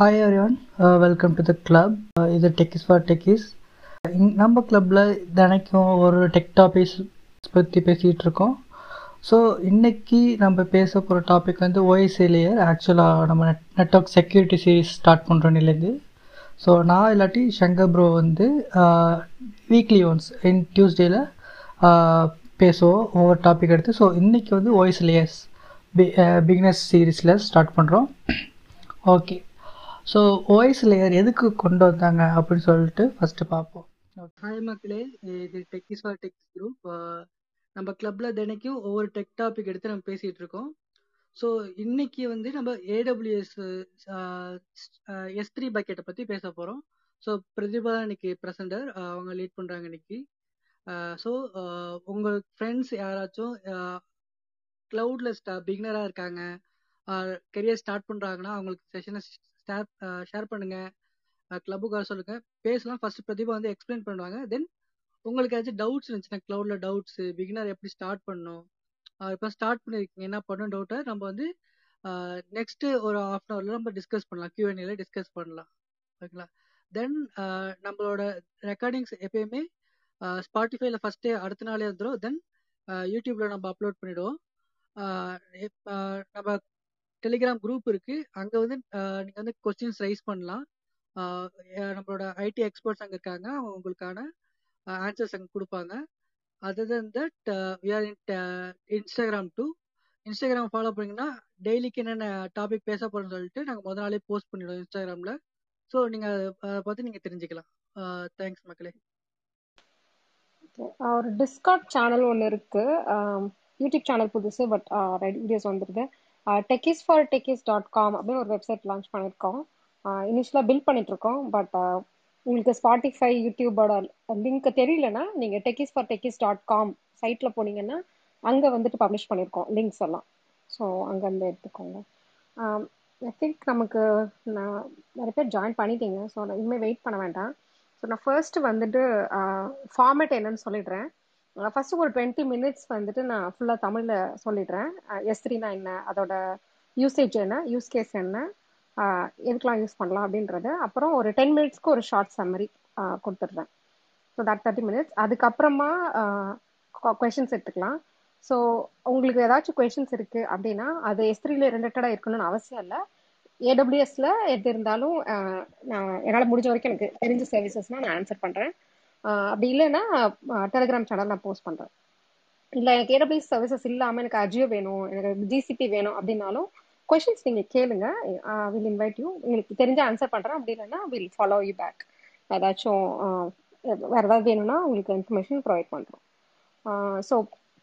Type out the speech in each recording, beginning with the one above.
Hi everyone welcome to the club இது techies for techies நம்ம கிளப்பில் தினைக்கும் ஒரு டெக் டாபிக்ஸ் பற்றி பேசிகிட்டு இருக்கோம். ஸோ இன்னைக்கு நம்ம பேச போகிற டாபிக் வந்து ஓஎஸ்ஏ லேயர் ஆக்சுவலாக நம்ம net network security series start பண்ணுறோன்னிலேருந்து so நான் இல்லாட்டி ஷங்கர் ப்ரோ வந்து வீக்லி ஒன்ஸ் இன் டியூஸ்டேயில் பேசுவோம். ஒவ்வொரு டாபிக் எடுத்து. ஸோ இன்றைக்கி வந்து ஓஎஸ் லேயர்ஸ் பி பிகினஸ் சீரீஸில் ஸ்டார்ட் பண்ணுறோம் ஓகே ஸோ ஓஎஸ் லேயர் எதுக்கு கொண்டு வந்தாங்க அப்படின்னு சொல்லிட்டு ஃபஸ்ட்டு பார்ப்போம். ஹாய் மக்களே இது டெக்கிஸ் ஃபார் டெக்ஸ் குரூப் நம்ம கிளப்பில் தினைக்கும் ஒவ்வொரு டெக் டாபிக் எடுத்து நம்ம பேசிகிட்டு இருக்கோம். ஸோ இன்னைக்கு வந்து நம்ம ஏடபிள்யூஎஸ் எஸ் த்ரீ பக்கெட்டை பற்றி பேச போகிறோம் ஸோ பிரதிபா இன்னைக்கு ப்ரெசண்டர் அவங்க லீட் பண்ணுறாங்க இன்னைக்கு. ஸோ உங்கள் ஃப்ரெண்ட்ஸ் யாராச்சும் க்ளவுடில் ஸ்டா பிகினராக இருக்காங்க கெரியர் ஸ்டார்ட் பண்ணுறாங்கன்னா அவங்களுக்கு செஷனை ஷேர் ஷேர் பண்ணுங்கள் கிளப்புக்காக சொல்லுங்க. பேசலாம். ஃபர்ஸ்ட் பிரதிபா வந்து எக்ஸ்பிளைன் பண்ணுவாங்க. தென் உங்களுக்கு ஏதாச்சும் டவுட்ஸ் இருந்துச்சுன்னா க்ளவுட்ல டவுட்ஸு பிகினர் எப்படி ஸ்டார்ட் பண்ணணும்? Uh, இப்போ ஸ்டார்ட் பண்ணியிருக்கீங்க என்ன பண்ணணும் டவுட்டை நம்ம வந்து uh, நெக்ஸ்ட்டு ஒரு ஆஃப் அன் அவர்ல நம்ம டிஸ்கஸ் பண்ணலாம். கியூஎன்ஏல டிஸ்கஸ் பண்ணலாம். ஓகேங்களா தென் uh, நம்மளோட ரெக்கார்டிங்ஸ் எப்பயுமே ஸ்பாட்டிஃபைல ஃபஸ்ட்டே அடுத்த நாளே வந்துடும் தென் யூடியூப்ல நம்ம அப்லோட் பண்ணிடுவோம். நம்ம டெலிகிராம் குரூப் இருக்கு. அங்கே வந்து நீங்கள் வந்து கொஸ்டின்ஸ் ரைஸ் பண்ணலாம். நம்மளோட ஐடி எக்ஸ்பர்ட்ஸ் அங்கே இருக்காங்க. அவங்க உங்களுக்கான ஆன்சர்ஸ் அங்கே கொடுப்பாங்க. Other than that we are in Instagram to Instagram follow பண்ணிங்கன்னா டெய்லிக்கு என்னென்ன டாபிக் பேச போகிறோம்னு சொல்லிட்டு நாங்கள் முத நாளே போஸ்ட் பண்ணிடுவோம் இன்ஸ்டாகிராமில் ஸோ நீங்கள் அதை பற்றி நீங்கள் தெரிஞ்சுக்கலாம். தேங்க்ஸ் மக்களே. ஒரு டிஸ்கார்ட் சேனல் ஒன்று இருக்கு. யூடியூப் சேனல் புதுசு பட் வீடியோஸ் வந்துருக்கு techies for techies dot com அப்படின்னு ஒரு வெப்சைட் லான்ச் பண்ணியிருக்கோம். இனிஷியலாக பில்ட் பண்ணிகிட்ருக்கோம் பட் உங்களுக்கு ஸ்பாட்டிஃபை யூடியூபோட லிங்க் தெரியலனா நீங்கள் techies for techies dot com சைட்டில் போனீங்கன்னா அங்கே வந்துட்டு பப்ளிஷ் பண்ணியிருக்கோம் லிங்க்ஸ் எல்லாம். ஸோ அங்கேருந்து எடுத்துக்கோங்க. ஐ திங்க் நமக்கு நான் நிறைய பேர் ஜாயின் பண்ணிட்டீங்க. ஸோ நான் இனிமேல் வெயிட் பண்ண வேண்டாம். ஸோ நான் ஃபர்ஸ்ட் வந்துட்டு ஃபார்மேட் என்னன்னு சொல்லிடுறேன். ஃபர்ஸ்ட் ஒரு டுவெண்ட்டி மினிட்ஸ் வந்துட்டு நான் ஃபுல்லாக தமிழில் சொல்லிடுறேன். எஸ்திரினா என்ன? அதோட யூசேஜ் என்ன? யூஸ் கேஸ் என்ன? எதுக்கெலாம் யூஸ் பண்ணலாம் அப்படின்றது. அப்புறம் ஒரு டென் மினிட்ஸ்க்கு ஒரு ஷார்ட் சம்மரி கொடுத்துட்றேன். ஸோ தட் தேர்ட்டி மினிட்ஸ் அதுக்கப்புறமா கொஷின்ஸ் எடுத்துக்கலாம். ஸோ உங்களுக்கு ஏதாச்சும் கொஷின்ஸ் இருக்குது அப்படின்னா அது எஸ்திரியில் ரிலேட்டடாக இருக்கணும்னு அவசியம் இல்லை. ஏடபிள்யூஎஸ்ல எது இருந்தாலும் நான் என்னால் முடிஞ்ச வரைக்கும் எனக்கு தெரிஞ்ச சர்வீசஸ்னால் நான் ஆன்சர் பண்ணுறேன் அப்படி இல்லைன்னா டெலிகிராம் சேனல் நான் போஸ்ட் பண்ணுறேன் இல்லை எனக்கு ஏடபிள்யூஎஸ் சர்வீசஸ் இல்லாமல் எனக்கு அஜியோ வேணும் எனக்கு ஜிசிபி வேணும் அப்படின்னாலும் கொஷின்ஸ் நீங்கள் கேளுங்க. வில் இன்வைட் யூ உங்களுக்கு தெரிஞ்ச ஆன்சர் பண்ணுறேன் அப்படி இல்லைன்னா வில் ஃபாலோ யூ பேக் ஏதாச்சும் வேறு ஏதாவது வேணும்னா உங்களுக்கு இன்ஃபர்மேஷன் ப்ரொவைட் பண்ணுறோம் ஸோ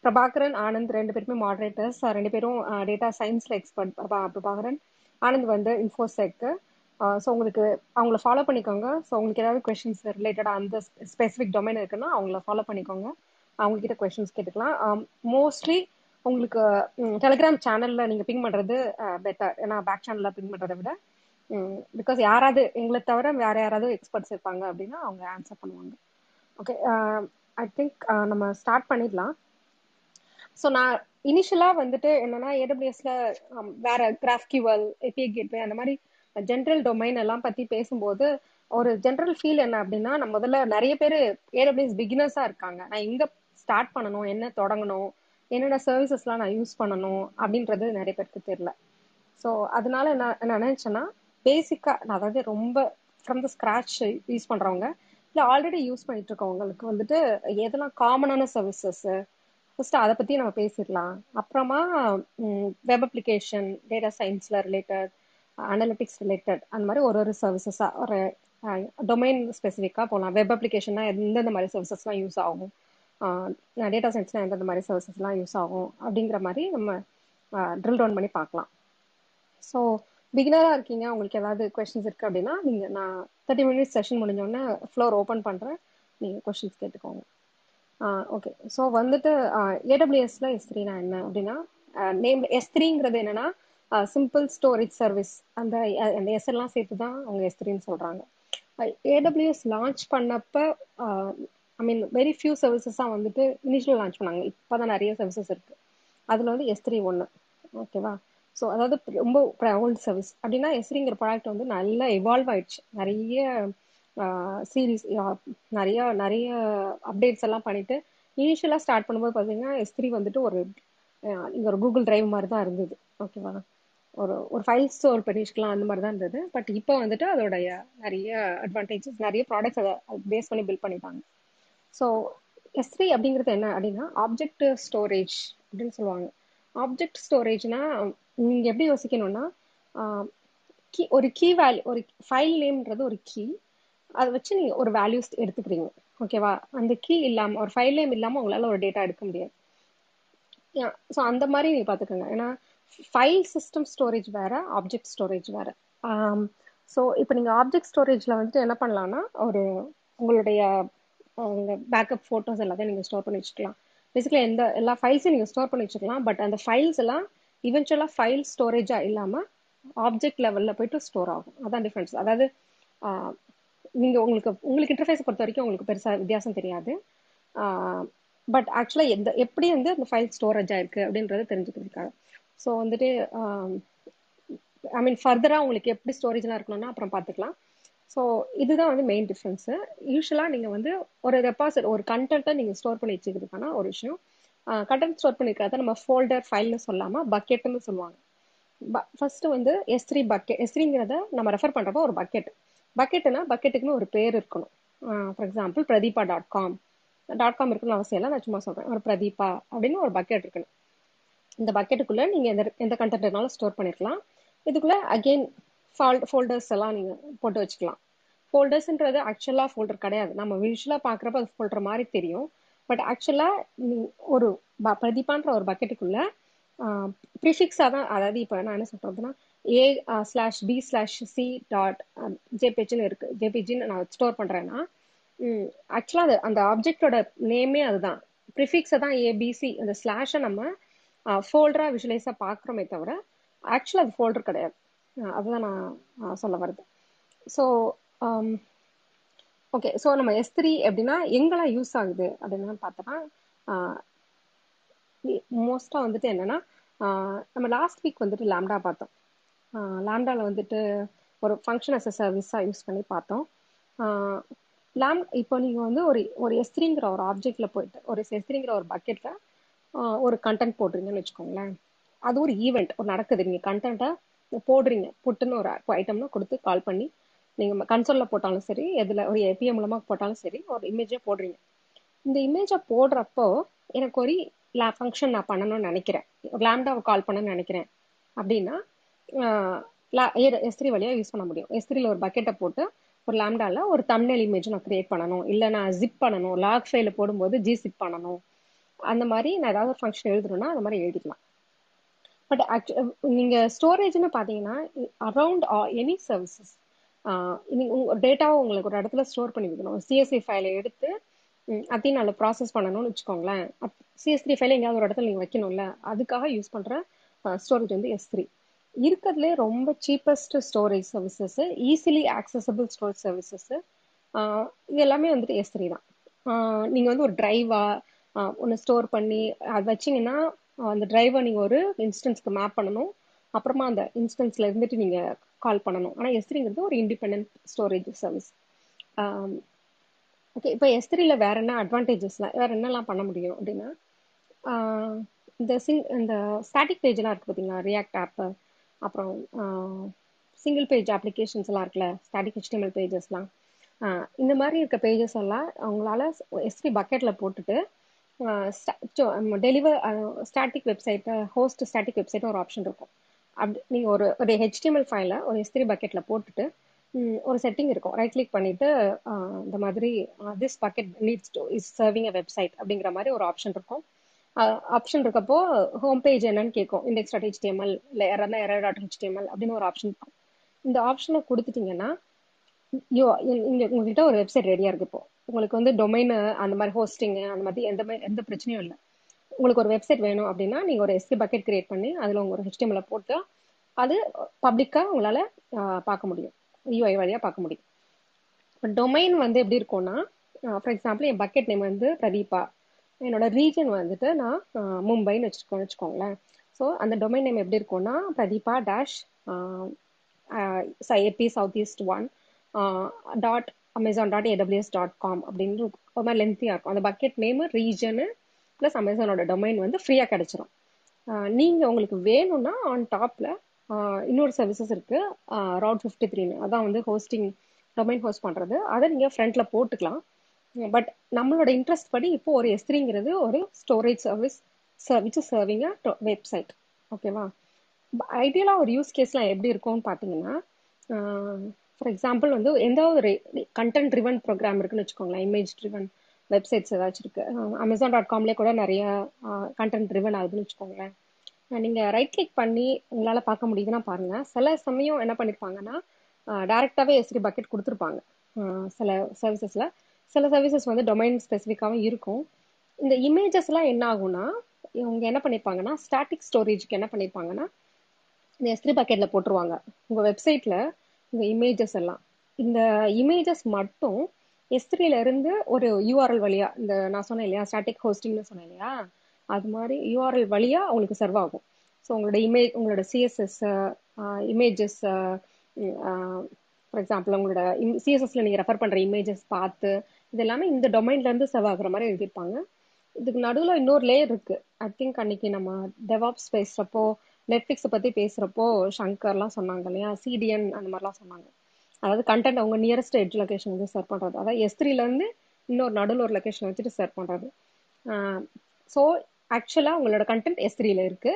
பிரபாகரன் ஆனந்த் ரெண்டு பேருமே மாடரேட்டர்ஸ் ரெண்டு பேரும் டேட்டா சயின்ஸில் எக்ஸ்பர்ட் பிரபாகரன் ஆனந்த் வந்து இன்ஃபோசெக்கு ஸோ உங்களுக்கு அவங்கள ஃபாலோ பண்ணிக்கோங்க. ஸோ உங்களுக்கு ஏதாவது கொஷின்ஸ் ரிலேட்டடாக அந்த ஸ்பெசிஃபிக் டொமைன் இருக்குன்னா அவங்கள ஃபாலோ பண்ணிக்கோங்க. அவங்கக்கிட்ட கொஷின்ஸ் கேட்டுக்கலாம். மோஸ்ட்லி உங்களுக்கு டெலிகிராம் சேனலில் நீங்கள் பிங் பண்ணுறது பெட்டர் ஏன்னா பேக் சேனலில் பிங் பண்ணுறதை விட பிகாஸ் யாராவது எங்களை தவிர வேறு யாராவது எக்ஸ்பர்ட்ஸ் இருப்பாங்க அப்படின்னா அவங்க ஆன்சர் பண்ணுவாங்க. ஓகே ஐ திங்க் நம்ம ஸ்டார்ட் பண்ணிடலாம். ஸோ நான் இனிஷியலாக வந்துட்டு என்னன்னா ஏடபிள்யூஎஸில் வேற கிராஃப்கியூவல் ஏபிஐ கேட்வே அந்த மாதிரி ஜென்ரல் டொமைன் எல்லாம் பற்றி பேசும்போது ஒரு ஜென்ரல் ஃபீல் என்ன அப்படின்னா நம்ம முதல்ல நிறைய பேர் ஏடபிள்யூஎஸ் பிகினர்ஸா இருக்காங்க. நான் எங்கே ஸ்டார்ட் பண்ணணும் என்ன தொடங்கணும் என்னென்ன சர்வீசஸ்லாம் நான் யூஸ் பண்ணணும் அப்படின்றது நிறைய பேருக்கு தெரியல. ஸோ அதனால நான் என்ன நினச்சேன்னா பேசிக்காக அதாவது ரொம்ப ஃப்ரம் த ஸ்க்ராட்ச் யூஸ் பண்ணுறவங்க இல்லை ஆல்ரெடி யூஸ் பண்ணிட்டு இருக்கவங்களுக்கு வந்துட்டு எதெல்லாம் காமனான சர்வீசஸ்ஸு ஃபஸ்ட்டு அதை பற்றி நம்ம பேசிடலாம். அப்புறமா வெப் அப்ளிகேஷன் டேட்டா சயின்ஸில் ரிலேட்டட் அனலிட்டிக்ஸ் ரிலேட்டட் அந்த மாதிரி ஒரு ஒரு சர்வீசஸாக ஒரு டொமைன் ஸ்பெசிஃபிக்காக போகலாம் வெப் அப்ளிகேஷன்னா எந்தெந்த மாதிரி சர்வீசஸ்லாம் யூஸ் ஆகும்? டேட்டா சயின்ஸ்லாம் எந்தெந்த மாதிரி சர்வீசஸ்லாம் யூஸ் ஆகும்? அப்படிங்கிற மாதிரி நம்ம ட்ரில் டவுன் பண்ணி பார்க்கலாம். ஸோ பிகினராக இருக்கீங்க உங்களுக்கு ஏதாவது கொஷின்ஸ் இருக்குது அப்படின்னா நீங்கள் நான் தேர்ட்டி மினிட்ஸ் செஷன் முடிஞ்சோடனே ஃப்ளோர் ஓப்பன் பண்ணுறேன் நீங்கள் கொஷின்ஸ் கேட்டுக்கோங்க. ஓகே ஸோ வந்துட்டு ஏடபிள்யூஎஸ்ல எஸ் த்ரீனா என்ன அப்படின்னா நேம் எஸ் த்ரீங்கிறது என்னன்னா சிம்பிள் ஸ்டோரேஜ் சர்வீஸ் அந்த அந்த எஸ் எல்லாம் சேர்த்து தான் அவங்க எஸ் த்ரீன்னு சொல்கிறாங்க ஏடபிள்யூஎஸ் லான்ச் பண்ணப்ப ஐ மீன் வெரி ஃபியூ சர்வீசஸாக வந்துட்டு இனிஷியல் லான்ச் பண்ணாங்க. இப்போ தான் நிறைய சர்வீசஸ் இருக்குது அதில் வந்து எஸ் த்ரீ ஒன்று ஓகேவா ஸோ அதாவது ரொம்ப ஓல்டு சர்வீஸ் அப்படின்னா எஸ்ரிங்கிற ப்ராடக்ட் வந்து நல்லா இவால்வ் ஆயிடுச்சு. நிறைய சீரீஸ் நிறைய நிறைய அப்டேட்ஸ் எல்லாம் பண்ணிட்டு இனிஷியலாக ஸ்டார்ட் பண்ணும்போது பார்த்தீங்கன்னா எஸ்த்ரீ வந்துட்டு ஒரு இங்கே ஒரு கூகுள் டிரைவ் மாதிரி தான் இருந்தது ஓகேவா ஒரு ஒரு ஃபைல் ஸ்டோர் பண்ணி வச்சுக்கலாம் அந்த மாதிரி தான் இருந்தது. பட் இப்போ வந்துட்டு அதோடைய நிறைய அட்வான்டேஜஸ் நிறைய ப்ராடக்ட்ஸ் அதை பேஸ் பண்ணி பில்ட் பண்ணிட்டாங்க. ஸோ எஸ்த்ரீ அப்படிங்கிறது என்ன அப்படின்னா ஆப்ஜெக்ட் ஸ்டோரேஜ் அப்படின்னு சொல்லுவாங்க. ஆப்ஜெக்ட் ஸ்டோரேஜ்னா நீங்கள் எப்படி யோசிக்கணும்னா கீ ஒரு கீ வேல்யூ ஒரு ஃபைல் நேம்ன்றது ஒரு கீ அதை வச்சு நீங்கள் ஒரு வேல்யூஸ் எடுத்துக்கிறீங்க. ஓகேவா அந்த கீ இல்லாமல் ஒரு ஃபைல் நேம் இல்லாமல் உங்களால் ஒரு டேட்டா எடுக்க முடியாது. ஸோ அந்த மாதிரி நீங்கள் பார்த்துக்கோங்க. ஏன்னா ஃபைல் சிஸ்டம் ஸ்டோரேஜ் வேற ஆப்ஜெக்ட் ஸ்டோரேஜ் வேற. ஸோ இப்போ நீங்கள் ஆப்ஜெக்ட் ஸ்டோரேஜில் வந்துட்டு என்ன பண்ணலாம்னா ஒரு உங்களுடைய உங்க பேக்கப் ஃபோட்டோஸ் எல்லாத்தையும் நீங்கள் ஸ்டோர் பண்ணி வச்சுக்கலாம். பேசிக்கலி எந்த எல்லா ஃபைல்ஸையும் நீங்கள் ஸ்டோர் பண்ணி வச்சுக்கலாம் பட் அந்த ஃபைல்ஸ் எல்லாம் இவென்ச்சுவலாக ஃபைல் ஸ்டோரேஜாக இல்லாமல் ஆப்ஜெக்ட் லெவலில் போயிட்டு ஸ்டோர் ஆகும். அதான் டிஃப்ரென்ஸ் அதாவது uh, நீங்கள் உங்களுக்கு உங்களுக்கு இன்டர்ஃபேஸை பொறுத்த வரைக்கும் உங்களுக்கு பெருசாக வித்தியாசம் தெரியாது. Uh, பட் ஆக்சுவலாக எந்த எப்படி வந்து அந்த ஃபைல் ஸ்டோரேஜ் ஆயிருக்கு அப்படின்றத தெரிஞ்சுக்கிறதுக்காக. ஸோ வந்துட்டு ஐ மீன் ஃபர்தராக உங்களுக்கு எப்படி ஸ்டோரேஜ்லாம் இருக்கணும்னா அப்புறம் பார்த்துக்கலாம். ஸோ இதுதான் வந்து மெயின் டிஃப்ரென்ஸு யூஸ்வலாக நீங்கள் வந்து ஒரு டெபாசிட் ஒரு கண்டென்ட்டை நீங்கள் ஸ்டோர் பண்ணி வச்சுக்கிறதுக்கான ஒரு விஷயம். கண்டென்ட் ஸ்டோர் பண்ணிக்கிறத நம்ம ஃபோல்டர் ஃபைல்னு சொல்லாமல் பக்கெட்டுன்னு சொல்லுவாங்க. ஃபஸ்ட்டு வந்து எஸ் த்ரீ பக்கெட் எஸ் த்ரீங்கிறத நம்ம ரெஃபர் பண்ணுறப்போ ஒரு பக்கெட் பக்கெட்டுனா பக்கெட்டுக்குன்னு ஒரு பேர் இருக்கணும். For example Pratibha dot com dot com இருக்கணும்னு அவசியம் இல்லை நான் சும்மா சொல்கிறேன் ஒரு பிரதீபா அப்படின்னு ஒரு பக்கெட் இருக்கணும். இந்த பக்கெட்டுக்குள்ளே நீங்கள் எந்த எந்த கண்டென்ட்னாலும் ஸ்டோர் பண்ணிருக்கலாம். இதுக்குள்ளே அகெயின் ஃபால் ஃபோல்டர்ஸ் எல்லாம் நீங்கள் போட்டு வச்சுக்கலாம். ஃபோல்டர்ஸ்ன்றது ஆக்சுவலாக ஃபோல்டர் கிடையாது. நம்ம விஷுவலாக பார்க்குறப்ப அது ஃபோல்டர் மாதிரி தெரியும். பட் ஆக்சுவலாக ஒரு பிரதீபான்ற ஒரு பக்கெட்டுக்குள்ள ப்ரிஃபிக்ஸாக தான் அதாவது இப்போ நான் என்ன சொல்கிறதுன்னா A slash B slash C dot ஜேபிஜின்னு இருக்கு. ஜேபிஜின்னு நான் ஸ்டோர் பண்ணுறேன்னா ஆக்சுவலாக அது அந்த ஆப்ஜெக்டோட நேமே அதுதான். ப்ரிஃபிக்ஸை தான் ஏபிசி அந்த ஸ்லாஷை நம்ம ஃபோல்டராக விஷுவலைஸாக பார்க்குறோமே தவிர ஆக்சுவலாக அது ஃபோல்டர் கிடையாது. அதுதான் நான் சொல்ல வருது ஸோ ஓகே ஸோ நம்ம எஸ் த்ரீ எப்படின்னா எங்கெல்லாம் யூஸ் ஆகுது அப்படின்னு பார்த்தோன்னா மோஸ்ட்டாக வந்துட்டு என்னன்னா நம்ம லாஸ்ட் வீக் வந்துட்டு லேம்டா பார்த்தோம். லேம்டாவில் வந்துட்டு ஒரு ஃபங்க்ஷன் அஸ் அ சர்வீஸாக யூஸ் பண்ணி பார்த்தோம். லேம் இப்போ நீங்கள் வந்து ஒரு ஒரு எஸ்திரிங்கிற ஒரு ஆப்ஜெக்டில் போயிட்டு ஒரு எஸ்திரிங்கிற ஒரு பக்கெட்டில் ஒரு கண்டென்ட் போடுறீங்கன்னு வச்சுக்கோங்களேன். அது ஒரு ஈவெண்ட் ஒரு நடக்குது. நீங்கள் கண்டென்ட்டை போடுறீங்க. புட்டுன்னு ஒரு ஐட்டம்னா கொடுத்து கால் பண்ணி நீங்கள் கன்சோலில் போட்டாலும் சரி எதில் ஒரு ஏபிஎம் மூலமாக போட்டாலும் சரி ஒரு இமேஜை போடுறீங்க. இந்த இமேஜை போடுறப்போ எனக்கு ஒரு லே ஃபங்க்ஷன் நான் பண்ணணும்னு நினைக்கிறேன். ஒரு லேம்டாவை கால் பண்ணணும்னு நினைக்கிறேன். அப்படின்னா எஸ்திரி வழியாக யூஸ் பண்ண முடியும். எஸ்திரியில் ஒரு பக்கெட்டை போட்டு ஒரு லேம்டாவில் ஒரு தமிழ் இமேஜ் நான் கிரியேட் பண்ணணும். இல்லை நான் ஜிப் பண்ணணும். லாக் ஃபைல போடும்போது ஜி ஜிப் பண்ணணும். அந்த மாதிரி நான் ஏதாவது ஒரு ஃபங்க்ஷன் எழுதணும்னா அந்த மாதிரி எழுதிக்கலாம். பட் ஆக்சுவ நீங்கள் ஸ்டோரேஜ்னு பார்த்தீங்கன்னா அரவுண்ட் எனி சர்வீசஸ் உங்கள் டேட்டாவை உங்களுக்கு ஒரு இடத்துல ஸ்டோர் பண்ணி வைக்கணும். சிஎஸ்சி ஃபைலை எடுத்து அதையும் நல்ல ப்ராசஸ் பண்ணணும்னு வச்சுக்கோங்களேன். சிஎஸ் த்ரீ ஃபைலை எங்கேயாவது ஒரு இடத்துல நீங்கள் வைக்கணும்ல அதுக்காக யூஸ் பண்ணுற ஸ்டோரேஜ் வந்து எஸ் த்ரீ இருக்கிறதுலே ரொம்ப cheapest storage services easily accessible storage services இது எல்லாமே வந்துட்டு எஸ் த்ரீ தான். நீங்கள் வந்து ஒரு டிரைவா ஒன்று ஸ்டோர் பண்ணி அது வச்சிங்கன்னா அந்த டிரைவை நீங்கள் ஒரு இன்ஸ்டன்ஸ்க்கு மேப் பண்ணணும். அப்புறமா அந்த இன்ஸ்டன்ஸ்ல இருந்துட்டு நீங்கள் கால் பண்ணணும். ஆனால் எஸ்திரிங்கிறது ஒரு இண்டிபெண்ட் ஸ்டோரேஜ் சர்வீஸ் ஓகே இப்போ எஸ்திரியில் வேற என்ன அட்வான்டேஜஸ்லாம் வேற என்னெல்லாம் பண்ண முடியும் அப்படின்னா இந்த சிங் இந்த ஸ்டாட்டிக் பேஜ்லாம் இருக்குது பார்த்தீங்களா ரியாக்ட் ஆப்பு அப்புறம் சிங்கிள் பேஜ் அப்ளிகேஷன்ஸ் எல்லாம் இருக்குல்ல ஸ்டாட்டிக் ஹெச்டிஎம்எல் பேஜஸ்லாம் இந்த மாதிரி இருக்க பேஜஸ் எல்லாம் அவங்களால எஸ்டி பக்கெட்டில் போட்டுட்டு டெலிவர் ஸ்டாட்டிக் வெப்சைட்டை ஹோஸ்ட் ஸ்டாட்டிக் வெப்சைட் ஒரு ஆப்ஷன் இருக்கும். அப்படி நீங்கள் ஒரு ஒரு ஹெச்டிஎம்எல் ஃபைலை ஒரு எஸ்திரி பக்கெட்டில் போட்டுட்டு ஒரு செட்டிங் இருக்கும். ரைட் கிளிக் பண்ணிட்டு இந்த மாதிரி this bucket needs to is serving a website அப்படிங்கிற மாதிரி ஒரு ஆப்ஷன் இருக்கும். ஆப்ஷன் இருக்கப்போ ஹோம் பேஜ் என்னன்னு கேட்கும் இண்டெக்ஸ் டாட் ஹெச்டிஎம்எல் இல்லை யாராவது எரர் டாட் ஹெச்டிஎம்எல் அப்படின்னு ஒரு ஆப்ஷன் இருக்கும். இந்த ஆப்ஷனை கொடுத்துட்டீங்கன்னா யோ இங்கே உங்ககிட்ட ஒரு வெப்சைட் ரெடியாக இருக்கு இப்போ. உங்களுக்கு வந்து டொமைனு அந்த மாதிரி ஹோஸ்டிங் அந்த மாதிரி எந்த மாதிரி எந்த பிரச்சனையும் இல்லை. உங்களுக்கு ஒரு வெப்சைட் வேணும் அப்படின்னா நீங்கள் ஒரு எஸ்கி பக்கெட் கிரியேட் பண்ணி அதில் உங்கள் ஒரு ஹெச்டிஎம்ல போட்டு அது பப்ளிக்காக உங்களால் பார்க்க முடியும். யூஐ வழியாக பார்க்க முடியும். இப்போ டொமைன் வந்து எப்படி இருக்கும்னா ஃபார் எக்ஸாம்பிள் என் பக்கெட் நேம் வந்து பிரதீபா. என்னோட ரீஜன் வந்துட்டு நான் மும்பைன்னு வச்சுருக்கோம் வச்சுக்கோங்களேன். ஸோ அந்த டொமைன் நேம் எப்படி இருக்கும்னா Pratibha dash AP south east one dot Amazon dot AWS dot com அப்படின்னு ஒரு மாதிரி லென்த்தியாக இருக்கும். அந்த பக்கெட் நேமு ரீஜனு ப்ளஸ் அமேசானோட டொமைன் வந்து ஃப்ரீயாக கிடச்சிரும். நீங்கள் உங்களுக்கு வேணும்னா ஆன் டாப்பில் இன்னொரு சர்வீசஸ் இருக்குது ரவுட் ஃபிஃப்டி த்ரீன்னு அதான் வந்து ஹோஸ்டிங் டொமைன் ஹோஸ்ட் பண்ணுறது அதை நீங்கள் ஃப்ரண்ட்டில் போட்டுக்கலாம். பட் நம்மளோட இன்ட்ரெஸ்ட் படி இப்போ ஒரு எஸ்திரிங்கிறது ஒரு storage service which serving a website ஓகேவா ஐடியலாக ஒரு யூஸ் கேஸ்லாம் எப்படி இருக்கும்னு பார்த்தீங்கன்னா ஃபார் எக்ஸாம்பிள் வந்து எந்த ஒரு கண்டென்ட் ட்ரிவன் ப்ரோக்ராம் இருக்குன்னு வச்சுக்கோங்களேன். இமேஜ் ட்ரிவன் வெப்சைட்ஸ் ஏதாச்சும் இருக்கு. அமேசான் டாட் காம்லேயே கூட நிறைய கண்டென்ட் ட்ரிவன் ஆகுதுன்னு வச்சுக்கோங்களேன். நீங்கள் ரைட் கிளிக் பண்ணி உங்களால் பார்க்க முடியுதுன்னா பாருங்கள் சில சமயம் என்ன பண்ணியிருப்பாங்கன்னா டேரெக்டாகவே எஸ்டி பக்கெட் கொடுத்துருப்பாங்க. சில சர்வீசஸில் சில சர்வீசஸ் வந்து டொமைன் ஸ்பெசிஃபிக்காகவும் இருக்கும். இந்த இமேஜஸ்லாம் என்ன ஆகும்னா இவங்க என்ன பண்ணியிருப்பாங்கன்னா ஸ்டாட்டிக் ஸ்டோரேஜ்க்கு என்ன பண்ணியிருப்பாங்கன்னா இந்த எஸ்டி பக்கெட்டில் போட்டுருவாங்க. உங்கள் வெப்சைட்டில் இந்த இமேஜஸ் எல்லாம். இந்த இமேஜஸ் மட்டும் எஸ்திரியில இருந்து ஒரு யூஆர்எல் வழியா இந்த நான் சொன்னேன் இல்லையா ஸ்டாட்டிக் ஹோஸ்டிங்னு சொன்னேன் இல்லையா அது மாதிரி யூஆர்எல் வழியா உங்களுக்கு சர்வ் ஆகும். ஸோ உங்களோட இமேஜ் உங்களோட சிஎஸ்எஸ் இமேஜஸ் ஃபார் எக்ஸாம்பிள் உங்களோட சிஎஸ்எஸ்ல நீங்க ரெஃபர் பண்ற இமேஜஸ் பார்த்து இது எல்லாமே இந்த டொமைன்ல இருந்து சர்வ் ஆகுற மாதிரி எழுதியிருப்பாங்க. இதுக்கு நடுவில் இன்னொரு லேயர் இருக்கு. ஐ திங்க் அன்னைக்கு நம்ம டெவாப்ஸ் பேசுறப்போ நெட்ஃப்ளிக்ஸ் பத்தி பேசுறப்போ ஷங்கர்லாம் சொன்னாங்க இல்லையா? சிடிஎன் அந்த மாதிரிலாம் சொன்னாங்க. அதாவது கண்டென்ட் அவங்க நியரஸ்ட் எட்ஜ் லொகேஷன் வந்து சர்வ் பண்றது. அதாவது எஸ்திரில இருந்து இன்னொரு நடுவில் ஒரு லொகேஷன் வச்சுட்டு ஷேர் பண்றது. ஸோ ஆக்சுவலா உங்களோட கண்டென்ட் எஸ்திரியில இருக்கு.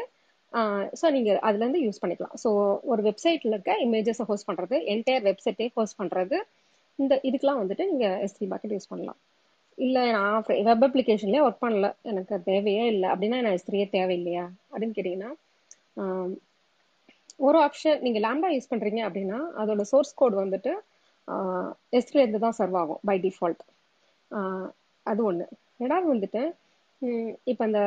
ஸோ நீங்கள் அதுலேருந்து யூஸ் பண்ணிக்கலாம். ஸோ ஒரு வெப்சைட்டில் இருக்க இமேஜஸை ஹோஸ்ட் பண்ணுறது என்டையர் வெப்சைட்டே ஹோஸ்ட் பண்ணுறது இந்த இதுக்கெலாம் வந்துட்டு நீங்கள் எஸ்டி பாக்கெட் யூஸ் பண்ணலாம். இல்லை நான் வெப் அப்ளிகேஷன்லேயே ஒர்க் பண்ணல. எனக்கு தேவையே இல்லை. அப்படின்னா நான் எஸ்திரியே தேவையில்லையா? அப்படின்னு கேட்டிங்கன்னா ஒரு ஆப்ஷன் நீங்கள் லேம்டா யூஸ் பண்ணுறீங்க அப்படின்னா அதோட சோர்ஸ் கோட் வந்துட்டு எஸ்டில தான் சர்வ் ஆகும் பை டிஃபால்ட் அது ஒன்று ரெண்டாவது வந்துட்டு இப்போ அந்த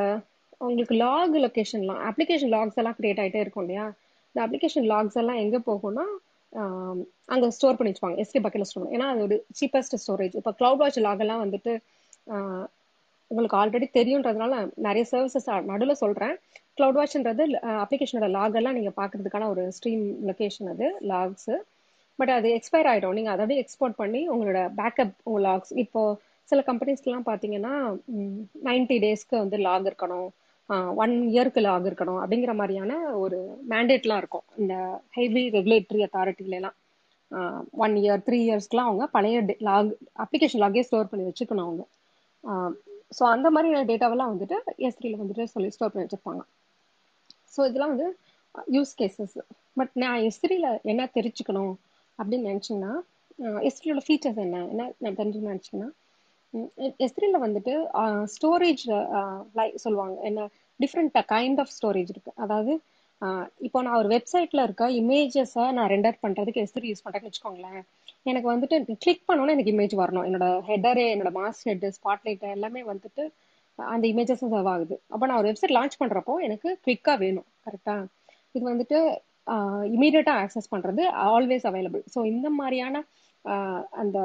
உங்களுக்கு லாக் லொக்கேஷன்லாம் அப்ளிகேஷன் லாக்ஸ் எல்லாம் க்ரியேட் ஆகிட்டே இருக்கும் இல்லையா? இந்த அப்ளிகேஷன் லாக்ஸ் எல்லாம் எங்கே போகும்னா அங்கே ஸ்டோர் பண்ணி வச்சுப்பாங்க எஸ்கே பக்கெட்டில் ஸ்டோர் ஏன்னா அது ஒரு சீப்பஸ்ட் ஸ்டோரேஜ் இப்போ க்ளவுட் வாட்ச் லாக் எல்லாம் வந்துட்டு உங்களுக்கு ஆல்ரெடி தெரியுன்றதுனால நிறைய சர்வீசஸ் நடுவில் சொல்கிறேன் க்ளவுட் வாஷ்ன்றது அப்ளிகேஷனோட லாக் எல்லாம் நீங்கள் பார்க்கறதுக்கான ஒரு ஸ்ட்ரீம் லொக்கேஷன் அது லாக்ஸு பட் அது எக்ஸ்பயர் ஆகிடும் நீங்கள் அதோடய எக்ஸ்போர்ட் பண்ணி உங்களோட பேக்கப் உங்கள் லாக்ஸ் இப்போது சில கம்பெனிஸ்க்கெலாம் பார்த்தீங்கன்னா நைன்டி டேஸ்க்கு வந்து லாக் இருக்கணும். ஒன் இயர்க்கு லாக் இருக்கணும் அப்படிங்கிற மாதிரியான ஒரு மேண்டேட்லாம் இருக்கும். இந்த ஹெவி ரெகுலேட்டரி அத்தாரிட்டிலலாம் ஒன் இயர் த்ரீ இயர்ஸ்க்குலாம் அவங்க பழைய லாக் அப்ளிகேஷன் லாகே ஸ்டோர் பண்ணி வச்சுக்கணும் அவங்க. ஸோ அந்த மாதிரி டேட்டாவெல்லாம் வந்துட்டு எஸ்டியில் வந்துட்டு சொல்லி ஸ்டோர் பண்ணி வச்சுருப்பாங்க. ஸோ இதெல்லாம் வந்து யூஸ் கேசஸ் பட் நான் எஸ்டியில் என்ன தெரிஞ்சுக்கணும் அப்படின்னு நினச்சிங்கன்னா எஸ்டியோட ஃபீச்சர்ஸ் என்ன? என்ன நான் தெரிஞ்சுக்கணும்னு நினச்சிங்கன்னா எஸ்திரியில் வந்துட்டு uh, ஸ்டோரேஜ் லை uh, சொல்லுவாங்க என்ன டிஃப்ரெண்ட் கைண்ட் ஆஃப் ஸ்டோரேஜ் இருக்கு. அதாவது uh, இப்போ நான் ஒரு வெப்சைட்ல இருக்க இமேஜஸை நான் ரெண்டர் பண்றதுக்கு எஸ்திரி யூஸ் பண்ணுறேன்னு வச்சுக்கோங்களேன். எனக்கு வந்துட்டு கிளிக் பண்ணோன்னா எனக்கு இமேஜ் வரணும். என்னோட ஹெட்டரு என்னோட மாஸ் ஹெட் ஸ்பாட்லைட் எல்லாமே வந்துட்டு அந்த இமேஜஸ் சர்வ் ஆகுது. அப்போ நான் ஒரு வெப்சைட் லான்ச் பண்ணுறப்போ எனக்கு குவிக்காக வேணும். கரெக்டா இது வந்துட்டு இமீடியட்டாக ஆக்சஸ் பண்ணுறது ஆல்வேஸ் அவைலபிள் ஸோ இந்த மாதிரியான அந்த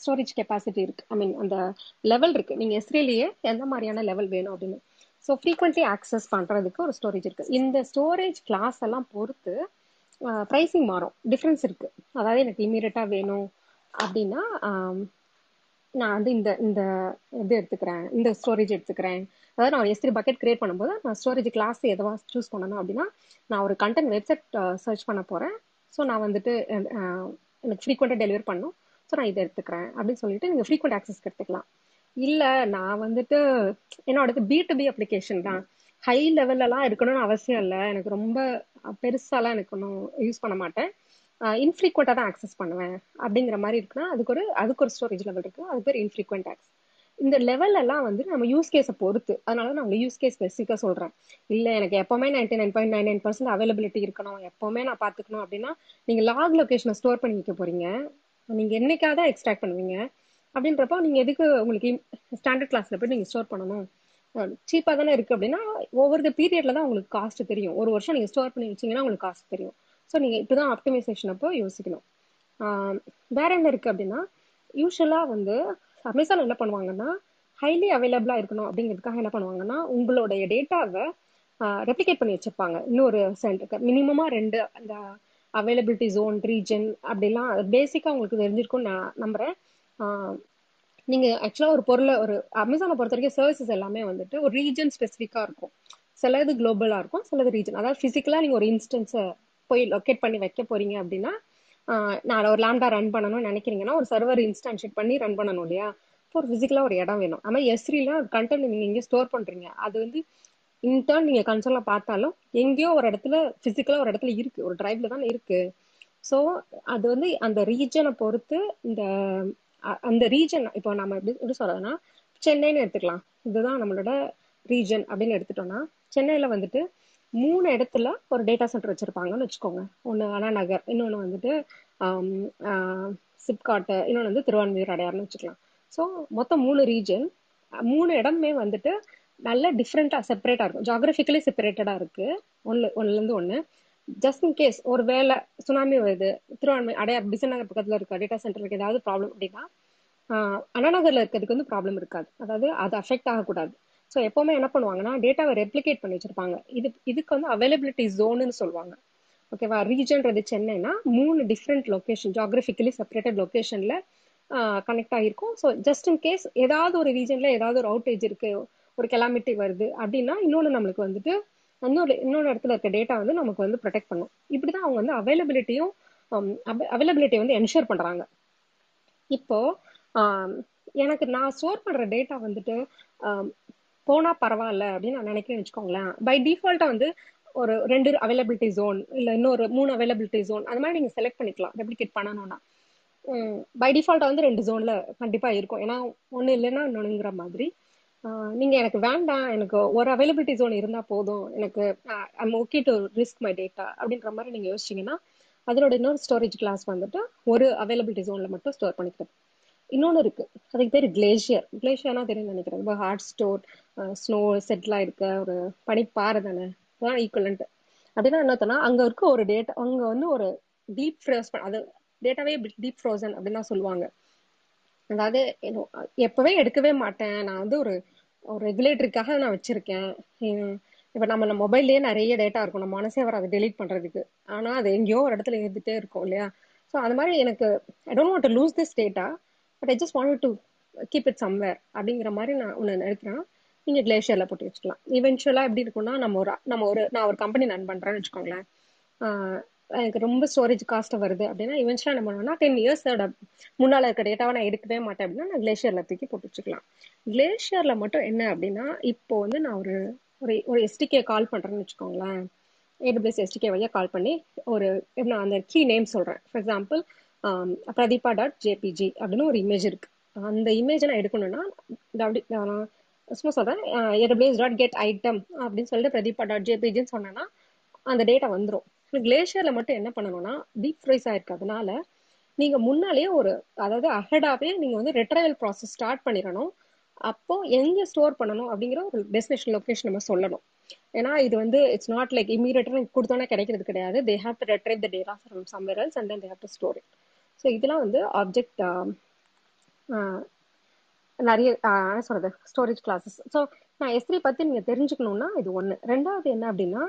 ஸ்டோரேஜ் கெப்பாசிட்டி இருக்கு. ஐ மீன் அந்த லெவல் இருக்கு. நீங்க எஸ்ரேலேயே எந்த மாதிரியான லெவல் வேணும் அப்படின்னு. ஸோ ஃப்ரீக்வெண்ட்லி ஆக்சஸ் பண்ணுறதுக்கு ஒரு ஸ்டோரேஜ் இருக்கு. இந்த ஸ்டோரேஜ் கிளாஸ் எல்லாம் பொறுத்து ப்ரைஸிங் மாறும். டிஃப்ரென்ஸ் இருக்கு. அதாவது எனக்கு இமீடியட்டாக வேணும் அப்படின்னா நான் வந்து இந்த இந்த இது எடுத்துக்கிறேன். இந்த ஸ்டோரேஜ் எடுத்துக்கிறேன். அதாவது நான் ஒரு எஸ்திரி பக்கெட் கிரியேட் பண்ணும்போது நான் ஸ்டோரேஜ் கிளாஸ் எதுவா சூஸ் பண்ணணும் அப்படின்னா நான் ஒரு கண்டென்ட் வெப்சைட் சர்ச் பண்ண போகிறேன் ஸோ நான் வந்துட்டு எனக்கு ஃப்ரீக்வெண்ட்டாக டெலிவர் பண்ணும். ஸோ நான் இதை எடுத்துக்கிறேன் அப்படின்னு சொல்லிட்டு நீங்கள் ஃப்ரீக்வெண்ட் ஆக்சஸ் எடுத்துக்கலாம். இல்லை நான் வந்துட்டு என்னோடது பி டு பி அப்ளிகேஷன் தான். ஹை லெவல்லலாம் இருக்கணும்னு அவசியம் இல்லை. எனக்கு ரொம்ப பெருசாலாம் எனக்கு ஒன்றும் யூஸ் பண்ண மாட்டேன். இன்ஃப்ரீக்வெண்ட்டாக தான் ஆக்சஸ் பண்ணுவேன். அப்படிங்கிற மாதிரி இருக்குன்னா அதுக்கு ஒரு அதுக்கு ஒரு ஸ்டோரேஜ் லெவல் இருக்கு. அது பேர் இன்ஃப்ரீக்வெண்ட் ஆக்சஸ் இந்த லெவல் எல்லாம் வந்து நம்ம யூஸ் கேஸை பொறுத்து. அதனால நான் உங்களுக்கு யூஸ் கேஸ் ஸ்பெசிஃபிக்காக சொல்கிறேன் இல்லை எனக்கு எப்போவுமே ninety nine point nine nine percent availability இருக்கணும். எப்போவுமே நான் பார்த்துக்கணும் அப்படின்னா நீங்கள் லாக் லொக்கேஷனை ஸ்டோர் பண்ணி வைக்க போகிறீங்க நீங்கள் என்னைக்காக தான் எக்ஸ்ட்ராக்ட் பண்ணுவீங்க. அப்படின்றப்போ நீங்கள் எதுக்கு உங்களுக்கு ஸ்டாண்டர்ட் கிளாஸில் போய் நீங்கள் ஸ்டோர் பண்ணணும்? சீப்பாக தானே இருக்குது அப்படின்னா ஒவ்வொரு பீரியட்ல தான் உங்களுக்கு காஸ்ட் தெரியும். ஒரு வருஷம் நீங்கள் ஸ்டோர் பண்ணி வச்சீங்கன்னா உங்களுக்கு காஸ்ட் தெரியும். ஸோ நீங்கள் இப்போ இப்படிதான் ஆப்டிமைசேஷன் அப்போ யோசிக்கணும். வேற என்ன இருக்குது அப்படின்னா யூஸ்வலாக வந்து அமேசான் என்ன பண்ணுவாங்கன்னா ஹைலி அவைலபிளாக இருக்கணும் அப்படிங்கிறதுக்காக என்ன பண்ணுவாங்கன்னா உங்களுடைய டேட்டாவை ரெப்ளிகேட் பண்ணி வச்சுருப்பாங்க இன்னொரு சென்டருக்கு மினிமமாக ரெண்டு அந்த அவைலபிலிட்டி ஜோன் ரீஜன் அப்படிலாம் பேசிக்காக உங்களுக்கு தெரிஞ்சிருக்கும் நான் நம்புகிறேன் நீங்க ஆக்சுவலா ஒரு பொருளை ஒரு அமேசானை பொறுத்த வரைக்கும் சர்வீசஸ் எல்லாமே வந்துட்டு ஒரு ரீஜன் ஸ்பெசிஃபிக்கா இருக்கும். சிலது குளோபலா இருக்கும் சிலது ரீஜன் அதாவது பிசிக்கலா நீங்க ஒரு இன்ஸ்டன்ஸை போய் லொக்கேட் பண்ணி வைக்க போறீங்க அப்படின்னா நான் ஒரு லேம்டா ரன் பண்ணணும்னு நினைக்கிறீங்கன்னா ஒரு சர்வர் இன்ஸ்டன்ஷேட் பண்ணி ரன் பண்ணணும் இல்லையா? இப்போ ஒரு பிசிக்கலா ஒரு இடம் வேணும். ஆனா ஒரு கண்டென்ட் நீங்க இங்கே ஸ்டோர் பண்றீங்க. அது வந்து இன்டர்ன் நீங்க கன்சோல்ல பார்த்தாலும் எங்கேயோ ஒரு இடத்துல பிசிக்கலா ஒரு இடத்துல இருக்கு. ஒரு டிரைவ்ல தான் இருக்கு. ஸோ அது வந்து அந்த ரீஜனை பொறுத்து இந்த அந்த ரீஜன் இப்போ நம்ம எப்படி எப்படி சொல்றதுன்னா சென்னைன்னு எடுத்துக்கலாம். இதுதான் நம்மளோட ரீஜன் அப்படின்னு எடுத்துட்டோம்னா சென்னையில வந்துட்டு மூணு இடத்துல ஒரு டேட்டா சென்டர் வச்சிருப்பாங்கன்னு வச்சுக்கோங்க. ஒன்று அண்ணா நகர் இன்னொன்று வந்துட்டு சிப்காட்டு இன்னொன்று வந்து திருவான்மையூர் அடையார்னு வச்சுக்கலாம். ஸோ மொத்தம் மூணு ரீஜன் மூணு இடமே வந்துட்டு நல்ல டிஃப்ரெண்ட்டாக செப்பரேட்டாக இருக்கும். ஜாகிரபிக்கலி செப்பரேட்டடாக இருக்கு. ஒன்று ஒன்றுலேருந்து ஒன்று ஜஸ்ட் இன் கேஸ் ஒரு வேலை சுனாமி வருது திருவான்மை அடையார் பிசன் நகர் பக்கத்தில் இருக்க டேட்டா சென்டருக்கு ஏதாவது ப்ராப்ளம் அப்படின்னா அண்ணாநகரில் அண்ணா இருக்கிறதுக்கு வந்து ப்ராப்ளம் இருக்காது. அதாவது அது அஃபெக்ட் ஆகக்கூடாது. ஸோ எப்போவுமே என்ன பண்ணுவாங்கன்னா டேட்டாவை ரெப்ளிகேட் பண்ணி வச்சிருப்பாங்க. இது இதுக்கு வந்து அவைலபிலிட்டி ஜோனுன்னு சொல்லுவாங்க. ஓகேவா ரீஜன்றது சென்னைனா மூணு டிஃப்ரெண்ட் லொகேஷன் ஜாகிரபிக்கலி செப்பரேட்டட் லொக்கேஷனில் கனெக்ட் ஆகிருக்கும் ஸோ ஜஸ்ட் இன் கேஸ் ஏதாவது ஒரு ரீஜனில் ஏதாவது ஒரு அவுட்டேஜ் இருக்குது ஒரு கெலாமிட்டி வருது அப்படின்னா இன்னொன்று நம்மளுக்கு வந்துட்டு இன்னொரு இன்னொரு இடத்துல இருக்க டேட்டா வந்து நமக்கு வந்து ப்ரொடெக்ட் பண்ணும். இப்படிதான் அவங்க வந்து அவைலபிலிட்டியும் அவைலபிலிட்டி um, வந்து என்ஷூர் பண்றாங்க. இப்போ um, எனக்கு நான் ஸ்டோர் பண்ற டேட்டா வந்துட்டு um, போனா பரவாயில்ல அப்படின்னு நான் நினைக்கிறேன்னு வச்சுக்கோங்களேன். பை டிஃபால்ட்டா வந்து ஒரு ரெண்டு அவைலபிலிட்டி ஜோன் இல்ல இன்னொரு மூணு அவைலபிலிட்டி ஜோன் அந்த மாதிரி நீங்க செலக்ட் பண்ணிக்கலாம். ரெப்ளிகேட் பண்ணணும்னா. பை டிஃபால்ட்டா வந்து ரெண்டு ஜோன்ல கண்டிப்பா இருக்கும். ஏன்னா ஒன்று இல்லைன்னா இன்னொன்னுங்கிற மாதிரி. நீங்க எனக்கு வேண்டாம். எனக்கு ஒரு அவைலபிலிட்டி ஜோன் இருந்தா போதும். எனக்கு I'm okay to risk my data அப்படின்ற மாதிரி நீங்க யோசிச்சீங்கன்னா அதனோட இன்னொரு ஸ்டோரேஜ் கிளாஸ் வந்துட்டு ஒரு அவைலபிலிட்டி ஜோன்ல மட்டும் ஸ்டோர் பண்ணிக்கிறது இன்னொன்று இருக்கு. அதுக்கு பேர் கிளேஷியர் கிளேஷியர்னா தெரியும் நினைக்கிறேன். ரொம்ப ஹார்ட் ஸ்டோர் ஸ்னோ செட்டில் இருக்க ஒரு பனிப்பாறை தானே? அதான் ஈக்குவலண்ட் அப்படின்னா என்ன அங்கே இருக்க ஒரு டேட்டா அங்கே வந்து ஒரு டீப் ஃப்ரோஸ் அது டேட்டாவே டீப் ஃப்ரோசன் அப்படின்னு தான் சொல்லுவாங்க. அதாவது எப்பவே எடுக்கவே மாட்டேன். நான் வந்து ஒரு ஒரு ரெகுலேட்டருக்காக நான் வச்சிருக்கேன். இப்போ நம்ம மொபைல்லேயே நிறைய டேட்டா இருக்கும். நம்ம மனசே வராது டெலீட் பண்ணுறதுக்கு ஆனால் அது எங்கேயோ ஒரு இடத்துல இருந்துகிட்டே இருக்கும் இல்லையா? ஸோ அது மாதிரி எனக்கு I don't want to lose this data but I just want to keep it somewhere அப்படிங்கிற மாதிரி நான் ஒன்று நினைக்கிறேன். நீங்கள் கிளேஷியரில் போட்டு வச்சுக்கலாம். இவென்ச்சுவலாக எப்படி இருக்கும்னா நம்ம ஒரு நம்ம ஒரு நான் ஒரு கம்பெனி ரன் பண்ணுறேன்னு வச்சுக்கோங்களேன். எனக்கு ரொம்ப ஸ்டோரேஜ் காஸ்ட் வருது. அப்படின்னா இவென்ச்சுவலா என்ன பண்ணுவேன்னா டென் இயர்ஸோட முன்னால இருக்க டேட்டாவை நான் எடுக்கவே மாட்டேன் அப்படின்னா நான் கிளேஷியர்ல தூக்கி போட்டு வச்சுக்கலாம். கிளேஷியர்ல மட்டும் என்ன அப்படின்னா இப்போ வந்து நான் ஒரு ஒரு ஒரு எஸ்டிகே கால் பண்றேன்னு வச்சுக்கோங்களேன். ஏடபிள்யூஎஸ் எஸ்டிகே வழியாக கால் பண்ணி ஒரு நான் அந்த கீ நேம் சொல்றேன். For example Prathiba dot JPG அப்படின்னு ஒரு இமேஜ் இருக்கு. அந்த இமேஜை நான் எடுக்கணும்னா அப்படி நான் சும்மா சொல்றேன் ஏடபிள்யூஎஸ் டாட் கெட் ஐட்டம் அப்படின்னு சொல்லிட்டு பிரதீபா டாட் ஜேபிஜின்னு சொன்னேன்னா அந்த டேட்டா வந்துடும் கிளேஷியரில் மட்டும் என்ன பண்ணணும்னா டீப் ஃப்ரைஸ் ஆயிருக்கிறதுனால நீங்கள் முன்னாலேயே ஒரு அதாவது அஹடாவே நீங்கள் வந்து ரெட்ரைவல் ப்ராசஸ் ஸ்டார்ட் பண்ணிடணும். அப்போ எங்கே ஸ்டோர் பண்ணணும் அப்படிங்கிற ஒரு டெஸ்டினேஷன் லொக்கேஷன் நம்ம சொல்லணும். ஏன்னா இது வந்து இட்ஸ் நாட் லைக் இமீடியட்டா கொடுத்தோன்னே கிடைக்கிறது கிடையாது. They have to retrieve the data from somewhere else and then they have to store it so இதெல்லாம் வந்து um, ஆப்ஜெக்ட் நிறைய ஆஹ் என்ன ஸ்டோரேஜ் கிளாஸஸ் ஸோ நான் எஸ்த்ரி பற்றி நீங்கள் தெரிஞ்சுக்கணுன்னா இது ஒன்று ரெண்டாவது என்ன அப்படின்னா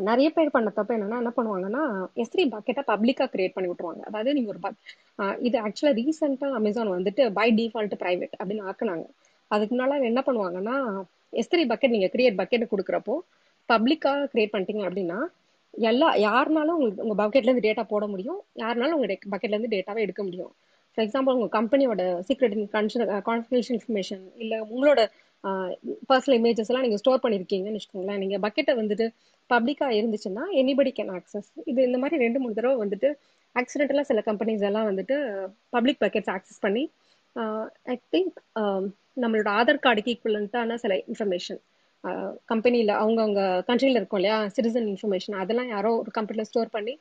நிறைய பேர் பண்ண தப்பு என்னன்னா என்ன பண்ணுவாங்கன்னா எஸ்ரி பக்கெட்டை பப்ளிக்கா கிரியேட் பண்ணி விட்டுருவாங்க. அதாவது நீங்க ஒரு ஆஹ் இது ஆக்சுவலா ரீசெண்டா அமேசான் வந்துட்டு பை டிஃபால்ட் பிரைவேட் அப்படின்னு ஆக்குனாங்க. அதுக்கு முன்னால என்ன பண்ணுவாங்கன்னா எஸ்திரி பக்கெட் நீங்க கிரியேட் பக்கெட் கொடுக்குறப்போ பப்ளிக்கா கிரியேட் பண்ணிட்டீங்க அப்படின்னா எல்லா யாருனாலும் உங்களுக்கு உங்க பக்கெட்ல இருந்து டேட்டா போட முடியும். யாருனாலும் உங்க பக்கெட்ல இருந்து டேட்டாவை எடுக்க முடியும். ஃபார் எக்ஸாம்பிள் உங்க கம்பெனியோட சீக்ரெட் கான்ஃபிடென்ஷியல் இன்ஃபர்மேஷன் இல்ல உங்களோட பர்சனல் இமேஜஸ் எல்லாம் நீங்க ஸ்டோர் பண்ணிருக்கீங்கன்னு வச்சுக்கோங்களேன். நீங்க பக்கெட்டை வந்துட்டு பப்ளிக்கா இருந்துச்சுன்னா எனிபடி கேன் ஆக்சஸ் இது இந்த மாதிரி ரெண்டு மூணு தடவை வந்துட்டு ஆக்சிடென்டலா சில கம்பெனிஸ் எல்லாம் வந்துட்டு பப்ளிக் பக்கெட்ஸ் ஆக்சஸ் பண்ணி ஐ திங்க் நம்மளோட ஆதார் கார்டுக்கு ஈக்குவலண்டான சில இன்ஃபர்மேஷன் கம்பெனியில் அவங்கவுங்க கண்ட்ரியில் இருக்கும் இல்லையா? சிட்டிசன் இன்ஃபர்மேஷன் அதெல்லாம் யாரோ ஒரு கம்பெனியில் ஸ்டோர் பண்ணி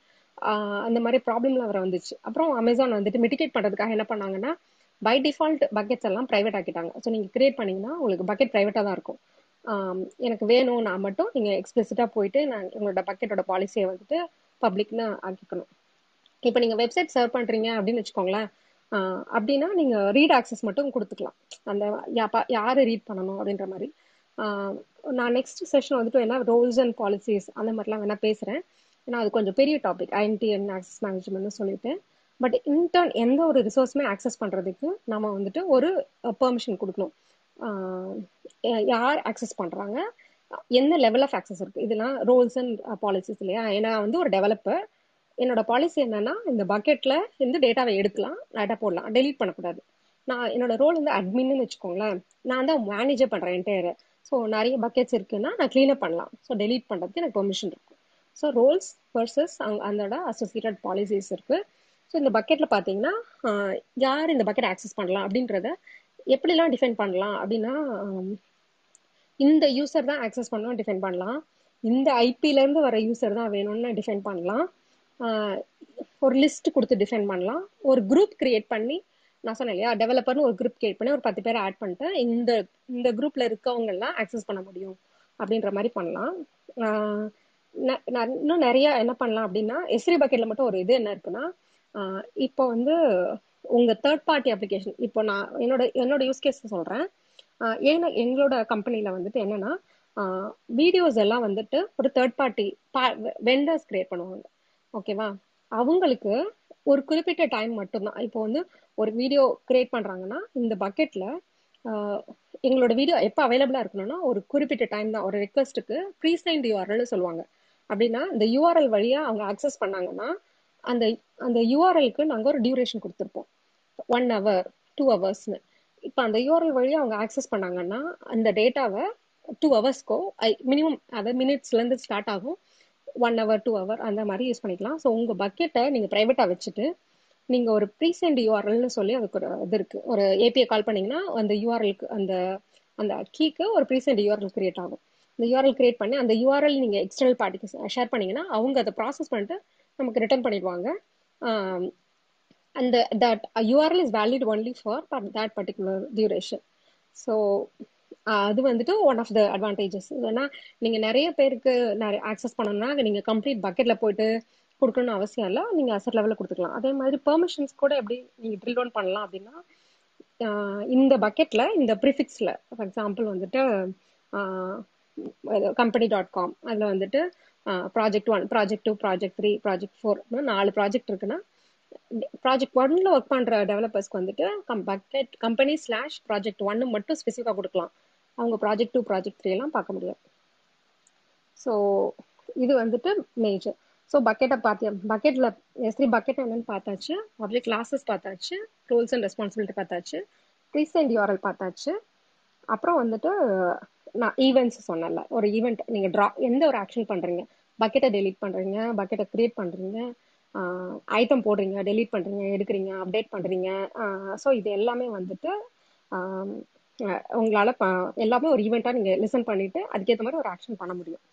அந்த மாதிரி ப்ராப்ளம்லாம் வர வந்துச்சு. அப்புறம் அமேசான் வந்துட்டு மிட்டிகேட் பண்ணுறதுக்காக என்ன பண்ணாங்கன்னா பை டிஃபால்ட் பக்கெட்ஸ் எல்லாம் ப்ரைவேட் ஆக்கிட்டாங்க. ஸோ நீங்கள் கிரியேட் பண்ணீங்கன்னா உங்களுக்கு பக்கெட் ப்ரைவேட்டாக தான் இருக்கும். எனக்கு வேணும் நான் மட்டும் நீங்கள் எக்ஸ்பிளிசிட்டாக போயிட்டு நான் உங்களோட பக்கெட்டோட பாலிசியை வந்துட்டு பப்ளிக்னு ஆக்கிக்கணும். இப்போ நீங்கள் வெப்சைட் சர்வ் பண்ணுறீங்க அப்படின்னு வச்சுக்கோங்களேன். அப்படின்னா நீங்கள் ரீட் ஆக்சஸ் மட்டும் கொடுத்துக்கலாம். அந்த யா- பா- ரீட் பண்ணணும் அப்படின்ற மாதிரி. நான் நெக்ஸ்ட் செஷன் வந்துட்டு என்ன ரோல்ஸ் அண்ட் பாலிசிஸ் அந்த மாதிரிலாம் வேணால் பேசுகிறேன் ஏன்னா அது கொஞ்சம் பெரிய டாபிக் ஐஎன்டி அண்ட் ஆக்சஸ் மேனேஜ்மெண்ட்னு சொல்லிட்டு. பட் இன்டர்ன் எந்த ஒரு ரிசோர்ஸுமே ஆக்சஸ் பண்ணுறதுக்கு நம்ம வந்துட்டு ஒரு uh, பெர்மிஷன் கொடுக்கணும். Uh, யார் ஆக்சஸ் பண்ணுறாங்க எந்த லெவல் ஆஃப் ஆக்சஸ் இருக்குது இதெல்லாம் ரோல்ஸ் அண்ட் பாலிசிஸ் இல்லையா? ஏன்னா வந்து ஒரு டெவலப்பர் என்னோட பாலிசி என்னன்னா இந்த பக்கெட்ல இருந்து டேட்டாவை எடுக்கலாம் டேட்டா போடலாம். டெலீட் பண்ணக்கூடாது. நான் என்னோட ரோல் வந்து அட்மின்னு வச்சுக்கோங்களேன். நான் தான் மேனேஜர் பண்றேன் என்டையர் ஸோ நிறைய பக்கெட்ஸ் இருக்குன்னா நான் க்ளீனப் பண்ணலாம். ஸோ டெலீட் பண்றதுக்கு எனக்கு பெர்மிஷன் இருக்கும் ஸோ ரோல்ஸ் பர்சஸ் அங் அதோட அசோசியேட்டட் பாலிசிஸ் இருக்கு. ஸோ இந்த பக்கெட்ல பார்த்தீங்கன்னா யார் இந்த பக்கெட் ஆக்சஸ் பண்ணலாம் அப்படின்றத எப்படிலாம் டிஃபைன் பண்ணலாம் அப்படின்னா இந்த யூசர் தான் ஆக்சஸ் பண்ணணும் டிஃபைன் பண்ணலாம். இந்த ஐபிலேருந்து வர யூசர் தான் வேணும்னு டிஃபைன் பண்ணலாம். ஒரு லிஸ்ட் கொடுத்து டிஃபைன் பண்ணலாம். ஒரு குரூப் கிரியேட் பண்ணி நான் சொன்னேன் இல்லையா டெவலப்பர்னு ஒரு குரூப் கிரியேட் பண்ணி ஒரு பத்து பேரை ஆட் பண்ணிட்டு இந்த இந்த குரூப்ல இருக்கவங்கெல்லாம் ஆக்சஸ் பண்ண முடியும் அப்படின்ற மாதிரி பண்ணலாம். இன்னும் நிறைய என்ன பண்ணலாம் அப்படின்னா எஸ்ரி பக்கெட்ல மட்டும் ஒரு இது என்ன இருக்குன்னா இப்போ வந்து உங்க தேர்ட் பார்ட்டி அப்ளிகேஷன் இப்போ நான் என்னோட என்னோட யூஸ் கேஸ் சொல்றேன். ஏன்னா எங்களோட கம்பெனியில வந்துட்டு என்னன்னா வீடியோஸ் எல்லாம் வந்துட்டு ஒரு தேர்ட் பார்ட்டி வெண்டர்ஸ் கிரியேட் பண்ணுவாங்க. ஓகேவா அவங்களுக்கு ஒரு குறிப்பிட்ட டைம் மட்டும்தான். இப்போ வந்து ஒரு வீடியோ கிரியேட் பண்றாங்கன்னா இந்த பக்கெட்ல எங்களோட வீடியோ எப்போ அவைலபிளா இருக்கணும்னா ஒரு குறிப்பிட்ட டைம் தான். ஒரு ரெக்வஸ்ட்டுக்கு ப்ரீசைன்ட் யூஆர்எல்னு சொல்லுவாங்க. அப்படின்னா இந்த யூஆர்எல் வழியா அவங்க ஆக்சஸ் பண்ணாங்கன்னா அந்த அந்த யூஆர்எல்க்கு நாங்கள் ஒரு டியூரேஷன் கொடுத்துருப்போம். ஒன் ஹவர் டூ ஹவர்ஸ்னு இப்போ அந்த யூஆர்எல் வழியா அவங்க ஆக்சஸ் பண்ணாங்கன்னா அந்த டேட்டாவை டூ ஹவர்ஸ்க்கோ ஐ மினிமம் அதை மினிட்ஸ்லேருந்து ஸ்டார்ட் ஆகும். ஒன் ஹவர் டூ ஹவர் அந்த மாதிரி யூஸ் பண்ணிக்கலாம். ஸோ உங்கள் பக்கெட்டை நீங்கள் ப்ரைவேட்டாக வச்சுட்டு நீங்கள் ஒரு ப்ரீசென்ட் யூஆர்எல்னு சொல்லி அதுக்கு ஒரு இது இருக்குது ஒரு ஏபிஐ கால் பண்ணிங்கன்னா அந்த யூஆர்எலுக்கு அந்த அந்த கீக்கு ஒரு ப்ரீசென்ட் யூஆர்எல் கிரியேட் ஆகும். இந்த யூஆர்எல் கிரியேட் பண்ணி அந்த யூஆர்எல் நீங்கள் எக்ஸ்டர்னல் பார்ட்டிக்கு ஷேர் பண்ணிங்கன்னா அவங்க அதை ப்ராசஸ் பண்ணிட்டு நமக்கு ரிட்டர்ன் பண்ணிடுவாங்க. அந்த that URL is valid only for that particular duration so அது வந்துட்டு ஒன் ஆஃப் த அட்வான்டேஜஸ் ஏன்னா நீங்க நிறைய பேருக்கு நிறைய ஆக்சஸ் பண்ணணும்னா நீங்க கம்ப்ளீட் பக்கெட்ல போயிட்டு கொடுக்கணும்னு அவசியம் இல்லை. நீங்க அசட் லெவலில் கொடுத்துக்கலாம். அதே மாதிரி பெர்மிஷன்ஸ் கூட எப்படி நீங்க ட்ரில் டவுன் பண்ணலாம் அப்படின்னா இந்த பக்கெட்ல இந்த ப்ரிஃபிக்ஸ்ல ஃபார் எக்ஸாம்பிள் வந்துட்டு கம்பெனி டாட் காம் அதில் வந்துட்டு project one project two project three project four நாலு ப்ராஜெக்ட் இருக்குன்னா ப்ராஜெக்ட் ஒன்ல ஒர்க் பண்ற டெவலப்பர்ஸ்க்கு வந்துட்டு பக்கெட் கம்பெனி ஸ்லாஷ் ப்ராஜெக்ட் ஒன்னு மட்டும் ஸ்பெசிஃபிக்காக கொடுக்கலாம் அவங்க ப்ராஜெக்ட் டூ ப்ராஜெக்ட் த்ரீ எல்லாம் பார்க்க முடியாது ஸோ இது வந்துட்டு மேஜர் ஸோ பக்கெட்டை பார்த்தியா பக்கெட்டில் எஸ்ரி பக்கெட் என்னன்னு பார்த்தாச்சு ஆப்ஜெக்ட் கிளாஸஸ் பார்த்தாச்சு ரோல்ஸ் அண்ட் ரெஸ்பான்சிபிலிட்டி பார்த்தாச்சு ப்ரீசென்ட் யூஆர்எல் பார்த்தாச்சு அப்புறம் வந்துட்டு நான் ஈவெண்ட்ஸ் சொன்னேன்ல. ஒரு ஈவெண்ட் நீங்க ட்ரா எந்த ஒரு ஆக்ஷன் பண்றீங்க? பக்கெட்டை டெலீட் பண்றீங்க பக்கெட்டை கிரியேட் பண்றீங்க ஐட்டம் போடுறீங்க டெலீட் பண்றீங்க எடுக்கிறீங்க அப்டேட் பண்றீங்க ஸோ இது எல்லாமே வந்துட்டு உங்களால் எல்லாமே ஒரு ஈவெண்ட்டாக நீங்கள் லிசன் பண்ணிட்டு அதுக்கேற்ற மாதிரி ஒரு ஆக்ஷன் பண்ண முடியும்.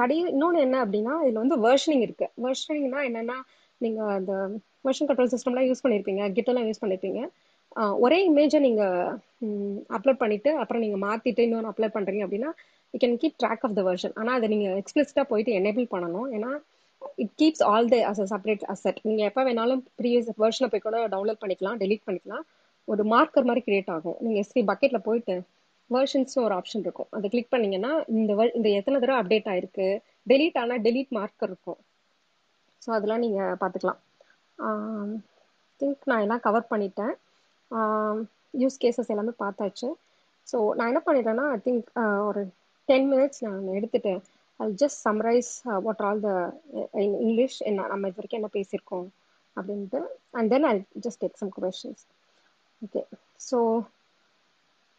கடை இன்னொன்று என்ன அப்படின்னா இதில் வந்து வேர்ஷனிங் இருக்கு. வேர்ஷனிங்னா என்னென்னா நீங்கள் அந்த வெர்ஷன் கண்ட்ரோல் சிஸ்டம்லாம் யூஸ் பண்ணியிருப்பீங்க கிட்டெல்லாம் யூஸ் பண்ணியிருப்பீங்க ஒரே இமேஜை நீங்கள் அப்லோட் பண்ணிட்டு அப்புறம் நீங்கள் மாற்றிட்டு இன்னொன்று அப்லோட் பண்ணுறீங்க அப்படின்னா you can keep track of the version ஆனால் அதை நீங்கள் எக்ஸ்பிளிசிட்டாக போயிட்டு எனேபிள் பண்ணணும். ஏன்னா it keeps all the as separate asset நீங்கள் எப்போ வேணாலும் ப்ரீவியஸ் வெர்ஷனை போய் கூட டவுன்லோட் பண்ணிக்கலாம் டெலிட் பண்ணிக்கலாம். ஒரு மார்க்கர் மாதிரி கிரியேட் ஆகும். நீங்கள் எஸ்பி பக்கெட்டில் போயிட்டு வேர்ஷன்ஸ்னு ஒரு ஆப்ஷன் இருக்கும். அதை கிளிக் பண்ணீங்கன்னா இந்த இந்த எத்தனை தடவை அப்டேட் ஆயிருக்கு டெலீட் ஆனால் டெலீட் மார்க்கர் இருக்கும். ஸோ அதெல்லாம் நீங்கள் பார்த்துக்கலாம். திங்க் நான் எல்லாம் கவர் பண்ணிட்டேன். யூஸ் கேசஸ் எல்லாமே பார்த்தாச்சு ஸோ நான் என்ன பண்ணிட்டேன்னா ஐ திங்க் ஒரு டென் மினிட்ஸ் நான் எடுத்துட்டேன் I just summarize what all the English என்ன நம்ம இது வரைக்கும் என்ன பேசியிருக்கோம் அப்படின்ட்டு and then I just take some questions okay so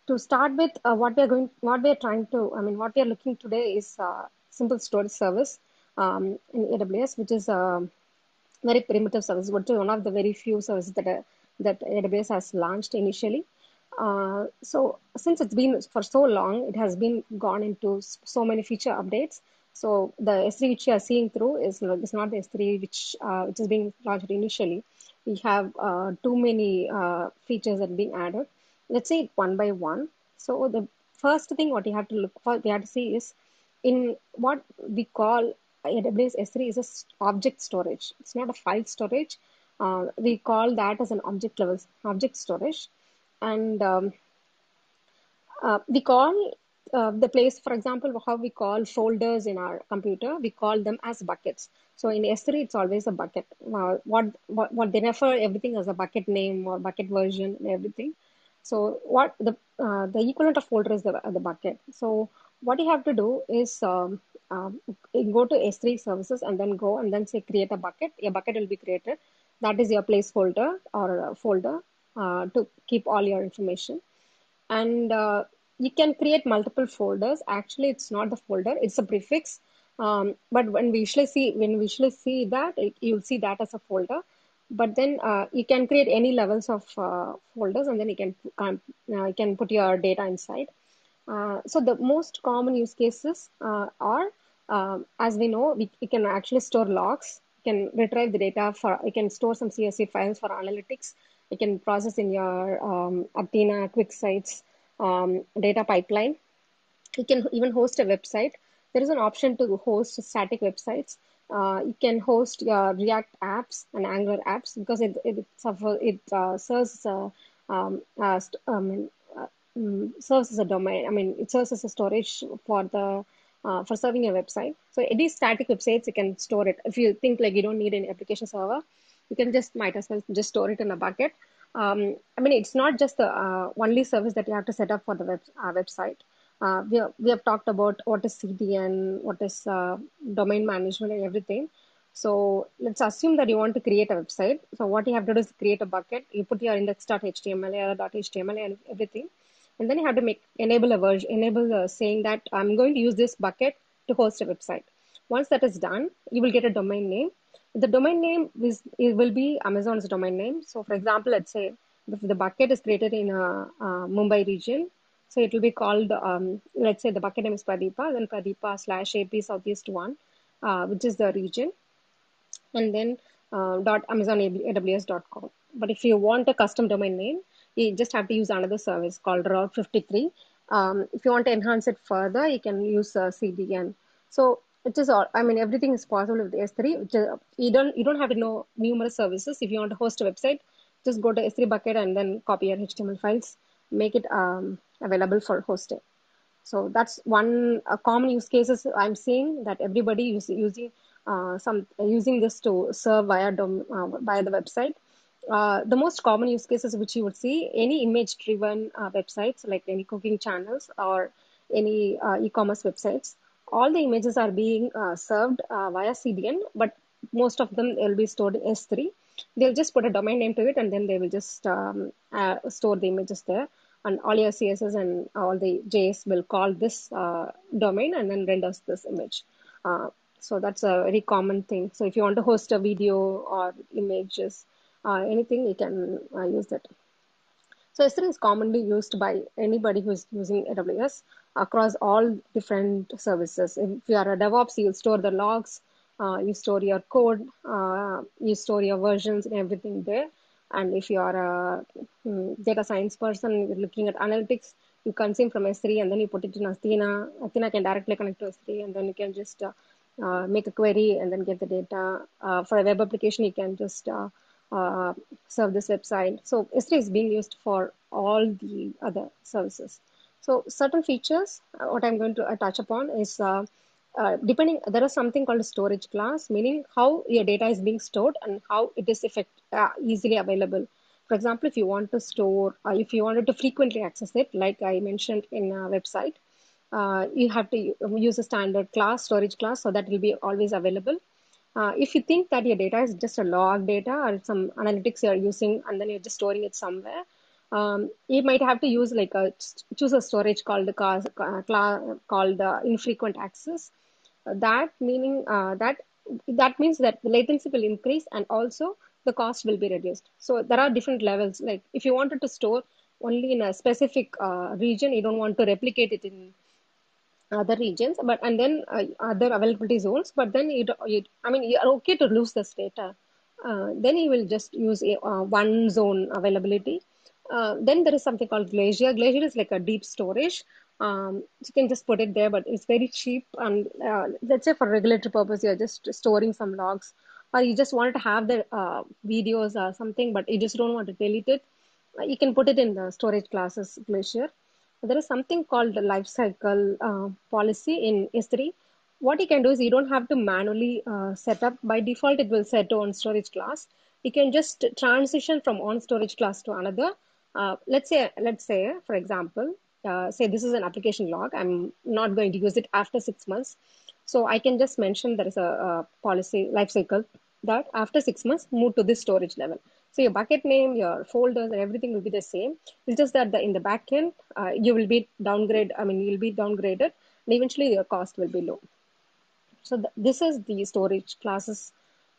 to start with what we are going what we are trying to I mean what we are looking today is simple storage service in AWS, which is a very primitive service, but one of the very few services that are that aws has launched initially uh, so since it's been for so long it has been gone into so many feature updates so the s3 which you are seeing through is, is not the s3 which uh, which is being launched initially we have uh, too many uh, features that are being added. Let's say it one by one. So the first thing what you have to look for, we have to see is in what we call AWS S3 is a object storage. It's not a file storage. Uh, we call that as an object level object storage, and um, we call uh, the place, for example, how we call folders in our computer, we call them as buckets. So in S3, it's always a bucket. Uh, what, what what they refer everything as a bucket name or bucket version and everything. So what the uh, the equivalent of folder is the the bucket. So what you have to do is um, um, go to S3 services and then go and then say create a bucket. A bucket will be created. That is your placeholder or folder uh, to keep all your information. And uh, you can create multiple folders. Actually, it's not the folder; it's a prefix. Um, but when we usually see when we usually see that, it, you'll see that as a folder. But then uh, you can create any levels of uh, folders, and then you can um, uh, you can put your data inside. Uh, so the most common use cases are, um, as we know, we, we can actually store logs. Can retrieve the data for. You can store some CSV files for analytics. You can process in your um, Athena, QuickSights um, data pipeline. You can even host a website. There is an option to host static websites. Uh, you can host your React apps and Angular apps because it it it uh, serves um, um, serves as a domain. I mean, it serves as a storage for the uh, for serving your website. So any static websites, you can store it. If you think like you don't need any application server, you can just might as well just store it in a bucket. Um, I mean, it's not just the uh, only service that you have to set up for the web, uh, website. Uh, we, have, we have talked about what is CDN, what is uh, domain management, and everything. So let's assume that you want to create a website. So what you have to do is create a bucket. You put your index.html, error.html, and everything, and then you have to make enable a version, enable uh, saying that I'm going to use this bucket to host a website. Once that is done, you will get a domain name. The domain name is it will be Amazon's domain name. So, for example, let's say if the bucket is created in a, a Mumbai region, so it will be called, um, let's say the bucket name is Pradeepa, then Pradeepa slash AP Southeast one, uh, which is the region, and then uh, dot Amazon AWS.com. But if you want a custom domain name, you just have to use another service called Route 53. Um, if you want to enhance it further, you can use uh, CDN. So it is all. I mean, everything is possible with S3. Which is, you don't you don't have to know numerous services. If you want to host a website, just go to S3 bucket and then copy your HTML files, make it um, available for hosting. So that's one uh, common use cases I'm seeing that everybody is using uh, some using this to serve via dom, uh, via the website. Uh, the most common use cases which you would see any image driven uh, websites like any cooking channels or any uh, e-commerce websites all the images are being uh, served uh, via cdn but most of them will be stored in s3 they'll just put a domain name to it and then they will just um, store the images there. And all your css and all the js will call this domain and then renders this image. So that's a very common thing. So if you want to host a video or images anything you can uh, use that. So S3 is commonly used by anybody who is using AWS across all different services. If you are a DevOps, you store the logs, uh, you store your code, you store your versions and everything there. And if you are a um, data science person, you're looking at analytics, you consume from S3 and then you put it in Athena. Athena can directly connect to S3 and then you can just uh, make a query and then get the data. Uh, for a web application, you can just uh, uh, serve this website. So S3 is being used for all the other services. So certain features, uh, what I'm going to uh, touch upon is depending, there is something called a storage class, meaning how your data is being stored and how it is effect, easily available. For example, if you want to store, if you wanted to frequently access it, like I mentioned in a website, uh, you have to use a standard class, storage class, so that will be always available. Uh, if you think that your data is just a log data or some analytics you're using and then you're just storing it somewhere, um, you might have to use like a choose a storage called class, called uh, infrequent access. that meaning uh, that that means that the latency will increase and also the cost will be reduced. So there are different levels. Like if you wanted to store only in a specific region, you don't want to replicate it in other regions but and then uh, other availability zones but then it, you i mean you're okay to lose this data. Uh, then you will just use a, uh, one zone availability. Then there is something called glacier. Glacier is like a deep storage. Um, you can just put it there but it's very cheap. And let's say for regulatory purpose you're just storing some logs or you just wanted to have the videos or something but you just don't want to delete it. You can put it in the storage classes glacier there is something called the life cycle uh, policy in S3. What you can do is you don't have to manually uh, set up. By default, it will set to on storage class. You can just transition from on storage class to another. Uh, let's say, let's say, for example, uh, say this is an application log. I'm not going to use it after six months. So I can just mention there is a, a policy life cycle that after six months, move to this storage level. So your bucket name, your folders, and everything will be the same. It's just that the, in the backend, uh, you will be downgrade. I mean, you'll be downgraded, and eventually your cost will be low. So th- this is the storage classes.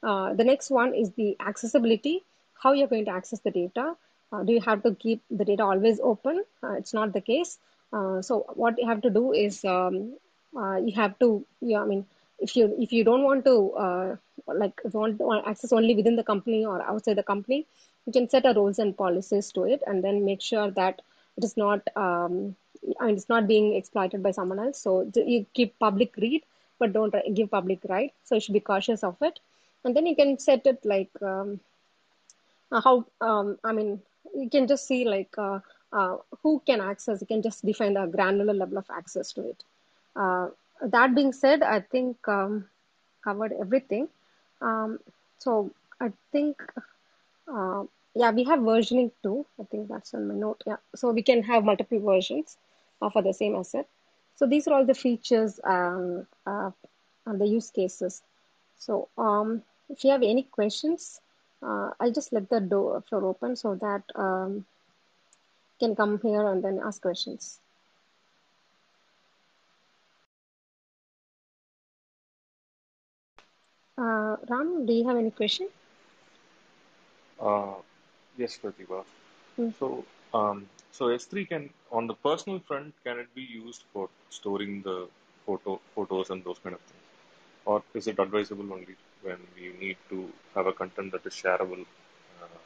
Uh, the next one is the accessibility. How you're going to access the data. Uh, do you have to keep the data always open? Uh, it's not the case. Uh, so what you have to do is um, uh, you have to. Yeah, I mean, if you if you don't want to like access only within the company or outside the company, you can set a roles and policies to it, and then make sure that it is not um, and it's not being exploited by someone else. So you keep public read, but don't give public write. So you should be cautious of it, and then you can set it like um, uh, how um, I mean you can just see like uh, uh, who can access. You can just define the granular level of access to it. Uh, that being said, I think um, covered everything. Um, so I think uh, yeah, we have versioning too. I think that's on my note. Yeah, so we can have multiple versions uh, for the same asset. So these are all the features um, uh, and the use cases. So um, if you have any questions, uh, I'll just let the door floor open so that um, can come here and then ask questions. Uh, Ram, do you have any question? Uh, yes, Pratibha. Hmm. So, um, so S3 can, on the personal front, can it be used for storing the photo photos and those kind of things, or is it advisable only when you need to have a content that is shareable? Uh,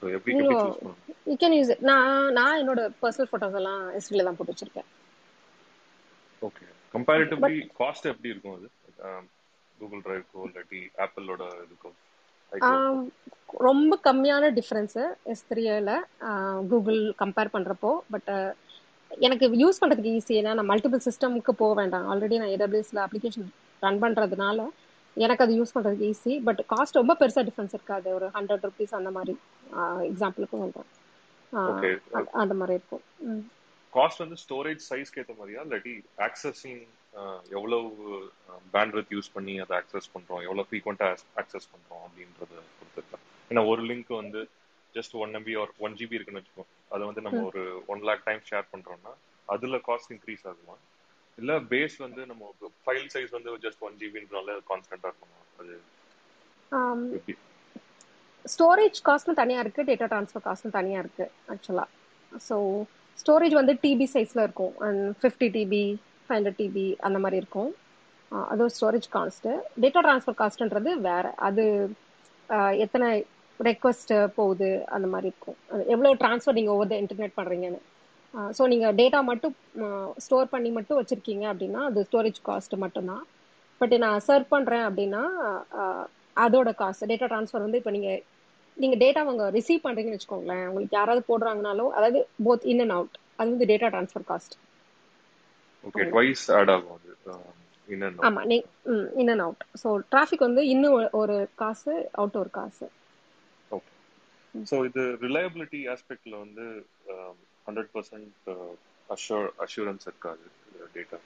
so No, choose பண்ணணும் you can use it. நான் நான் என்னோட personal photos எல்லாம் எஸ்டில தான் போட்டு வச்சிருக்கேன் okay comparatively cost எப்படி இருக்கும் அது கூகுள் டிரைவ்க்கோ இல்லாட்டி ஆப்பிளோட இதுக்கோ? ரொம்ப கம்மியான டிஃப்ரென்ஸு எஸ் த்ரீல கூகுள் கம்பேர் பண்ணுறப்போ பட் எனக்கு யூஸ் பண்ணுறதுக்கு ஈஸி ஏன்னா நான் மல்டிபிள் சிஸ்டமுக்கு போக வேண்டாம். ஆல்ரெடி நான் ஏடபிள்யூஎஸ்ல அப்ளிகேஷன் ரன் பண்ணுறதுனால எனக்கு அது யூஸ் பண்ணுறதுக்கு ஈஸி பட் காஸ்ட் ரொம்ப பெருசாக டிஃப்ரென்ஸ் இருக்காது. ஒரு ஹண்ட்ரட் ருபீஸ் அந்த மாதிரி எக்ஸாம்பிளுக்கு சொல்கிறேன் அந்த மாதிரி இருக்கும். காஸ்ட் வந்து ஸ்டோரேஜ் சைஸ்க்கு ஏற்ற மாதிரியா? இல்லாட்டி ஆக்சஸிங் எவ்வளவு பேண்ட்வித் யூஸ் பண்ணி அதை ஆக்சஸ் பண்றோம்? எவ்வளவு ஃப்ரீக்வெண்டா ஆக்சஸ் பண்றோம் அப்படின்றத பொறுத்து ஏன்னா ஒரு லிங்க் வந்து ஜஸ்ட் ஒன் எம்பி ஒரு ஒன் ஜிபி இருக்குன்னு வச்சுக்கோ அதை வந்து நம்ம. ஒரு ஒன் லேக் டைம் ஷேர் பண்றோம்னா அதுல காஸ்ட் இன்க்ரீஸ் ஆகுமா? இல்ல பேஸ் வந்து நம்ம ஃபைல் சைஸ் வந்து ஜஸ்ட் ஒன் ஜிபின்றனால கான்ஸ்டன்டா இருக்குமா? அது ஸ்டோரேஜ் காஸ்ட்டும் தனியாக இருக்குது டேட்டா ட்ரான்ஸ்ஃபர் காஸ்ட்டும் தனியாக இருக்குது ஆக்சுவலாக ஸோ ஸ்டோரேஜ் வந்து டிபி சைஸில் இருக்கும் and fifty TB five hundred TB அந்த மாதிரி இருக்கும். அது ஒரு ஸ்டோரேஜ் காஸ்ட்டு டேட்டா ட்ரான்ஸ்ஃபர் காஸ்ட்டுன்றது வேறு. அது எத்தனை ரெக்வஸ்ட்டு போகுது அந்த மாதிரி இருக்கும். அது எவ்வளோ ட்ரான்ஸ்ஃபர் நீங்கள் ஓவர் த இன்டர்நெட் பண்ணுறீங்கன்னு ஸோ நீங்கள் டேட்டா மட்டும் ஸ்டோர் பண்ணி மட்டும் வச்சுருக்கீங்க அப்படின்னா அது ஸ்டோரேஜ் காஸ்ட்டு மட்டும்தான். பட் நான் சர்வ் பண்ணுறேன் அப்படின்னா அதோட காஸ்ட் டேட்டா ட்ரான்ஸ்ஃபர் வந்து இப்போ நீங்கள் நீங்கள் டேட்டா அவங்க ரிசீவ் பண்ணுறீங்கன்னு வச்சுக்கோங்களேன். உங்களுக்கு யாராவது போடுறாங்கனாலும் அதாவது போத் இன் அண்ட் அவுட் அது வந்து data transfer cost okay twice add ஆகும் அது இன் அண்ட் ஆமாம் நீ in and out so traffic வந்து இன்னும் ஒரு- காசு அவுட் ஒரு காசு. ஓகே ஸோ இது ரிலையபிலிட்டி ஆஸ்பெக்ட்ல வந்து ஹண்ட்ரட் பர்சன்ட் அஷூர் அஷூரன்ஸ் இருக்காது டேட்டா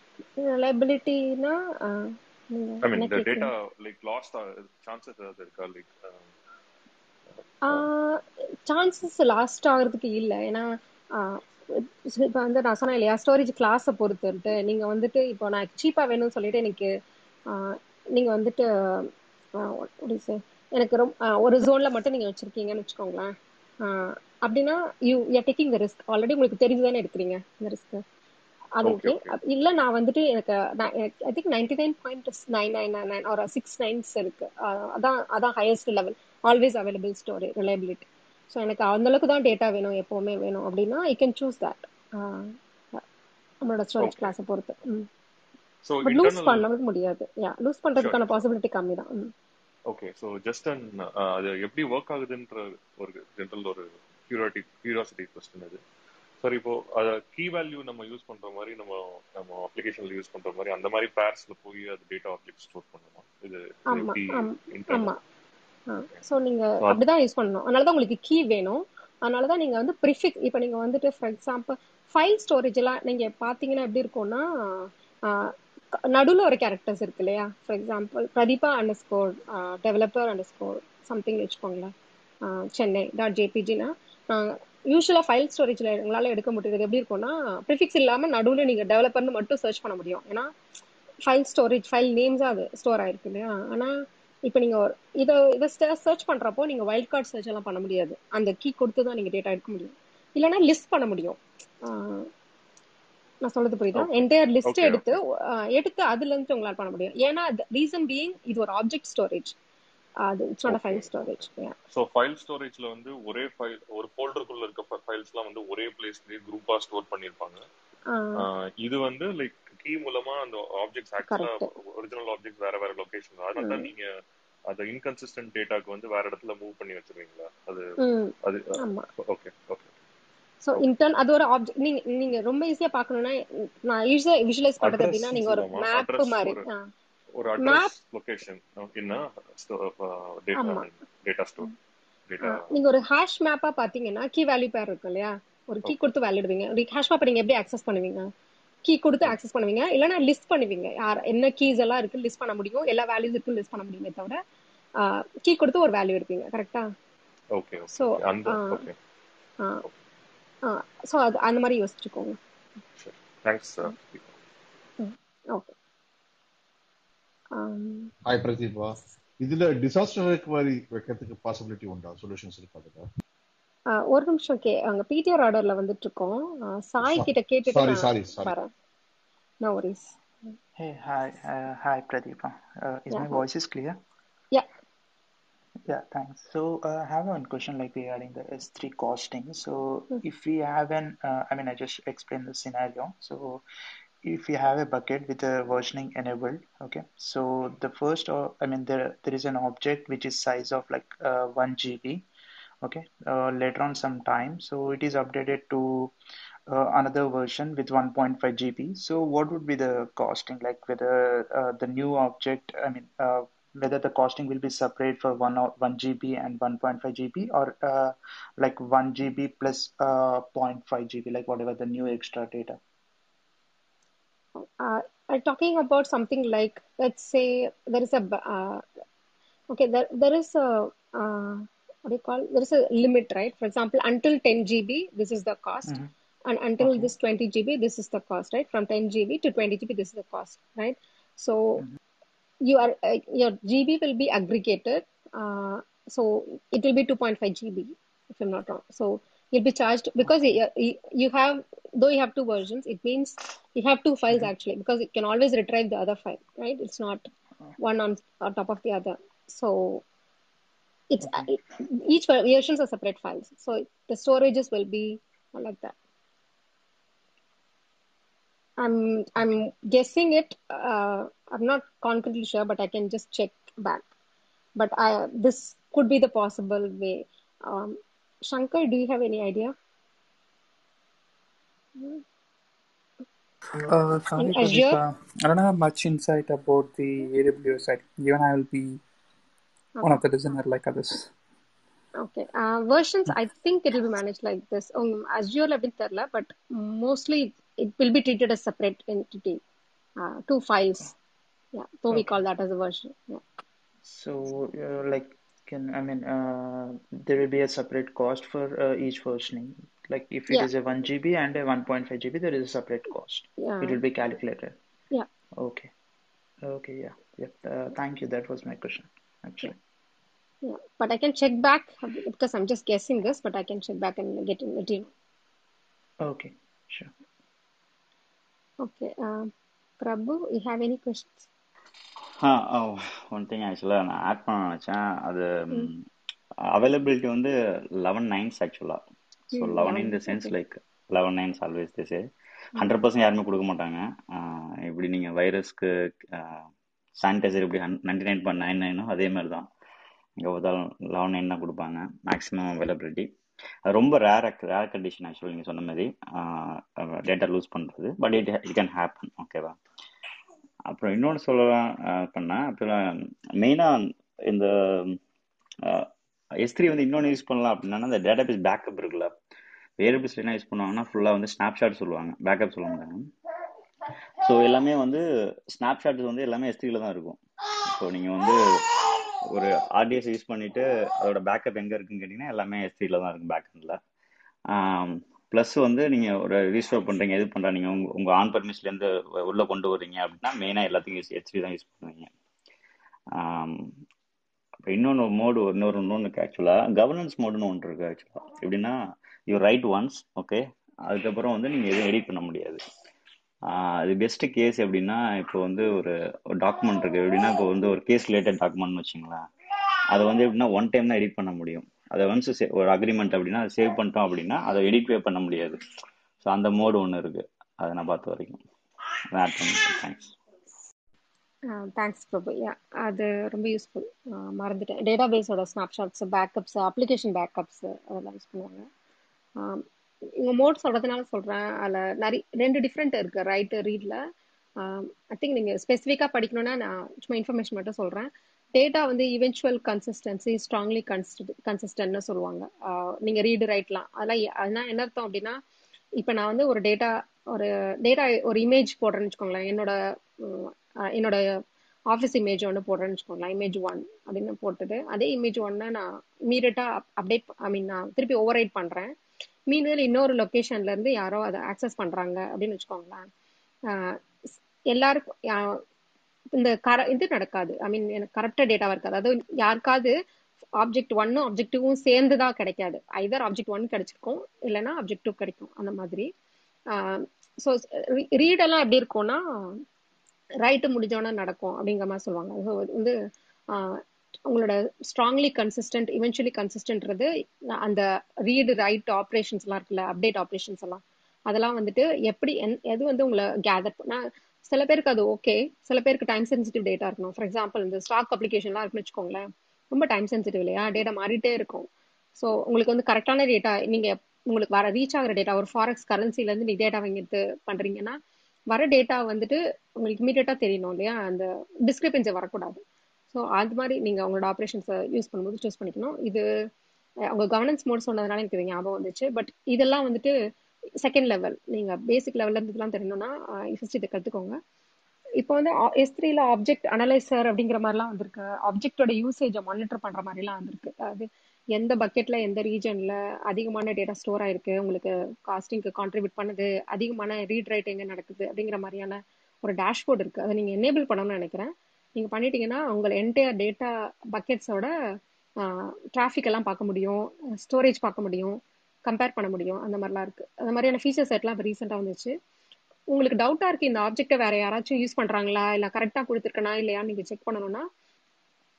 ரிலையபிலிட்டினா ஐ மீன் இந்த டேட்டா லைக் லாஸ்ட் சான்சஸ் ஏதாவது இருக்கா? லைக் சான்சஸ் லாஸ்ட் ஆகிறதுக்கு இல்லை. ஏன்னா இப்போ வந்து நான் சொன்னேன் இல்லையா ஸ்டோரேஜ் கிளாஸை பொறுத்துட்டு நீங்கள் வந்துட்டு இப்போ நான் சீப்பாக வேணும்னு சொல்லிட்டு எனக்கு நீங்கள் வந்துட்டு? எனக்கு ரொம்ப ஒரு ஜோனில் மட்டும் நீங்கள் வச்சுருக்கீங்கன்னு வச்சுக்கோங்களேன். அப்படின்னா you you're taking the risk already உங்களுக்கு தெரிஞ்சு தானே எடுக்கிறீங்க இந்த ரிஸ்க் அது ஓகே இல்லை நான் வந்துட்டு எனக்கு I think ninety nine point nine nine nine nine ஒரு சிக்ஸ் நைன்ஸ் இருக்கு. ஆஹ் அதான் அதான் highest level always available story reliability so எனக்கு அந்த அளவுக்கு தான் டேட்டா வேணும் எப்போவுமே வேணும். அப்படின்னா ஐ கேன் சூஸ் தட் நம்மளோட ஸ்டோரேஜ் கிளாஸை பொறுத்து. பட் லூஸ் இன்டர்னல் பண்ண முடியாது. யா லூஸ் பண்ணுறதுக்கான ஷூர் பாசிபிலிட்டி கம்மி தான். ஓகே ஸோ ஜஸ்ட் அண்ட் அது எப்படி ஒர்க் ஆகுதுன்ற ஒரு ஜென்ரல் ஒரு கியூரியாட்டி கியூரியாசிட்டி கொஸ்டின் அது. சார் இப்போ கீ வேல்யூ நம்ம யூஸ் பண்ற மாதிரி நம்ம நம்ம அப்ளிகேஷன்ல யூஸ் பண்ற மாதிரி அந்த மாதிரி பேர்ஸ்ல போய் அது டேட்டா ஆப்ஜெக்ட் ஸ்டோர் பண்ணுமா இது இது ஆமா. ஸோ நீங்க அப்படிதான் யூஸ் பண்ணணும். அதனால தான் உங்களுக்கு கீ வேணும். அதனால தான் நீங்க வந்து ப்ரிஃபிக் இப்போ நீங்க வந்துட்டு ஃபார் எக்ஸாம்பிள் ஃபைல் ஸ்டோரேஜ் எல்லாம் நீங்க பாத்தீங்கன்னா எப்படி இருக்கும்னா நடுவில் ஒரு கேரக்டர்ஸ் இருக்கு இல்லையா? For example Prathiba underscore developer underscore something வச்சுக்கோங்களேன் சென்னை டாட் ஜேபிஜினா யூஸ்வலாக ஃபைல் ஸ்டோரேஜில் உங்களால் எடுக்க முடியுது எப்படி இருக்கும்னா ப்ரிஃபிக்ஸ் இல்லாமல் நடுவில் நீங்கள் டெவலப்பர்னு மட்டும் சர்ச் பண்ண முடியும். ஏன்னா ஃபைல் ஸ்டோரேஜ் ஃபைல் நேம்ஸாக அது ஸ்டோர் ஆயிருக்கு இல்லையா? ஆனால் இப்போ நீங்கள் இதை இதை சர்ச் பண்ணுறப்போ நீங்கள் வைல்ட் கார்டு சர்ச் எல்லாம் பண்ண முடியாது. அந்த கீ கொடுத்து தான் நீங்கள் டேட்டா எடுக்க முடியும். இல்லைன்னா லிஸ்ட் பண்ண முடியும். நான் சொல்றது புரியுதா. என்டையர் லிஸ்ட் எடுத்து எடுத்து அதுல இருந்து உங்களால பண்ண முடியும். ஏன்னா ரீசன் பீயிங் இது ஒரு ஆப்ஜெக்ட் ஸ்டோரேஜ் அது it's not. File storage so file ஸ்டோரேஜ்ல வந்து ஒரே ஃபைல் ஒரு ஃபோல்டருக்குள்ள இருக்க ஃபைல்ஸ்லாம் வந்து ஒரே பிளேஸ்லயே குரூப்பா ஸ்டோர் பண்ணிருப்பாங்க. இது வந்து லைக் கீ மூலமா அந்த ஆப்ஜெக்ட்ஸ் ஆக்சுவலா. ஒரிஜினல் ஆப்ஜெக்ட்ஸ் வேற வேற லொகேஷன் அதனால தான் நீங்க அந்த இன்கன்சிஸ்டன்ட் டேட்டாக்கு வந்து வேற இடத்துல மூவ் பண்ணி வச்சிருவீங்களா? அது அது ஓகே ஓகே ஸோ இன்டர்ன் அது ஒரு ஆப்ஜெக்ட் நீங்க நீங்க ரொம்ப ஈஸியா பார்க்கணும்னா நான் யூஸ்வலா விஷுவலைஸ் பண்றது அப்படின்னா நீங்க ஒரு? மேப் மாதிரி. ஒரு-. Address location in data. Data store நீங்க ஒரு ஹேஷ் மேப்பா பாத்தீங்கன்னா கீ வேல்யூ பேர் இருக்கும் இல்லையா? ஒரு கீ கொடுத்து வேல்யூ இடுவீங்க. ஒரு ஹேஷ் மேப்பை நீங்க எப்படி ஆக்சஸ் பண்ணுவீங்க? கீ கொடுத்து ஆக்சஸ் பண்ணுவீங்க. இல்லைன்னா லிஸ்ட் பண்ணுவீங்க. யார் என்ன கீஸ் எல்லாம் இருக்கு லிஸ்ட் பண்ண முடியும். எல்லா வேல்யூஸ் இருக்கு லிஸ்ட் பண்ண முடியுமே தவிர கீ கொடுத்து ஒரு வேல்யூ எடுப்பீங்க. கரெக்டா ஓகே. ஓகே ஸோ அது அந்த மாதிரி யோசிச்சுக்கோங்க. தேங்க்ஸ் ஓகே ஹாய் பிரதீபா இதுல டிசாஸ்டர் ரெக்கவரி வைக்கிறதுக்கு பாசிபிலிட்டி உண்டா? சொல்யூஷன்ஸ் இருக்கு ஒரு நிமிஷம் கே அங்க பிடிஆர் ஆர்டர்ல வந்துட்டு இருக்கோம் ஆ, சாய் கிட்ட கேட்டுட்டு Sorry, நான் sorry, sorry. வரேன் no worries Hey, hi, uh, hi, Pradeepa. Uh, is Yeah, my hi. voice is clear? Yeah. Yeah, thanks. So uh, I have one question like regarding the S3 costing. So Hmm. if we have an, uh, I mean, I just explained the scenario. So if we have a bucket with a versioning enabled, okay. So the first, uh, I mean, there there is an object which is size of like uh, one GB. Okay. Uh, later on some time, so it is updated to uh, another version with 1.5 GB. So what would be the costing? Like whether uh, the new object, I mean, uh, whether the costing will be separate for one or 1 GB and 1.5 GB or uh, like 1 GB plus uh, 0.5 GB, like whatever the new extra data. are talking about something like let's say there is a okay there there is a what do you call there is a limit right? For example until 10 gb this is the cost. Mhm. and until Okay. this 20 gb this is the cost right? From 10 gb to 20 gb this is the cost right? So you are uh, your gb will be aggregated uh, so it will be 2.5 gb if i'm not wrong. So you'll be charged because you, you you have though you have two versions it means you have two files actually because it can always retrieve the other file right? It's not one on, on top of the other. So it's it, each versions are separate files. So the storages will be like that. I'm i'm guessing it uh, i'm not concretely sure but i can just check back. But i this could be the possible way. Um, shankar do you have any idea? Uh, sorry, Azure? I don't have much insight about the AWS side. Even I will be one of the listener like others. Okay. Uh, versions, I think it will be managed like this. Um, Azure a bit terla, but mostly it will be treated as separate entity, uh, two files. Yeah, so we call that as a version. Yeah. So uh, like can I mean uh, there will be a separate cost for uh, each versioning. Like if it Yeah. is a 1 GB and a 1.5 GB, there is a separate cost. Yeah. It will be calculated. Yeah. Okay. Okay. Yeah. Yep. Uh, thank you. That was my question actually. Yeah. But I can check back because I'm just guessing this, but I can check back and get in the Okay. Sure. Okay. Um, Prabhu, you have any questions? One thing ஆக்சுவலாக நான் add பண்ண நினச்சேன் அது availability வந்து eleven nines ஆக்சுவலாக so Hmm, eleven in 11, the sense okay. Like eleven nines always this hundred percent யாருமே கொடுக்க மாட்டாங்க ஆஹ் இப்படி நீங்கள் வைரஸ்க்கு சானிடைசர் இப்படி நைன்டி நைன் பாயிண்ட் நைன் நைனோ அதே மாதிரி தான் இங்கே பார்த்தாலும் லெவன் நைன் தான் கொடுப்பாங்க? மேக்ஸிமம் அவைலபிலிட்டி அது ரொம்ப ரேர் ரேர் கண்டிஷன் ஆக்சுவலி நீங்கள் சொன்ன மாதிரி டேட்டா லூஸ் பண்ணுறது but it it can happen ஓகேவா அப்புறம் இன்னொன்று சொல்லலாம் பண்ணேன் அப்புறம் மெயினாக இந்த எஸ்திரி வந்து இன்னொன்று யூஸ் பண்ணலாம் அப்படின்னா அந்த டேட்டா பேஸ் பேக்கப் இருக்குல்ல? வேரியபிள்ஸ் என்ன யூஸ் பண்ணுவாங்கன்னா ஃபுல்லாக வந்து ஸ்னாப்ஷாட் சொல்லுவாங்க. பேக்கப் சொல்லுவாங்க ஸோ எல்லாமே வந்து ஸ்னாப்ஷாட் வந்து எல்லாமே எஸ்திரியில் தான் இருக்கும். ஸோ நீங்கள் வந்து ஒரு ஆர்டிஎஸ் யூஸ் பண்ணிட்டு அதோட பேக்கப் எங்கே இருக்குன்னு கேட்டிங்கன்னா எல்லாமே எஸ்திரியில் தான் இருக்கும் பேக்கெண்டில் ப்ளஸ் வந்து நீங்கள் ஒரு ரீஸ்டோர் பண்ணுறீங்க எது பண்ணுறா நீங்கள் உங்கள் உங்கள் ஆன் பர்மிஷன்லேருந்து உள்ளே கொண்டு வர்றீங்க அப்படின்னா மெயினாக எல்லாத்துக்கும் யூஸ் ஹெச்டி தான் யூஸ் பண்ணுவீங்க. அப்புறம் இன்னொன்று மோடு இன்னொரு இன்னொன்று இருக்குது ஆக்சுவலாக கவர்னன்ஸ் மோடுன்னு ஒன்று இருக்குது ஆக்சுவலாக எப்படின்னா யூ ரைட் ஒன்ஸ் ஓகே அதுக்கப்புறம் வந்து நீங்கள் எதுவும் எடிட் பண்ண முடியாது. அது பெஸ்ட்டு கேஸ் எப்படின்னா இப்போ வந்து ஒரு ஒரு டாக்குமெண்ட் இருக்குது எப்படின்னா இப்போ வந்து ஒரு கேஸ் ரிலேட்டட் டாக்குமெண்ட்னு வச்சுங்களேன். அதை வந்து எப்படின்னா ஒன் டைம் தான் எடிட் பண்ண முடியும். அதை ஒன்ஸ் ஒரு அக்ரிமெண்ட் அப்படின்னா அதை சேவ் பண்ணிட்டோம் அப்படின்னா அதை எடிட் பே பண்ண முடியாது. ஸோ அந்த மோடு ஒன்று இருக்குது அதை நான் பார்த்த வரைக்கும். Thanks thanks Prabhu. அது ரொம்ப யூஸ்ஃபுல் மறந்துட்டேன். டேட்டா பேஸோட ஸ்னாப்ஷாட்ஸ் பேக்கப்ஸ் அப்ளிகேஷன் பேக்கப்ஸ் அதெல்லாம் யூஸ் பண்ணுவாங்க. இவங்க மோட் சொல்றதுனால சொல்கிறேன் அதில் நிறைய ரெண்டு டிஃப்ரெண்ட் இருக்குது ரைட்டு ரீடில் ஐ திங்க் நீங்கள் ஸ்பெசிஃபிக்காக படிக்கணும்னா நான் சும்மா இன்ஃபர்மேஷன் மட்டும் சொல்றேன். டேட்டா வந்து இவென்ச்சுவல் கன்சிஸ்டன்சி ஸ்ட்ராங்லி கன்சிஸ்ட் கன்சிஸ்டன்ட்னு சொல்லுவாங்க. நீங்கள் ரீடு ரைட்லாம் அதெல்லாம் அதெல்லாம் என்ன அர்த்தம் அப்படின்னா இப்போ நான் வந்து ஒரு டேட்டா ஒரு டேட்டா ஒரு இமேஜ் போடுறேன்னு வச்சுக்கோங்களேன். என்னோட என்னோட ஆஃபீஸ் இமேஜ் ஒன்று போடுறேன்னு வச்சுக்கோங்களேன். இமேஜ் ஒன் அப்படின்னு போட்டுட்டு அதே இமேஜ் ஒன்னை நான் இமீடியட்டாக அப்டேட் ஐ மீன் நான் திருப்பி ஓவர் ரைட் பண்ணுறேன் மீன்வேல் இன்னொரு லொக்கேஷன்ல இருந்து யாரோ அதை ஆக்சஸ் பண்றாங்க அப்படின்னு வச்சுக்கோங்களேன். எல்லாருக்கும் இந்த கர இது நடக்காது. ஐ மீன் எனக்கு கரெக்டாக டேட்டாவா இருக்காது அதாவது யாருக்காவது ஆப்ஜெக்ட் ஒன்னும் ஆப்ஜெக்ட் டூவும் சேர்ந்து தான் கிடைக்காது. ஐதர் ஆப்ஜெக்ட் ஒன் கிடைச்சிருக்கும் இல்லைன்னா ஆப்ஜெக்ட் டூ கிடைக்கும் அந்த மாதிரி. ஸோ ரீடெல்லாம் எப்படி இருக்கும்னா ரைட்டு முடிஞ்சோன்னா நடக்கும் அப்படிங்கிற மாதிரி சொல்லுவாங்க. ஸோ வந்து உங்களோட ஸ்ட்ராங்லி கன்சிஸ்டன்ட் இவென்ச்சுவலி கன்சிஸ்டன்ட்றது அந்த ரீடு ரைட் ஆப்ரேஷன்ஸ் எல்லாம் இருக்குல்ல அப்டேட் ஆப்ரேஷன்ஸ் எல்லாம் அதெல்லாம் வந்துட்டு எப்படி எது வந்து உங்களை கேதர் பண்ண சில பேருக்கு அது ஓகே சில பேருக்கு டைம் சென்சிட்டிவ் டேட்டா இருக்கணும். ஃபார் எக்ஸாம்பிள் இந்த ஸ்டாக் அப்ளிகேஷன்லாம் இருக்குன்னு வச்சுக்கோங்களேன் ரொம்ப டைம் சென்சிட்டிவ் இல்லையா? டேட்டா மாறிட்டே இருக்கும். ஸோ உங்களுக்கு வந்து கரெக்டான டேட்டா நீங்க உங்களுக்கு வர ரீச் ஆகிற டேட்டா ஒரு ஃபாரெக்ஸ் கரன்சிலேருந்து நீ டேட்டா வாங்கிட்டு பண்றீங்கன்னா வர டேட்டா வந்துட்டு உங்களுக்கு இமீடியட்டாக தெரியணும் இல்லையா? அந்த டிஸ்கிரிபென்சி வரக்கூடாது. ஸோ அது மாதிரி நீங்கள் உங்களோட ஆப்ரேஷன்ஸை யூஸ் பண்ணும்போது சூஸ் பண்ணிக்கணும். இது அவங்க கவர்னன்ஸ் மோட் சொன்னதுனால எனக்கு இது ஞாபகம் வந்துச்சு. பட் இதெல்லாம் வந்துட்டு செகண்ட் லெவல் நீங்கள் பேசிக் லெவலில் இருந்துலாம் தெரியணும்னா ஃபஸ்ட் இதை கற்றுக்கோங்க இப்போ வந்து எஸ் த்ரீல ஆப்ஜெக்ட் அனலைசர் அப்படிங்கிற மாதிரிலாம் வந்திருக்கு. ஆப்ஜெக்டோட யூசேஜை மானிட்டர் பண்ணுற மாதிரிலாம் வந்திருக்கு. அது எந்த பக்கெட்டில் எந்த ரீஜனில் அதிகமான டேட்டா ஸ்டோர் ஆயிருக்கு உங்களுக்கு காஸ்டிங்க்கு கான்ட்ரிபியூட் பண்ணுது அதிகமான ரீட் ரைட் எங்கே நடக்குது அப்படிங்கிற மாதிரியான ஒரு டேஷ்போர்ட் இருக்குது அதை நீங்கள் எனேபிள் பண்ணணும்னு நினைக்கிறேன். நீங்கள் பண்ணிட்டீங்கன்னா உங்கள் என்டையர் டேட்டா பக்கெட்ஸோட டிராஃபிக் எல்லாம் பார்க்க முடியும். ஸ்டோரேஜ் பார்க்க முடியும். கம்பேர் பண்ண முடியும். அந்த மாதிரிலாம் இருக்குது அந்த மாதிரியான ஃபீச்சர் செட்லாம் இப்போ ரீசெண்டாக வந்துச்சு. உங்களுக்கு டவுட்டாக இருக்குது இந்த ஆப்ஜெக்டை வேறு யாராச்சும் யூஸ் பண்ணுறாங்களா இல்லை கரெக்டாக கொடுத்துருக்கனா? இல்லையான்னு நீங்கள் செக் பண்ணணும்னா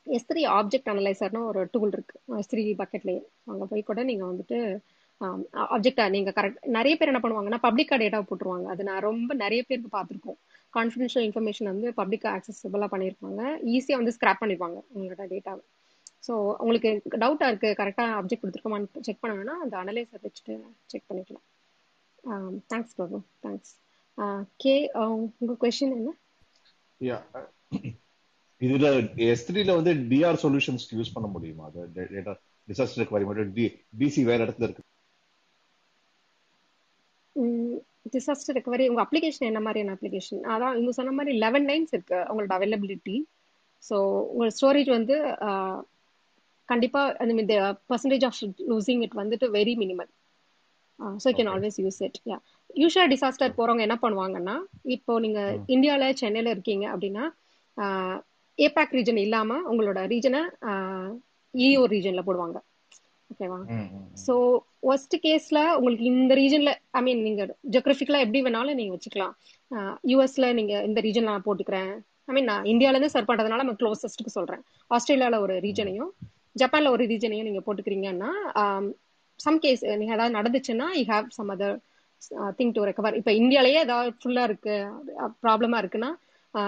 எஸ் த்ரீ ஆப்ஜெக்ட் அனலைசர்னு ஒரு டூல் இருக்குது எஸ் த்ரீ பக்கெட்லேயே அங்கே போய் கூட நீங்கள் வந்துட்டு ஆப்ஜெக்டை நீங்கள் கரெக்ட் நிறைய பேர் என்ன பண்ணுவாங்கன்னா பப்ளிக்காக டேட்டா போட்டுருவாங்க. அது நான் ரொம்ப நிறைய பேருக்கு பார்த்துருக்கோம். கான்ஃபிடென்ஷியல் இன்ஃபர்மேஷன் வந்து பப்ளிக்காக ஆக்சசபிளாக பண்ணியிருப்பாங்க ஈஸியாக வந்து ஸ்க்ராப் பண்ணிடுவாங்க உங்களோட டேட்டாவை ஸோ உங்களுக்கு டவுட்டாக இருக்குது கரெக்டாக ஆப்ஜெக்ட் கொடுத்துருக்கோமான்னு செக் பண்ணணும்னா அந்த அனலைசர் வச்சுட்டு செக் பண்ணிக்கலாம். தேங்க்ஸ் பிரபு தேங்க்ஸ் கே உங்கள் கொஷின் என்ன? இதுல எஸ் த்ரீல வந்து டிஆர் சொல்யூஷன்ஸ் யூஸ் பண்ண முடியுமா? அது டேட்டா டிசாஸ்டர் ரெக்கவரி மட்டும் டிசி வேற இடத்துல இருக்கு. டிசாஸ்டர் ரெக்கவரி உங்க அப்ளிகேஷன் என்ன மாதிரியான அப்ளிகேஷன் அதான் இவங்க சொன்ன மாதிரி லெவன் லைன்ஸ் இருக்கு உங்களோட அவைலபிலிட்டி ஸோ உங்களோட ஸ்டோரேஜ் வந்து கண்டிப்பா இந்த பர்சன்டேஜ் ஆஃப் லூசிங் இட் வந்துட்டு very minimal so can always use it yeah யூஸ்வலாக டிசாஸ்டர் போறவங்க என்ன பண்ணுவாங்கன்னா இப்போ நீங்க இந்தியால சென்னையில இருக்கீங்க அப்படின்னா ஏபாக் ரீஜன் இல்லாம உங்களோட ரீஜனை இஓ ரீஜன்ல போடுவாங்க. ஓகேவா ஸோ ஒஸ்ட் கேஸ்ல உங்களுக்கு இந்த ரீஜன்ல ஐ மீன் நீங்க ஜியோகிராபிக்கலா எப்படி வேணாலும் நீங்க வச்சுக்கலாம். யூஎஸ்ல நீங்க இந்த ரீஜன் நான் போட்டுக்கிறேன். ஐ மீன் நான் இந்தியால இருந்து சர்வ் பண்றதுனால நம்ம க்ளோசஸ்ட்டுக்கு சொல்றேன். ஆஸ்திரேலியால ஒரு ரீஜனையும் ஜப்பான்ல ஒரு ரீஜனையும் நீங்க போட்டுக்கிறீங்கன்னா சம் கேஸ் நீங்க ஏதாவது நடந்துச்சுன்னா you have some other thing to recover இப்போ இந்தியாலேயே ஏதாவது ஃபுல்லா இருக்கு ப்ராப்ளமா இருக்குன்னா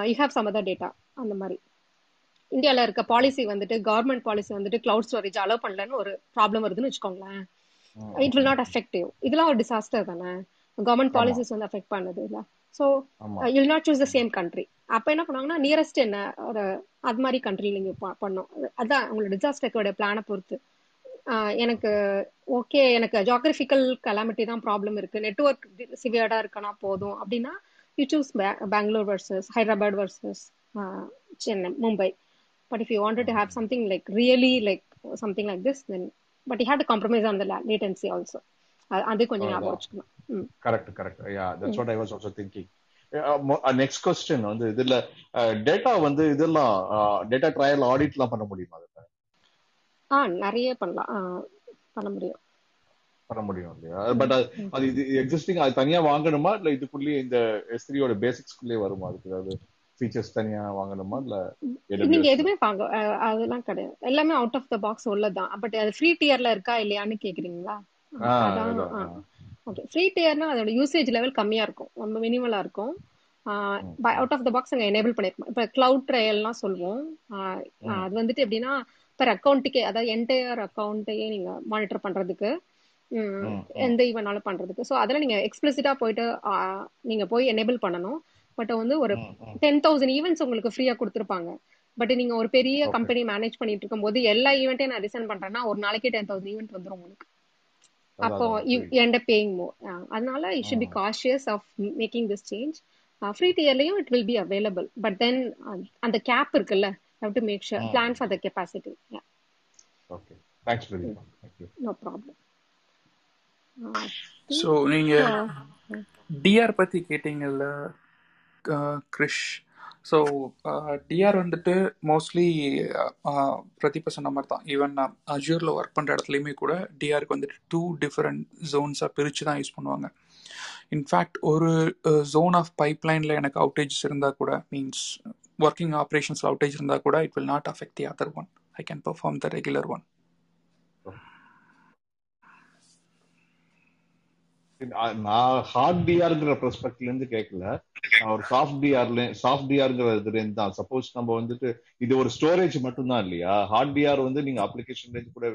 you have some other data அந்த மாதிரி. இந்தியாவில் இருக்க பாலிசி வந்துட்டு கவர்மெண்ட் பாலிசி வந்துட்டு கிளவுட் ஸ்டோரேஜ் அலோவ் பண்ணலன்னு ஒரு ப்ராப்ளம் வருதுன்னு வச்சுக்கோங்களேன். It will not affect you இதெல்லாம் ஒரு டிசாஸ்டர் தானே? கவர்மெண்ட் பாலிசிஸ் வந்து அஃபெக்ட் பண்ணுது இல்ல. ஸோ ஆமா. You not choose the same country அப்போ என்ன பண்ணுவாங்கன்னா நியரஸ்ட் என்ன ஒரு அது மாதிரி கண்ட்ரி நீங்க ப- பண்ணணும். அது- அதான் உங்களோட டிசாஸ்டருக்கோட பிளானை பொறுத்து. எனக்கு ஓகே எனக்கு ஜாகிரபிக்கல் கலாமிட்டி தான் ப்ராப்ளம் இருக்கு. நெட்ஒர்க் சிவியர்டா இருக்கனா போதும். அப்படின்னா you choose Bangalore versus Hyderabad versus Chennai Mumbai. But if you wanted to have something like really like something like this then but you have to compromise on the latency also அது கொஞ்சம் ஞாபகம் வச்சுக்கணும். Correct correct yeah that's what I was also thinking next question வந்து இதுல data வந்து இதெல்லாம் data trial ஆடிட்லாம் பண்ண முடியுமா அதுல ஆ நிறைய பண்ணலாம். பண்ண முடியும். பண்ண முடியும் இல்லையா? பட் அது இது எக்ஸிஸ்டிங் அது தனியா வாங்கணுமா? இல்ல இதுக்குள்ளேயே இந்த எஸ்3யோட பேசிக்ஸ்குள்ளேயே வருமா? அதுக்கு ஏதாவது ஃபீச்சர்ஸ் தனியா வாங்கணுமா? இல்ல நீங்க எதுவுமே வாங்க அதெல்லாம் கிடையாது. எல்லாமே அவுட் ஆஃப் த பாக்ஸ் உள்ளதான் பட் அது ஃப்ரீ டியர்ல இருக்கா இல்லையான்னு கேக்குறீங்களா? ஓகே ஃப்ரீ டியர்னா அதோட யூசேஜ் லெவல் கம்மியா இருக்கும். ரொம்ப மினிமலா இருக்கும். அவுட் ஆஃப் த பாக்ஸ் அங்கே எனேபிள் பண்ணிருக்கோம் இப்போ கிளவுட் ட்ரையல்லாம் சொல்லுவோம். அது வந்துட்டு எப்படின்னா பெர் அக்கௌண்ட்டுக்கே அதாவது என்டையர் அக்கௌண்ட்டையே நீங்க மானிட்டர் பண்றதுக்கு எந்த ஈவெண்ட்னாலும் பண்றதுக்கு. ஸோ அதெல்லாம் நீங்க எக்ஸ்பிளிசிட்டா போயிட்டு நீங்க போய் எனேபிள் பண்ணணும். பட் வந்து ஒரு டென் தௌசண்ட் ஈவெண்ட்ஸ் உங்களுக்கு ஃப்ரீயா கொடுத்துருப்பாங்க. பட் நீங்க ஒரு பெரிய கம்பெனி மேனேஜ் பண்ணிட்டு இருக்கும்போது எல்லா ஈவெண்ட்டையும் நான் ரிசன் பண்றேன்னா ஒரு நாளைக்கே டென் தௌசண்ட் ஈவெண்ட் வந்துரும் உங்களுக்கு. அப்போ எண்ட் பேயிங் மோர் அதனால you should be cautious of making this change free டியர்லயும் it will be available but then அந்த கேப் இருக்குல்ல how to make sure plan for the capacity okay thanks Prathiba no problem so நீங்கள் DR பற்றி கேட்டீங்கல்ல Krish so DR வந்துட்டு mostly Prathiba சொன்ன மாதிரி தான் even நான் அஜூரில் ஒர்க் பண்ணுற இடத்துலையுமே கூட டிஆருக்கு வந்துட்டு டூ டிஃப்ரெண்ட் ஜோன்ஸாக பிரித்து தான் யூஸ் பண்ணுவாங்க. இன்ஃபேக்ட் ஒரு ஜோன் ஆஃப் பைப்லைனில் எனக்கு அவுட்டேஜஸ் இருந்தால் கூட மீன்ஸ் ஒர்க்கிங் ஆப்ரேஷன்ஸ் அவுட்டேஜ் இருந்தால் கூட it will not affect the other one I can perform the regular one நான் ஹார்ட் டிஆர்ங்கிற பெர்ஸ்பெக்ட்ல இருந்து கேட்கல நான் ஒரு சாஃப்ட் டிஆர்ல சாஃப்ட் டிஆர்ங்கிற இதுல இருந்து தான். சப்போஸ் நம்ம வந்துட்டு இது ஒரு ஸ்டோரேஜ் மட்டும்தான் இல்லையா? ஹார்ட் டிஆர் வந்து நீங்க அப்ளிகேஷன்ல இருந்து கூட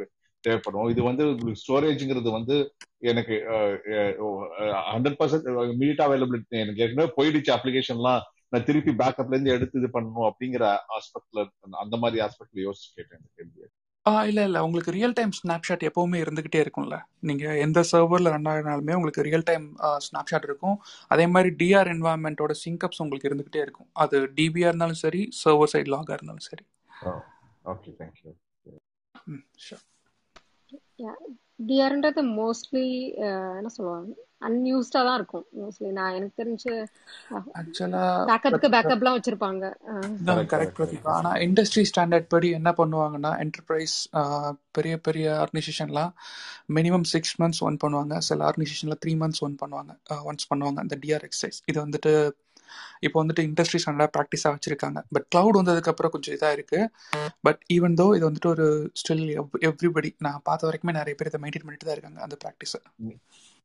தேவைப்படும். இது வந்து உங்களுக்கு ஸ்டோரேஜ்ங்கிறது வந்து எனக்கு ஹண்ட்ரட் பர்சன்ட் மீட் அவைலபிலிட்டி எனக்கு ஏற்கனவே போயிடுச்சு அப்ளிகேஷன்லாம் நான் திருப்பி பேக்கப்ல இருந்து எடுத்து இது பண்ணணும் அப்படிங்கிற ஆஸ்பெக்ட்ல அந்த மாதிரி ஆஸ்பெக்ட்ல யோசிச்சு கேட்டேன் இந்த இல்லை இல்லை. உங்களுக்கு ரியல் டைம் ஸ்னாப்ஷாட் எப்போவுமே இருந்துக்கிட்டே இருக்கும்ல. நீங்கள் எந்த சர்வரில் ரன் ஆகினாலுமே உங்களுக்கு ரியல் டைம் ஸ்னாப்ஷாட் இருக்கும். அதே மாதிரி டிஆர் என்வாயன்மெண்ட்டோட சிங்கப்ஸ் உங்களுக்கு இருந்துக்கிட்டே இருக்கும். அது டிபிஆர் இருந்தாலும் சரி சர்வர் சைட் லாகாக இருந்தாலும் சரி. ஓகே தேங்க்யூ ம் ஷூர் டிஆர்ன்றது மோஸ்ட்லி என்ன சொல்லுவாங்க? அன்யூஸ்டா தான் இருக்கும். மோஸ்ட்லி நான் எனக்கு தெரிஞ்சு ஆக்சுவலாக பேக்கப்க்கு பேக்கப்லாம் வச்சிருப்பாங்க. கரெக்ட் பிரதீபா ஆனால் இண்டஸ்ட்ரி ஸ்டாண்டர்ட் படி என்ன பண்ணுவாங்கன்னா என்டர்பிரைஸ் பெரிய பெரிய ஆர்கனைசேஷன்லாம் மினிமம் சிக்ஸ் மந்த்ஸ் ஒன் பண்ணுவாங்க. சில ஆர்கனைசேஷனில் த்ரீ மந்த்ஸ் ஒன் பண்ணுவாங்க. ஒன்ஸ் பண்ணுவாங்க. அந்த டிஆர் எக்ஸசைஸ் இது வந்துட்டு இப்போ வந்துட்டு இண்டஸ்ட்ரி ஸ்டாண்டர்டாக ப்ராக்டிஸாக வச்சுருக்காங்க. பட் க்ளவுட் வந்ததுக்கப்புறம் கொஞ்சம் இதாக இருக்குது பட் ஈவன் தோ இது வந்துட்டு ஒரு ஸ்டில் எவ்ரிபடி நான் பார்த்த வரைக்குமே நிறைய பேர் இதை மெயின்டைன் பண்ணிட்டு தான் இருக்காங்க அந்த ப்ராக்டிஸை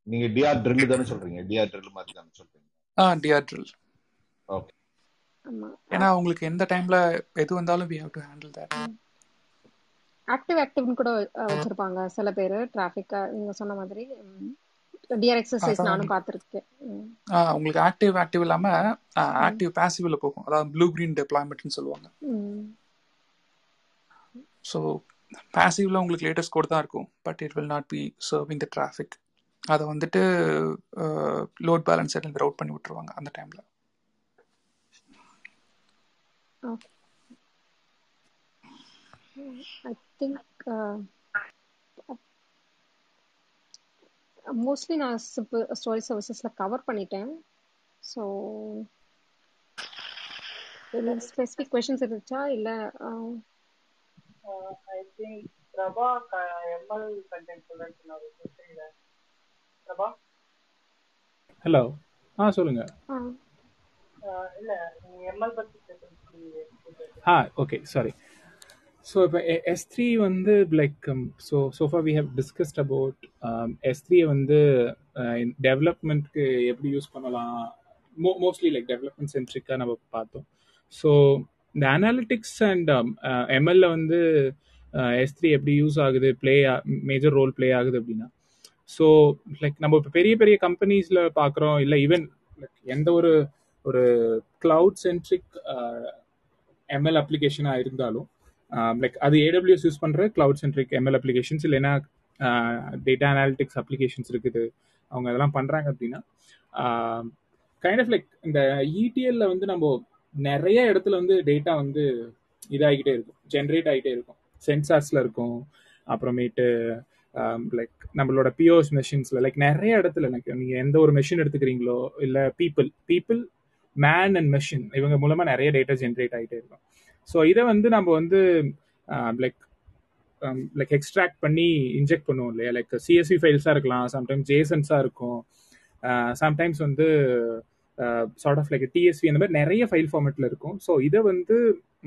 நீங்க டிஆர் ட்ரில் தானே சொல்றீங்க? டிஆர் ட்ரில் மாதிரி தானே சொல்றீங்க? ஆ டிஆர் ட்ரில் ஓகே ஏன்னா உங்களுக்கு எந்த டைம்ல எது வந்தாலும் we have to handle that active ஆக்டிவ்னு கூட வச்சிருப்பாங்க. சில பேர் டிராஃபிக் நீங்க சொன்ன மாதிரி. டிஆர் எக்ஸசைஸ் நானும் பார்த்துருக்கேன். உங்களுக்கு ஆக்டிவ் ஆக்டிவ் இல்லாம ஆக்டிவ் பாசிவ்ல போகும். அதாவது ப்ளூ கிரீன் டெப்ளாய்மெண்ட்னு சொல்லுவாங்க. ஸோ பாசிவ்ல உங்களுக்கு லேட்டஸ்ட் கோட் தான் இருக்கும். But it will not be serving the traffic அதை வந்துட்டு லோட் பேலன்ஸ் இருந்து ரவுட் பண்ணி விட்டுருவாங்க அந்த டைம்ல ஐ திங்க் மோஸ்ட்லி நான் ஸ்டோரி சர்வீசஸ்ல கவர் பண்ணிட்டேன். ஸோ ஸ்பெசிஃபிக் கொஷின்ஸ் இருந்துச்சா? இல்லை I think Prabha ML content Prabha hello ஆ சொல்லுங்க. இல்ல எம்எல் பத்தி ஆ ஓகே சாரி ஸோ இப்போ எஸ் த்ரீ வந்து like so so far we have discussed about S த்ரீயை வந்து டெவலப்மெண்ட்க்கு எப்படி யூஸ் பண்ணலாம்? மோ மோஸ்ட்லி லைக் டெவலப்மெண்ட் சென்ட்ரிக்காக நம்ம பார்த்தோம். ஸோ இந்த அனாலிட்டிக்ஸ் அண்ட் எம்எல்ல வந்து எஸ் த்ரீ எப்படி யூஸ் ஆகுது? ப்ளே மேஜர் ரோல் ப்ளே ஆகுது அப்படின்னா ஸோ லைக் நம்ம இப்போ பெரிய பெரிய கம்பெனிஸில் பார்க்குறோம் இல்லை ஈவன் எந்த ஒரு ஒரு கிளவுட் சென்ட்ரிக் எம்எல் அப்ளிகேஷனாக இருந்தாலும் லைக் அது ஏடபிள்யூஎஸ் யூஸ் பண்ணுற கிளவுட் சென்ட்ரிக் எம்எல் அப்ளிகேஷன்ஸ் இல்லைன்னா டேட்டா அனாலிட்டிக்ஸ் அப்ளிகேஷன்ஸ் இருக்குது. அவங்க அதெல்லாம் பண்ணுறாங்க அப்படின்னா கைண்ட் ஆஃப் லைக் இந்த இடிஎல்ல வந்து நம்ம நிறைய இடத்துல வந்து டேட்டா வந்து இதாகிட்டே இருக்கும் ஜென்ரேட் ஆகிட்டே இருக்கும். சென்சார்ஸில் இருக்கும் அப்புறமேட்டு Um, லைக் நம்மளோட பிஓஎஸ் மெஷின்ஸில் லைக் நிறைய இடத்துல எனக்கு நீங்கள் எந்த ஒரு மெஷின் எடுத்துக்கிறீங்களோ இல்லை people people man and machine இவங்க மூலமாக நிறைய டேட்டா ஜென்ரேட் ஆகிட்டே இருக்கும். ஸோ இதை வந்து நம்ம வந்து லைக் லைக் எக்ஸ்ட்ராக்ட் பண்ணி இன்ஜெக்ட் பண்ணுவோம் இல்லையா? லைக் சிஎஸ்சி ஃபைல்ஸாக இருக்கலாம் சம்டைம்ஸ் ஜேசன்ஸாக இருக்கும். Uh, சம்டைம்ஸ் வந்து சார்ட் ஆஃப் லைக் டிஎஸ்வி அந்த மாதிரி நிறைய ஃபைல் ஃபார்மேட்டில் இருக்கும். ஸோ இதை வந்து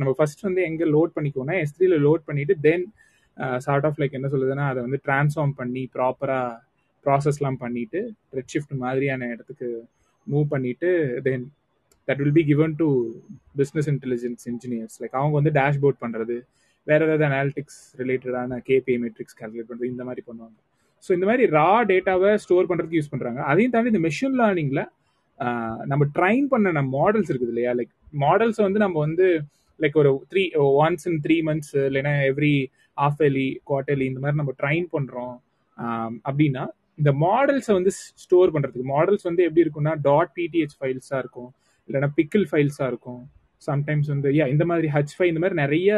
நம்ம ஃபர்ஸ்ட் வந்து எங்கே லோட் பண்ணிக்கோனா எஸ்திரியில் லோட் பண்ணிட்டு தென் சார்ட் ஆஃப் லைக் என்ன சொல்லுதுன்னா அதை வந்து டிரான்ஸ்ஃபார்ம் பண்ணி ப்ராப்பராக ப்ராசஸ்லாம் பண்ணிட்டு ரெட் ஷிஃப்ட் மாதிரியான இடத்துக்கு மூவ் பண்ணிட்டு then that will be given to business intelligence engineers like அவங்க வந்து டேஷ்போர்ட் பண்ணுறது வேற ஏதாவது அனாலிட்டிக்ஸ் ரிலேட்டடான கேபிஐ மெட்ரிக்ஸ் கால்குலேட் பண்ணுறது இந்த மாதிரி பண்ணுவாங்க. ஸோ இந்த மாதிரி ரா டேட்டாவை ஸ்டோர் பண்ணுறதுக்கு யூஸ் பண்ணுறாங்க அதையும் தாண்டி இந்த மெஷின் லேர்னிங்கில் நம்ம ட்ரைன் பண்ண மாடல்ஸ் இருக்குது இல்லையா லைக் மாடல்ஸை வந்து நம்ம வந்து லைக் ஒரு three once in three months இல்லைன்னா எவ்ரி ஆஃப் எலி குவார்டர்லி இந்த மாதிரி நம்ம ட்ரைன் பண்ணுறோம் அப்படின்னா இந்த மாடல்ஸை வந்து ஸ்டோர் பண்ணுறதுக்கு மாடல்ஸ் வந்து எப்படி இருக்கும்னா டாட் பிடிஹெச் ஃபைல்ஸாக இருக்கும். இல்லைன்னா பிக்கிள் ஃபைல்ஸாக இருக்கும். சம்டைம்ஸ் வந்து யா இந்த மாதிரி ஹச் ஃபை இந்த மாதிரி நிறைய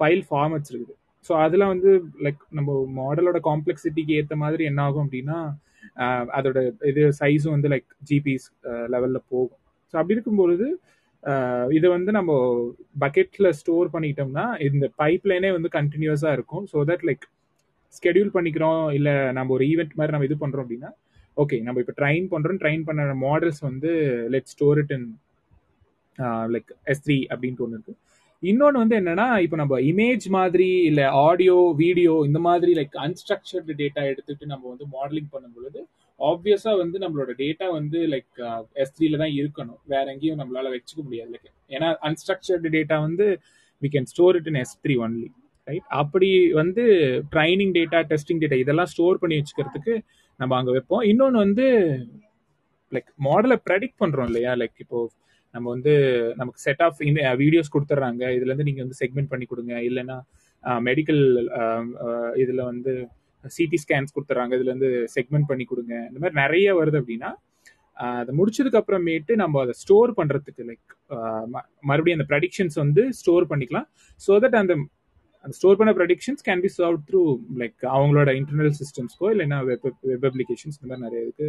ஃபைல் ஃபார்மட்ஸ் இருக்குது. ஸோ அதெல்லாம் வந்து லைக் நம்ம மாடலோட காம்ப்ளெக்சிட்டிக்கு ஏற்ற மாதிரி என்ன ஆகும் அப்படின்னா அதோட இது சைஸும் வந்து லைக் ஜிபிஸ் லெவலில் போகும். ஸோ அப்படி இருக்கும்பொழுது இதை வந்து நம்ம பக்கெட்டில் ஸ்டோர் பண்ணிட்டோம்னா இந்த பைப் லைனே வந்து கண்டினியூஸாக இருக்கும். ஸோ தட் லைக் ஸ்கெடியூல் பண்ணிக்கிறோம் இல்லை நம்ம ஒரு ஈவெண்ட் மாதிரி நம்ம இது பண்ணுறோம் அப்படின்னா ஓகே நம்ம இப்போ ட்ரைன் பண்ணுறோம் ட்ரைன் பண்ண மாடல்ஸ் வந்து let store it in like S three அப்படின்ட்டு ஒன்று இருக்குது இன்னொன்று வந்து என்னன்னா இப்போ நம்ம இமேஜ் மாதிரி இல்லை ஆடியோ வீடியோ இந்த மாதிரி லைக் அன்ஸ்ட்ரக்சர்டு டேட்டா எடுத்துட்டு நம்ம வந்து மாடலிங் பண்ணும் பொழுது ஆப்வியஸா வந்து நம்மளோட டேட்டா வந்து லைக் எஸ் த்ரீல தான் இருக்கணும். வேற எங்கேயும் நம்மளால வச்சுக்க முடியாது. லைக் ஏன்னா அன்ஸ்ட்ரக்சர்டு டேட்டா வந்து we can store it in S three only right அப்படி வந்து ட்ரைனிங் டேட்டா டெஸ்டிங் டேட்டா இதெல்லாம் ஸ்டோர் பண்ணி வச்சுக்கிறதுக்கு நம்ம அங்கே வைப்போம். இன்னொன்று வந்து லைக் மாடலை ப்ரெடிக்ட் பண்ணுறோம் இல்லையா? லைக் இப்போ நம்ம வந்து நமக்கு செட் ஆஃப் வீடியோஸ் கொடுத்துட்றாங்க. இதுலேருந்து நீங்கள் வந்து செக்மெண்ட் பண்ணி கொடுங்க. இல்லைன்னா மெடிக்கல் இதில் வந்து சிடி ஸ்கேன்ஸ் கொடுத்துட்றாங்க இதுல இருந்து செக்மெண்ட் பண்ணி கொடுங்க. இந்த மாதிரி நிறைய வருது அப்படின்னா அதை முடிச்சதுக்கு அப்புறமேட்டு நம்ம அதை ஸ்டோர் பண்றதுக்கு லைக் மறுபடியும் அந்த ப்ரடிக்ஷன்ஸ் வந்து ஸ்டோர் பண்ணிக்கலாம். ஸோ தட் அந்த அந்த ஸ்டோர் பண்ண predictions can be solve through like அவங்களோட இன்டர்னல் சிஸ்டம்ஸ்க்கோ இல்லைன்னா வெப் வெப் அப்ளிகேஷன்ஸ் இந்த மாதிரி நிறைய இதுக்கு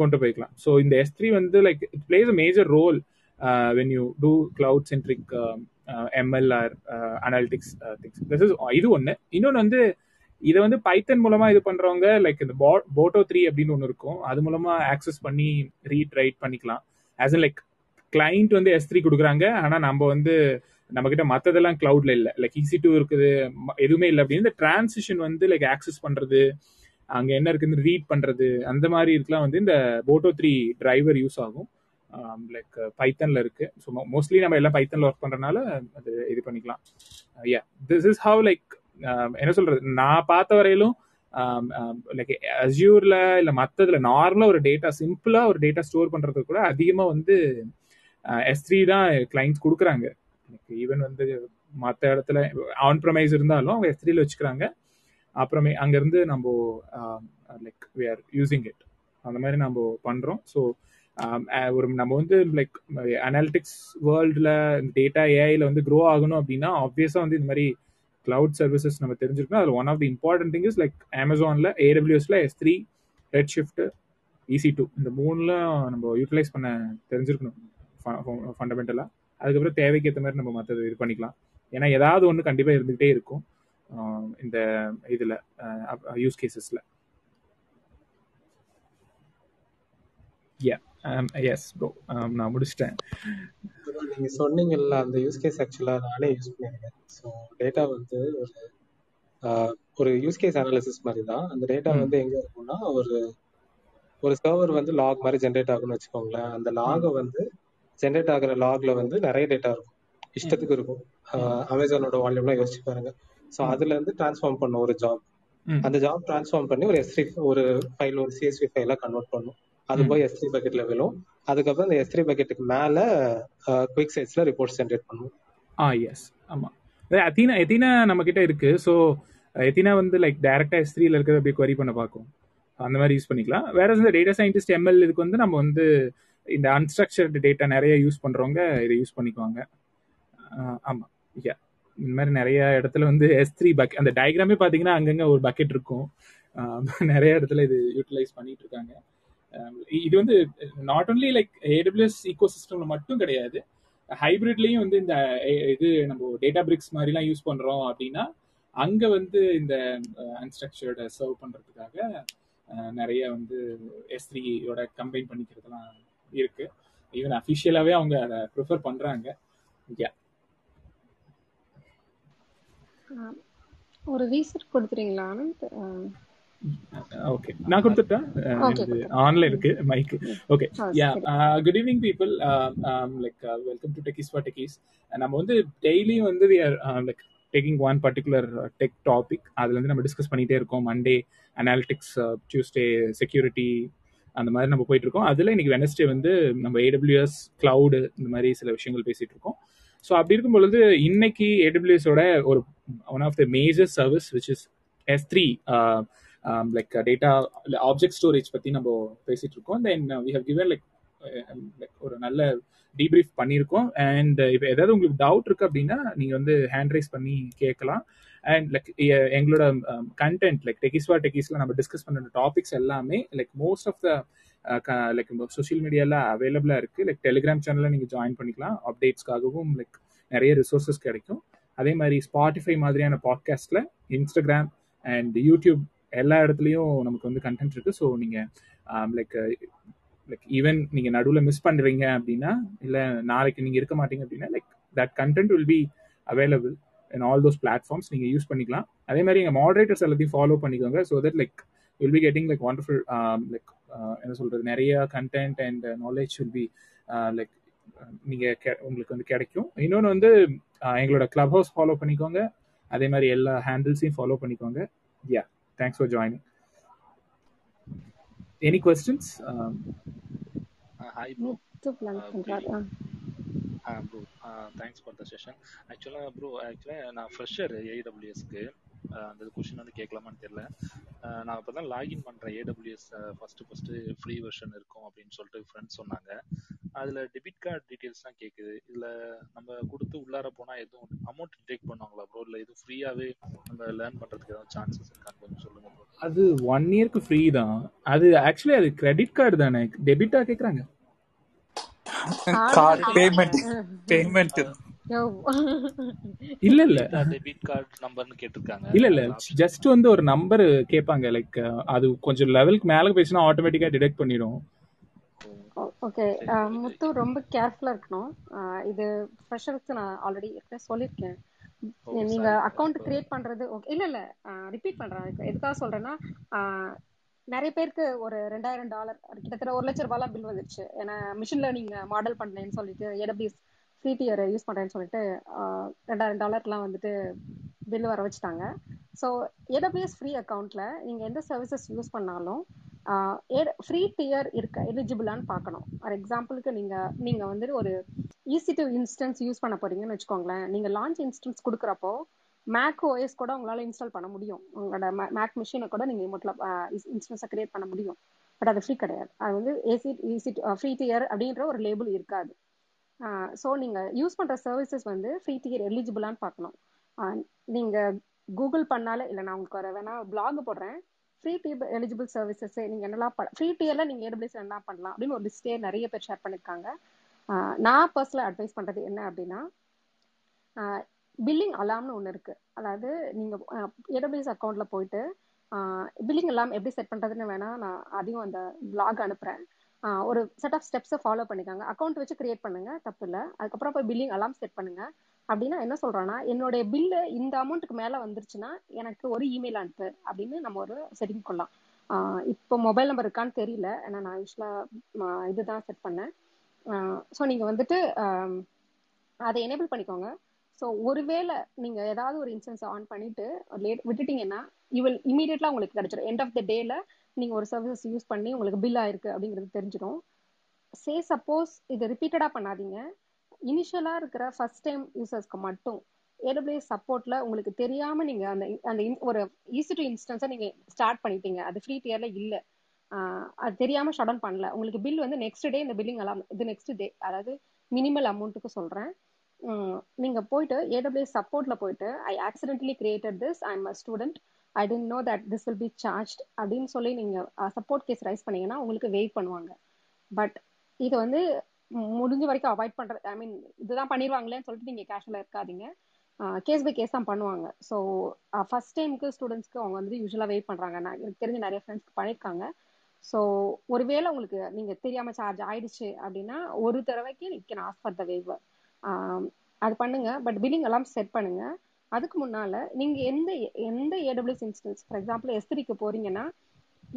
கொண்டு போய்க்கலாம். ஸோ இந்த எஸ் த்ரீ வந்து like it plays a major role when you do cloud centric MLR analytics things this is இது ஒன்று இன்னொன்று வந்து இதை வந்து பைத்தன் மூலமா இது பண்றவங்க லைக் இந்த போட்டோ த்ரீ அப்படின்னு ஒன்று இருக்கும். அது மூலமா ஆக்சஸ் பண்ணி ரீட் ரைட் பண்ணிக்கலாம். ஆஸ் அன் லைக் கிளைண்ட் வந்து எஸ் த்ரீ கொடுக்குறாங்க. ஆனால் நம்ம வந்து நம்ம கிட்ட மற்றதெல்லாம் கிளவுட்ல இல்லை லைக் ஈஸி டூ இருக்குது. எதுவுமே இல்லை அப்படின்னு. இந்த டிரான்சிஷன் வந்து லைக் ஆக்சஸ் பண்றது அங்க என்ன இருக்குன்னு ரீட் பண்றது அந்த மாதிரி இருக்கலாம் வந்து இந்த போட்டோ த்ரீ டிரைவர் யூஸ் ஆகும். லைக் பைத்தன்ல இருக்கு. ஸோ மோஸ்ட்லி நம்ம எல்லாம் பைத்தன்ல ஒர்க் பண்றதுனால அது இது பண்ணிக்கலாம். Yeah this is how like என்ன சொல்றது? நான் பார்த்த வரையிலும் லைக் அஸ்யூர்ல இல்ல மத்ததுல நார்மலா ஒரு டேட்டா சிம்பிளா ஒரு டேட்டா ஸ்டோர் பண்றது கூட அதிகமா வந்து எஸ் த்ரீ தான் கிளைண்ட்ஸ் கொடுக்குறாங்க. ஈவன் வந்து மற்ற இடத்துல ஆன் ப்ரமைஸ் இருந்தாலும் அவங்க எஸ் த்ரீல வச்சுக்கிறாங்க. அப்புறமே அங்கேருந்து நம்ம like we are using it அந்த மாதிரி நம்ம பண்ணுறோம் ஸோ ஒரு நம்ம வந்து லைக் அனாலிட்டிக்ஸ் வேர்ல்டில் டேட்டா ஏஐயில் வந்து க்ரோ ஆகணும் அப்படின்னா ஆப்வியஸாக வந்து இந்த மாதிரி கிளவுட் சர்வீசஸ் நம்ம தெரிஞ்சிருக்கணும் அதில் one of the important thing is like அமேசானில் ஏடபிள்யூஎஸ்ல S three Redshift EC two இந்த மூணுலாம் நம்ம யூட்டிலைஸ் பண்ண தெரிஞ்சிருக்கணும் ஃபண்டமெண்டலாக அதுக்கப்புறம் தேவைக்கு ஏற்ற மாதிரி நம்ம மற்றது இது பண்ணிக்கலாம். ஏன்னா ஏதாவது ஒன்று கண்டிப்பாக இருந்துகிட்டே இருக்கும் இந்த இதில் யூஸ் கேசஸில் எஸ் ப்ரோ நான் முடிச்சிட்டேன். நீங்க சொன்னீங்கல்ல அந்த யூஸ் கேஸ் ஆக்சுவலா நானே யூஸ் பண்ணியிருக்கேன் ஸோ டேட்டா வந்து ஒரு ஒரு யூஸ் கேஸ் அனாலிசிஸ் மாதிரி தான். அந்த டேட்டா வந்து எங்க இருக்கும்னா ஒரு ஒரு சர்வர் வந்து லாக் மாதிரி ஜென்ரேட் ஆகும்னு வச்சுக்கோங்களேன். அந்த லாகை வந்து ஜென்ரேட் ஆகுற லாக்ல வந்து நிறைய டேட்டா இருக்கும். இஷ்டத்துக்கு இருக்கும். அமேசானோட வால்யூம்லாம் யோசிச்சு பாருங்க. ஸோ அதுல இருந்து டிரான்ஸ்ஃபார்ம் பண்ண ஒரு ஜாப் அந்த ஜாப் ட்ரான்ஸ்ஃபார்ம் பண்ணி ஒரு எஸ்த்ரீ ஒரு ஃபைல் ஒரு சிஎஸ்வி ஃபைலா கன்வெர்ட் பண்ணும். அது போய் எஸ்த்ரீ பக்கெட்ல விழும். அதுக்கப்புறம் இந்த எஸ்த்ரீ பக்கெட்டுக்கு மேல குயிக் சைட்ஸ்ல ரிப்போர்ட் ஜென்ரேட் பண்ணும். ஆ எஸ் ஆமா. எத்தீனா எத்தீனா நம்ம கிட்ட இருக்கு. ஸோ எத்தீனா வந்து லைக் டேரக்டா எஸ் த்ரீல இருக்கிறத அப்படியே query பண்ண பார்க்கும். அந்த மாதிரி யூஸ் பண்ணிக்கலாம். வேற இந்த டேட்டா சயின்டிஸ்ட் எம்எல் இதுக்கு வந்து நம்ம வந்து இந்த அன்ஸ்ட்ரக்சர்டு டேட்டா நிறைய யூஸ் பண்றவங்க இதை யூஸ் பண்ணிக்குவாங்க. ஆமா. யா இந்த மாதிரி நிறைய இடத்துல வந்து எஸ் த்ரீ பக் அந்த டயக்ராமே பார்த்தீங்கன்னா அங்கங்க ஒரு பக்கெட் இருக்கும். நிறைய இடத்துல இது யூட்டிலைஸ் பண்ணிட்டு இருக்காங்க. Um, இது வந்து நாட் ஒன்லி லைக் ஏடபிள்யூஎஸ் ஈகோ சிஸ்டம்ல மட்டும் கிடையாது. ஹைபிரிட்லயும் வந்து இந்த இது நம்ம டேட்டா பிரிக்ஸ் மாதிரிலாம் யூஸ் பண்றோம் அப்படின்னா அங்க வந்து இந்த uh, அன்ஸ்ட்ரக்சர்ட சர்வ் பண்றதுக்காக uh, நிறைய வந்து எஸ் த்ரீயோட கம்பைன் பண்ணிக்கிறதுலாம் இருக்கு. ஈவன் அஃபிஷியலாவே அவங்க அதை ப்ரிஃபர் பண்றாங்க. யா ஒரு ரீசர்ச் கொடுத்துறீங்களா? ஆனந்த் ஓகே நான் கொடுத்துட்டேன். ஆன்ல இருக்கு mic okay yeah good evening people like welcome to Techies for Techies நம்ம வந்து டெய்லியும் வந்து we are like taking one particular tech topic அதுல இருந்து நம்ம டிஸ்கஸ் பண்ணிட்டே இருக்கோம். மண்டே அனாலிட்டிக்ஸ் டியூஸ்டே செக்யூரிட்டி அந்த மாதிரி நம்ம போயிட்டு இருக்கோம். அதுல இன்னைக்கு வெனஸ்டே வந்து நம்ம ஏடபிள்யூஎஸ் கிளவுடு இந்த மாதிரி சில விஷயங்கள் பேசிட்டு இருக்கோம். ஸோ அப்படி இருக்கும் பொழுது இன்னைக்கு ஏடபிள்யூஎஸோட ஒரு one of the major service which is S three like data object storage பத்தி நம்ம பேசிட்டு இருக்கோம் then we have given like like ஒரு நல்ல டீப்ரீஃப் பண்ணியிருக்கோம். அண்ட் uh, இப்போ ஏதாவது உங்களுக்கு டவுட் இருக்கு அப்படின்னா நீங்க வந்து ஹேண்ட் ரைஸ் பண்ணி கேட்கலாம். அண்ட் லைக் எங்களோட கண்டென்ட் லைக் டெக்கிஸ்வா டெக்கிஸ்ல நம்ம டிஸ்கஸ் பண்ணுற டாபிக்ஸ் எல்லாமே like most of the like social மீடியால அவைலபிளா இருக்கு. லைக் டெலிகிராம் சேனல்ல நீங்க ஜாயின் பண்ணிக்கலாம். அப்டேட்ஸ்க்காகவும் லைக் நிறைய ரிசோர்ஸஸ் கிடைக்கும். அதே மாதிரி ஸ்பாட்டிஃபை மாதிரியான பாட்காஸ்ட்ல இன்ஸ்டாகிராம் அண்ட் யூடியூப் எல்லா இடத்துலையும் நமக்கு வந்து கண்டென்ட் இருக்கு. ஸோ நீங்க லைக் லைக் ஈவன் நீங்க நடுவில் மிஸ் பண்றீங்க அப்படின்னா இல்லை நாளைக்கு நீங்க இருக்க மாட்டீங்க அப்படின்னா like that content will be available in all those platforms நீங்க யூஸ் பண்ணிக்கலாம். அதே மாதிரி எங்க மாடரேட்டர்ஸ் எல்லாத்தையும் ஃபாலோ பண்ணிக்கோங்க. So that like will be getting like wonderful like என்ன சொல்றது நிறைய content and knowledge will be like நீங்க கெ- உங்களுக்கு வந்து கிடைக்கும். இன்னொன்று வந்து uh, எங்களோட கிளப் ஹவுஸ் ஃபாலோ பண்ணிக்கோங்க. அதே மாதிரி எல்லா ஹேண்டில்ஸையும் ஃபாலோ பண்ணிக்கோங்க. Yeah thanks for joining any questions hi bro Muthu plan good பண்றாரு evening ah. Bro thanks for the session ஆக்சுவலாக ப்ரோ ஆக்சுவலாக நான் ஃப்ரெஷர் ஏடபிள்யூஎஸ்க்கு அந்த கொஷின் வந்து கேட்கலாமான்னு தெரியல. அஹ் நான் இப்போ தான் லாகின் பண்ணுறேன் AWS first first free version இருக்கும் அப்படின்னு சொல்லிட்டு ஃப்ரெண்ட்ஸ் சொன்னாங்க. அதில் டெபிட் கார்டு டீட்டெயில்ஸ்லாம் கேட்குது இதில் நம்ம கொடுத்து உள்ளார போனால் எதுவும் அமௌண்ட் டிடெக்ட் பண்ணுவாங்களா ப்ரோ இல்லை எதுவும் ஃப்ரீயாகவே நம்ம லேர்ன் பண்ணுறதுக்கு ஏதாவது சான்சஸ் இருக்கான்னு கொஞ்சம் சொல்லுங்கள் ப்ரோ அது ஒன் இயர்க்கு ஃப்ரீ தான். அது ஆக்சுவலி அது கிரெடிட் கார்டு தானே. டெபிட்டா கேக்குறாங்க? கார்டு தான் பேமெண்ட் பேமெண்ட் இல்ல இல்ல. டெபிட் கார்டு நம்பர்னு கேட்டிருக்காங்க. இல்ல இல்ல. ஜஸ்ட் வந்து ஒரு நம்பர் கேட்பாங்க லைக் அது கொஞ்சம் லெவலுக்கு மேல போயிடுச்சுன்னா ஆட்டோமேட்டிக்கா டிடெக்ட் பண்ணிடும். ஓகே முத்து ரொம்ப கேர்ஃபுல்லா இருக்கணும். இது ஃப்ரெஷருக்கு நான் ஆல்ரெடி சொல்லியிருக்கேன். நீங்க அக்கௌண்ட் கிரியேட் பண்றது ஓகே இல்ல இல்ல ரிப்பீட் பண்றேன். எதுக்காக சொல்றேன்னா நிறைய பேருக்கு ஒரு ரெண்டாயிரம் டாலர் கிட்டத்தட்ட ஒரு லட்ச ரூபாய்லாம் பில் வந்துருச்சு ஏன்னா மிஷின் லேர்னிங் மாடல் பண்றேன்னு சொல்லிட்டு ஏடபிள்யூஎஸ் ஃப்ரீ யூஸ் பண்ணுறேன்னு சொல்லிட்டு ரெண்டாயிரம் டாலர்லாம் வந்துட்டு பில் வர வச்சுட்டாங்க. ஸோ ஏடபிள்யூஎஸ் ஃப்ரீ அக்கௌண்ட்டில் நீங்கள் எந்த சர்வீசஸ் யூஸ் பண்ணாலும் ஃப்ரீ டியர் இருக்க எலிஜிபிளான்னு பார்க்கணும். ஃபார் எக்ஸாம்பிளுக்கு நீங்கள் நீங்கள் வந்துட்டு ஒரு ஈஸி டு இன்ஸ்டன்ஸ் யூஸ் பண்ண போறீங்கன்னு வச்சுக்கோங்களேன். நீங்கள் லான்ச் இன்ஸ்டன்ஸ் கொடுக்குறப்போ மேக் ஓஎஸ் கூட உங்களால் இன்ஸ்டால் பண்ண முடியும். உங்களோட மேக் மிஷினை கூட நீங்கள் ரிமோட்ல இன்ஸ்டன்ஸை கிரியேட் பண்ண முடியும். பட் அது ஃப்ரீ கிடையாது. அது வந்து ஏசி ஈஸி ஃப்ரீ டியர் அப்படின்ற ஒரு லேபிள் இருக்காது. ஸோ நீங்கள் யூஸ் பண்ணுற சர்வீசஸ் வந்து ஃப்ரீ டியர் எலிஜிபிளான்னு பார்க்கணும். நீங்கள் கூகுள் பண்ணாலே இல்லை நான் உங்களுக்கு ஒரு வேணா பிளாக் போடுறேன். ஃப்ரீ டியர் எலிஜிபிள் சர்வீசஸ் நீங்கள் என்னெல்லாம் ஃப்ரீ டியரில் நீங்கள் ஏடபிள்யூஸ் என்ன பண்ணலாம் அப்படின்னு ஒரு லிஸ்டே நிறைய பேர் ஷேர் பண்ணிருக்காங்க. நான் பர்சனலாக அட்வைஸ் பண்ணுறது என்ன அப்படின்னா பில்லிங் அலாம்னு ஒன்று இருக்குது அதாவது நீங்கள் ஏடபிள்யூஎஸ் அக்கௌண்ட்டில் போயிட்டு பில்லிங் அலாம் எப்படி செட் பண்ணுறதுன்னு வேணால் நான் அதையும் அந்த பிளாக் அனுப்புகிறேன் ஒரு செட் ஆஃப் ஸ்டெப்ஸை ஃபாலோ பண்ணிக்காங்க. அக்கௌண்ட் வச்சு கிரியேட் பண்ணுங்க. தப்பு இல்லை அதுக்கப்புறம் போய் பில்லிங் அலாம் செட் பண்ணுங்க. அப்படின்னா என்ன சொல்றான்னா என்னுடைய பில்லு இந்த அமௌண்ட்டுக்கு மேல வந்துருச்சுன்னா எனக்கு ஒரு இமெயில் அனுப்பு அப்படின்னு நம்ம ஒரு செட்டிங் கொள்ளலாம் இப்போ மொபைல் நம்பர் இருக்கான்னு தெரியல. ஏன்னா நான் யூஸ்வலா இதுதான் செட் பண்ணேன். ஸோ நீங்க வந்துட்டு அதை எனேபிள் பண்ணிக்கோங்க. ஸோ ஒருவேளை நீங்க ஏதாவது ஒரு இன்சூரன்ஸ் ஆன் பண்ணிட்டு லேட் விட்டுட்டீங்கன்னா இவள் வில் இமீடியட்லாம் உங்களுக்கு கிடைச்சிடும் எண்ட் ஆஃப் த டேல நீங்க ஒரு சர்வீசஸ் யூஸ் பண்ணி உங்களுக்கு பில் ஆயிருக்கு அப்படிங்கிறது தெரிஞ்சிடும். சே சப்போஸ் இது ரிப்பீட்டடா பண்ணாதீங்க. இனிஷியலா இருக்கிற ஃபர்ஸ்ட் டைம் யூசர்ஸ்க்கு மட்டும் ஏடபிள்யூஎஸ் சப்போர்ட்ல உங்களுக்கு தெரியாம நீங்க அந்த அந்த ஒரு ஈஸி டு இன்ஸ்டன்ஸை நீங்க ஸ்டார்ட் பண்ணிட்டீங்க. அது ஃப்ரீ டியர்ல இல்ல. அது தெரியாம ஷட் பண்ணல. உங்களுக்கு பில் வந்து நெக்ஸ்ட் டே இந்த பில்லிங் அலாம் இது நெக்ஸ்ட் டே அதாவது மினிமல் அமௌண்ட்டுக்கு சொல்றேன். நீங்க போயிட்டு ஏடபிள்யூஎஸ் சப்போர்ட்ல போயிட்டு I accidentally created this I am a student I didn't know that this will be charge அப்படின்னு சொல்லி நீங்கள் சப்போர்ட் கேஸ் ரைஸ் பண்ணீங்கன்னா உங்களுக்கு வெயிட் பண்ணுவாங்க. பட் இது வந்து முடிஞ்ச வரைக்கும் அவாய்ட் பண்ணுறது ஐ மீன் இதுதான் பண்ணிடுவாங்களேன்னு சொல்லிட்டு நீங்கள் கேஷுவலா இருக்காதீங்க. கேஸ் பை கேஸ் தான் பண்ணுவாங்க. ஸோ ஃபர்ஸ்ட் டைமுக்கு ஸ்டூடெண்ட்ஸ்க்கு அவங்க வந்து யூஸ்வலாக வெயிட் பண்ணுறாங்க நான் எனக்கு தெரிஞ்ச நிறைய ஃப்ரெண்ட்ஸ்க்கு பண்ணியிருக்காங்க. ஸோ ஒருவேளை உங்களுக்கு நீங்கள் தெரியாமல் சார்ஜ் ஆயிடுச்சு அப்படின்னா ஒரு தடவைக்கு you can ask for the um, அது பண்ணுங்க. பட் பில்லிங் எல்லாம் செட் பண்ணுங்க. அதுக்கு முன்னால நீங்க எந்த எந்த ஏடபிள்யூஎஸ் இன்ஸ்டன்ஸ் ஃபார் எக்ஸாம்பிள் எஸ்திரிக்கு போறீங்கன்னா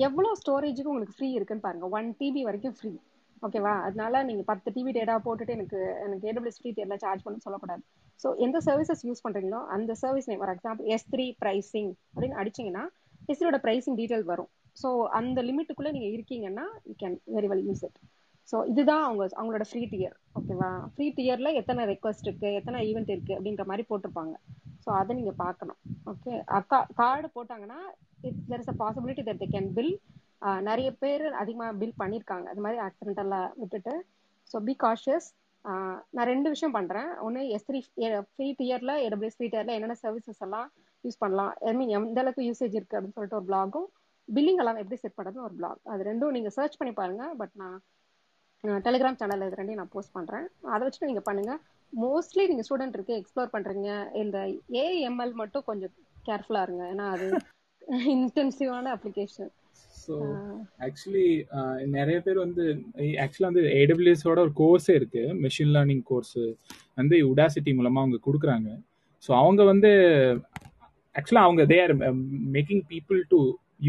எவ்வளவு ஸ்டோரேஜுக்கு உங்களுக்கு ஃப்ரீ இருக்குன்னு பாருங்க. ஒன் டிபி வரைக்கும் ஃப்ரீ ஓகேவா அதனால நீங்க பத்து டிபி டேட்டா போட்டுட்டு எனக்கு எனக்கு ஏடபிள்யூஎஸ் ஃப்ரீ தேர்ல சார்ஜ் பண்ண சொல்லக்கூடாது. ஸோ எந்த சர்வீசஸ் யூஸ் பண்றீங்களோ அந்த service name for example S three pricing அப்படின்னு அடிச்சீங்கன்னா எஸ்திரியோட ப்ரைசிங் டீடைல் வரும். ஸோ அந்த லிமிட்டுக்குள்ள நீங்க இருக்கீங்கன்னா you can very well use it so இதுதான் அவங்க அவங்களோட ஃப்ரீ டியர் ஓகேவா ஃப்ரீ டியர்ல எத்தனை ரெக்வஸ்ட் இருக்கு எத்தனை ஈவெண்ட் இருக்கு அப்படின்ற மாதிரி போட்டிருப்பாங்க. ஸோ அதை நீங்க பார்க்கணும். ஓகே அக்கா கார்டு போட்டாங்கன்னா it's there is a possibility that they can bill நிறைய பேர் அதிகமாக பில் பண்ணியிருக்காங்க. அது மாதிரி ஆக்சிடென்டெல்லாம் விட்டுட்டு. ஸோ பி காஷியஸ் நான் ரெண்டு விஷயம் பண்ணுறேன் ஒன்று எஸ் த்ரீ ஃப்ரீ டியரில் ஏடபிள்யூஎஸ் ஃப்ரீ டியரில் என்னென்ன சர்வீசஸ் எல்லாம் யூஸ் பண்ணலாம். ஐ மீன் எந்த அளவுக்கு யூசேஜ் இருக்குது அப்படின்னு சொல்லிட்டு ஒரு பிளாகும் பில்லிங் எல்லாம் எப்படி செட் பண்ணுறதுன்னு ஒரு பிளாக் அது ரெண்டும் நீங்கள் சர்ச் பண்ணி பாருங்க. பட் நான் டெலிகிராம் சேனல் இது ரெண்டையும் நான் போஸ்ட் பண்ணுறேன் அதை வச்சுட்டு நீங்கள் பண்ணுங்கள் மோஸ்ட்லி நீங்க ஸ்டூடெண்ட் இருக்கு எக்ஸ்ப்ளோர் பண்றீங்க. இந்த ஏஎம்எல் மட்டும் கொஞ்சம் கேர்ஃபுல்லா இருங்க. ஏன்னா அது இன்டென்சிவான அப்ளிகேஷன் ஸோ ஆக்சுவலி நிறைய பேர் வந்து ஆக்சுவலாக வந்து ஏடபிள்யூஎஸோட ஒரு கோர்ஸே இருக்கு. மெஷின் லேர்னிங் கோர்ஸ் வந்து உடாசிட்டி மூலமாக அவங்க கொடுக்குறாங்க. ஸோ அவங்க வந்து ஆக்சுவலாக அவங்க they are making people to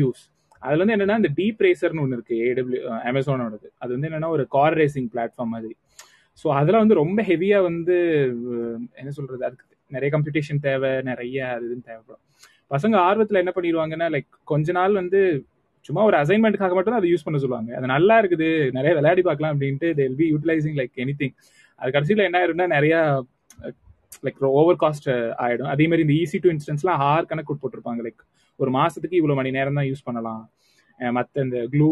use அதுல வந்து என்னன்னா இந்த டீப் ரேசர்னு ஒன்று இருக்கு ஏடபிள்யூ அமேசானோடது அது வந்து என்னன்னா ஒரு கார் ரேசிங் பிளாட்ஃபார்ம் மாதிரி. ஸோ அதெல்லாம் வந்து ரொம்ப ஹெவியாக வந்து என்ன சொல்றது? அதுக்கு நிறைய கம்ப்யூட்டேஷன் தேவை நிறைய அது இதுன்னு தேவைப்படும் பசங்க ஆர்வத்தில் என்ன பண்ணிடுவாங்கன்னா லைக் கொஞ்ச நாள் வந்து சும்மா ஒரு அசைன்மெண்ட்டுக்காக மட்டும் அதை யூஸ் பண்ண சொல்லுவாங்க. அது நல்லா இருக்குது நிறைய விளையாடி பார்க்கலாம் அப்படின்ட்டு they be utilising like any thing அது கடைசியில் என்ன ஆயிரும்னா நிறைய லைக் ஓவர் காஸ்ட் ஆயிடும். அதே மாதிரி இந்த ஈசி டூ இன்ஸ்டன்ஸ்லாம் ஹார் கணக்கு போட்டிருப்பாங்க. லைக் ஒரு மாசத்துக்கு இவ்வளவு மணி நேரம் தான் யூஸ் பண்ணலாம். மற்ற இந்த க்ளூ